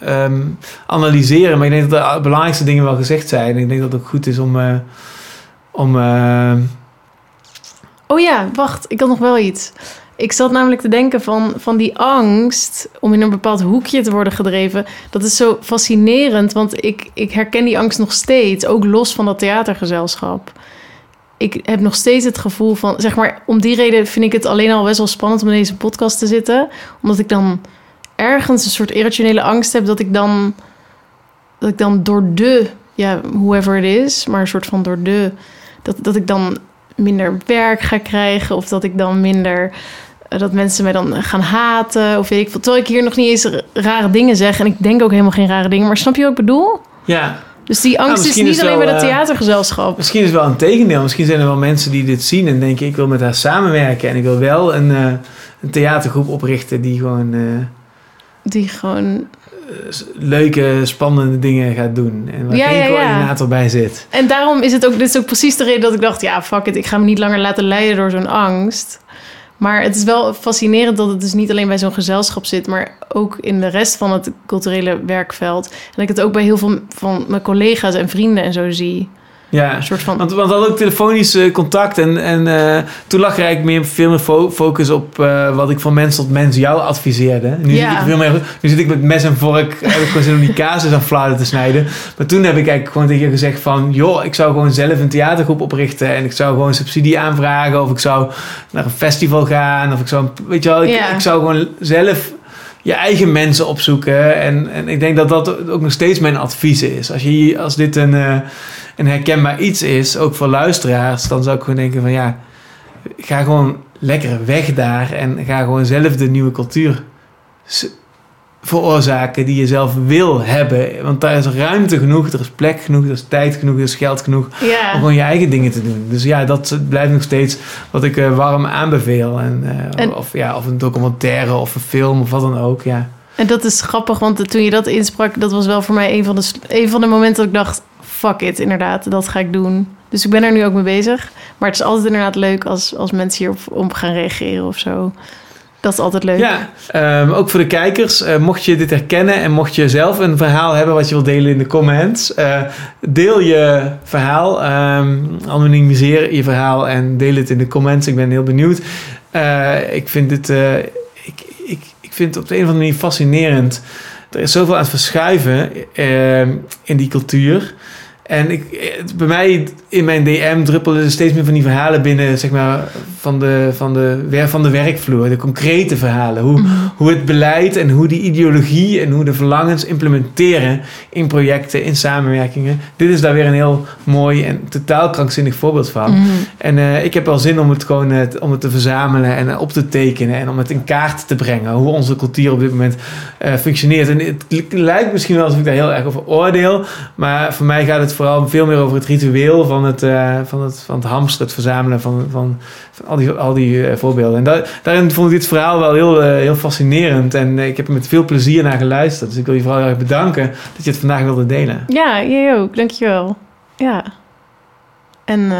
eh, ehm, analyseren. Maar ik denk dat de belangrijkste dingen wel gezegd zijn. Ik denk dat het ook goed is om. Om eh, Oh ja, wacht, ik had nog wel iets. Ik zat namelijk te denken van, van die angst om in een bepaald hoekje te worden gedreven. Dat is zo fascinerend, want ik, ik herken die angst nog steeds, ook los van dat theatergezelschap. Ik heb nog steeds het gevoel van, zeg maar, om die reden vind ik het alleen al best wel spannend om in deze podcast te zitten. Omdat ik dan ergens een soort irrationele angst heb dat ik dan, dat ik dan door de, ja, whoever het is, maar een soort van door de, dat, dat ik dan minder werk ga krijgen. Of dat ik dan minder. eh, Dat mensen mij dan gaan haten. Of weet ik veel. Terwijl ik hier nog niet eens rare dingen zeg. En ik denk ook helemaal geen rare dingen. Maar snap je wat ik bedoel? ja, Dus die angst is misschien niet is alleen wel, bij dat eh, theatergezelschap. misschien is het wel een tegendeel. Misschien zijn er wel mensen die dit zien en denken: ik wil met haar samenwerken. En ik wil wel een, eh, een theatergroep oprichten die gewoon. Die gewoon. Leuke, spannende dingen gaat doen. En waar Ja, geen ja, ja. coördinator bij zit. En daarom is het ook. Dit is ook precies de reden dat ik dacht: ja, fuck it. Ik ga me niet langer laten leiden door zo'n angst. Maar het is wel fascinerend dat het dus niet alleen bij zo'n gezelschap zit, maar ook in de rest van het culturele werkveld. En dat ik het ook bij heel veel van mijn collega's en vrienden en zo zie. Ja, Een soort van. want, want we hadden ook telefonisch eh, contact. En, en eh, toen lag er eigenlijk meer, veel meer fo- focus op eh, wat ik van mens tot mens jou adviseerde. Nu, Ja. zit, ik veel meer, nu zit ik met mes en vork. Gewoon zin om die casus aan flarden te snijden. Maar toen heb ik eigenlijk gewoon tegen je gezegd van... joh, ik zou gewoon zelf een theatergroep oprichten. En ik zou gewoon subsidie aanvragen. Of ik zou naar een festival gaan. Of ik zou... Weet je wel, ik, Ja. ik zou gewoon zelf je eigen mensen opzoeken. En, en ik denk dat dat ook nog steeds mijn advies is. Als, je, als dit een, een herkenbaar iets is, ook voor luisteraars... dan zou ik gewoon denken van ja... ga gewoon lekker weg daar... en ga gewoon zelf de nieuwe cultuur veroorzaken die je zelf wil hebben. Want daar is ruimte genoeg, er is plek genoeg, er is tijd genoeg, er is geld genoeg om gewoon je eigen dingen te doen. Dus ja, dat blijft nog steeds wat ik eh, warm aanbeveel. En, eh, En- of, ja, of een documentaire of een film of wat dan ook. Ja. En dat is grappig, want toen je dat insprak, dat was wel voor mij een van de, een van de momenten dat ik dacht: fuck it, inderdaad, dat ga ik doen. Dus ik ben er nu ook mee bezig. Maar het is altijd inderdaad leuk als, als mensen hierop op gaan reageren of zo. Dat is altijd leuk. Ja, ehm, ook voor de kijkers. eh, mocht je dit herkennen en mocht je zelf een verhaal hebben wat je wilt delen in de comments, eh, deel je verhaal. ehm anonimiseer je verhaal en deel het in de comments. Ik ben heel benieuwd. Eh, ik vind eh, ik, ik, ik vind het op de een of andere manier fascinerend. Er is zoveel aan het verschuiven eh, in die cultuur. En ik, bij mij in mijn DM druppelen er steeds meer van die verhalen binnen, zeg maar, van de, van de, van de werkvloer. De concrete verhalen. Hoe, Mhm. hoe het beleid en hoe die ideologie en hoe de verlangens implementeren in projecten, in samenwerkingen. Dit is daar weer een heel mooi en totaal krankzinnig voorbeeld van. Mhm. En eh, ik heb wel zin om het gewoon eh, te- om het te verzamelen en op te tekenen en om het in kaart te brengen. Hoe onze cultuur op dit moment eh, functioneert. En het li- lijkt misschien wel alsof ik daar heel erg over oordeel. Maar voor mij gaat het vooral veel meer over het ritueel van het, eh, van het, van het hamsteren, het verzamelen van, van, van al die, al die eh, voorbeelden. En da- daarin vond ik dit verhaal wel heel, eh, heel fascinerend. En ik heb er met veel plezier naar geluisterd. Dus ik wil je vooral heel erg bedanken dat je het vandaag wilde delen. Ja, jij ook. Dankjewel. Ja. En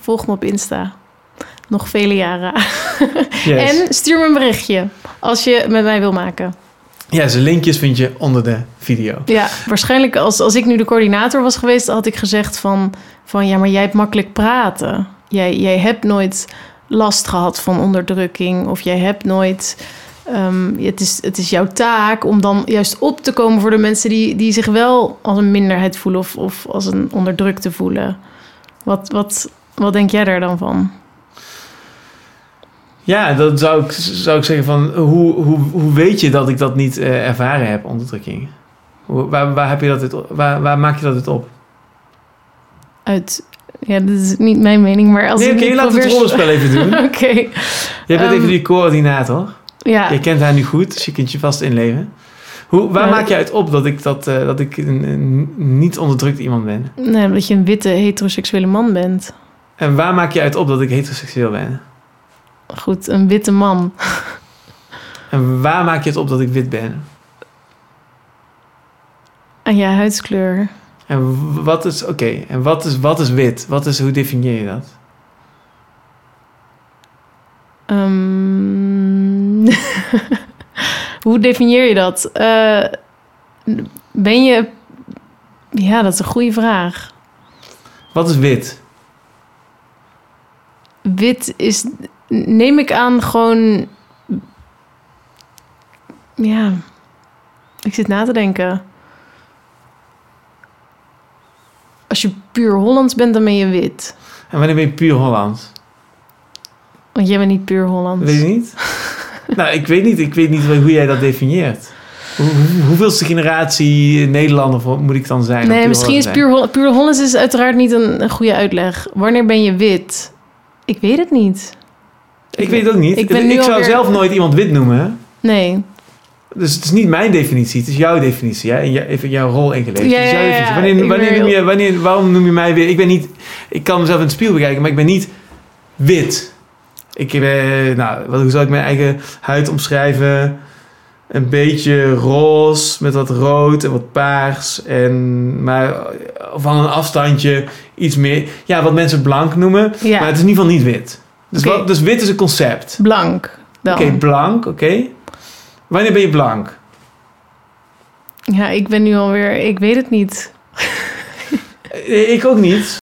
volg me op Insta. Nog vele jaren. Yes. En stuur me een berichtje als je met mij wil maken. Ja, zijn linkjes vind je onder de video. Ja, waarschijnlijk als, als ik nu de coördinator was geweest, had ik gezegd van, van ja, maar jij hebt makkelijk praten. Jij, jij hebt nooit last gehad van onderdrukking of jij hebt nooit. ehm, het, is, het is jouw taak om dan juist op te komen voor de mensen die, die zich wel als een minderheid voelen of, of als een onderdrukte voelen. Wat, wat, wat denk jij daar dan van? Ja, dan zou ik, zou ik zeggen van... Hoe, hoe, hoe weet je dat ik dat niet eh, ervaren heb, onderdrukking? Hoe- Waar, waar, heb je dat waar, waar maak je dat uit op? Uit, ja, dat is niet mijn mening, maar als nee, ik oké, nu laten we het rollenspel even doen. Oké, Jij bent Ehm, even die coördinator. ja. Je kent haar nu goed, dus je kunt je vast inleven. Hoe, waar Ja. maak je uit op dat ik, dat, eh, dat ik een, een niet onderdrukt iemand ben? Nee, omdat je een witte heteroseksuele man bent. En waar maak je uit op dat ik heteroseksueel ben? Goed, een witte man. En waar maak je het op dat ik wit ben? Aan je huidskleur. En wat is, oké, en wat is, wat is wit? Wat is, hoe definieer je dat? Ehm, Hoe definieer je dat? Eh, ben je... Ja, dat is een goede vraag. Wat is wit? Wit is, neem ik aan, gewoon... Ja, ik zit na te denken. Als je puur Hollands bent, dan ben je wit. En wanneer ben je puur Hollands? Want jij bent niet puur Hollands. Weet je niet? nou, ik weet niet. Ik weet niet hoe jij dat definieert. Hoe, hoe- hoeveelste generatie Nederlander moet ik dan zijn? Nee, misschien is Hollands puur, Hol- puur Hollands is uiteraard niet een, een goede uitleg. Wanneer ben je wit? Ik weet het niet. Ik weet het ook niet. Ik ben zou zelf nooit iemand wit noemen. Nee. Dus het is niet mijn definitie, het is jouw definitie. Hè? En even jouw rol ingeleefd. Ja. Wanneer, wanneer noem je, wanneer, waarom noem je mij wit? Ik ben niet... Ik kan mezelf in het spiegel bekijken, maar ik ben niet wit. Ik ben... Nou, wat, hoe zou ik mijn eigen huid omschrijven? Een beetje roze met wat rood en wat paars. En, maar van een afstandje iets meer... Ja, wat mensen blank noemen. Maar het is in ieder geval niet wit. Dus, wat, dus wit is een concept. blank. Oké, blank, oké. Wanneer ben je blank? Ja, ik ben nu alweer... Ik weet het niet. Eh, Ik ook niet.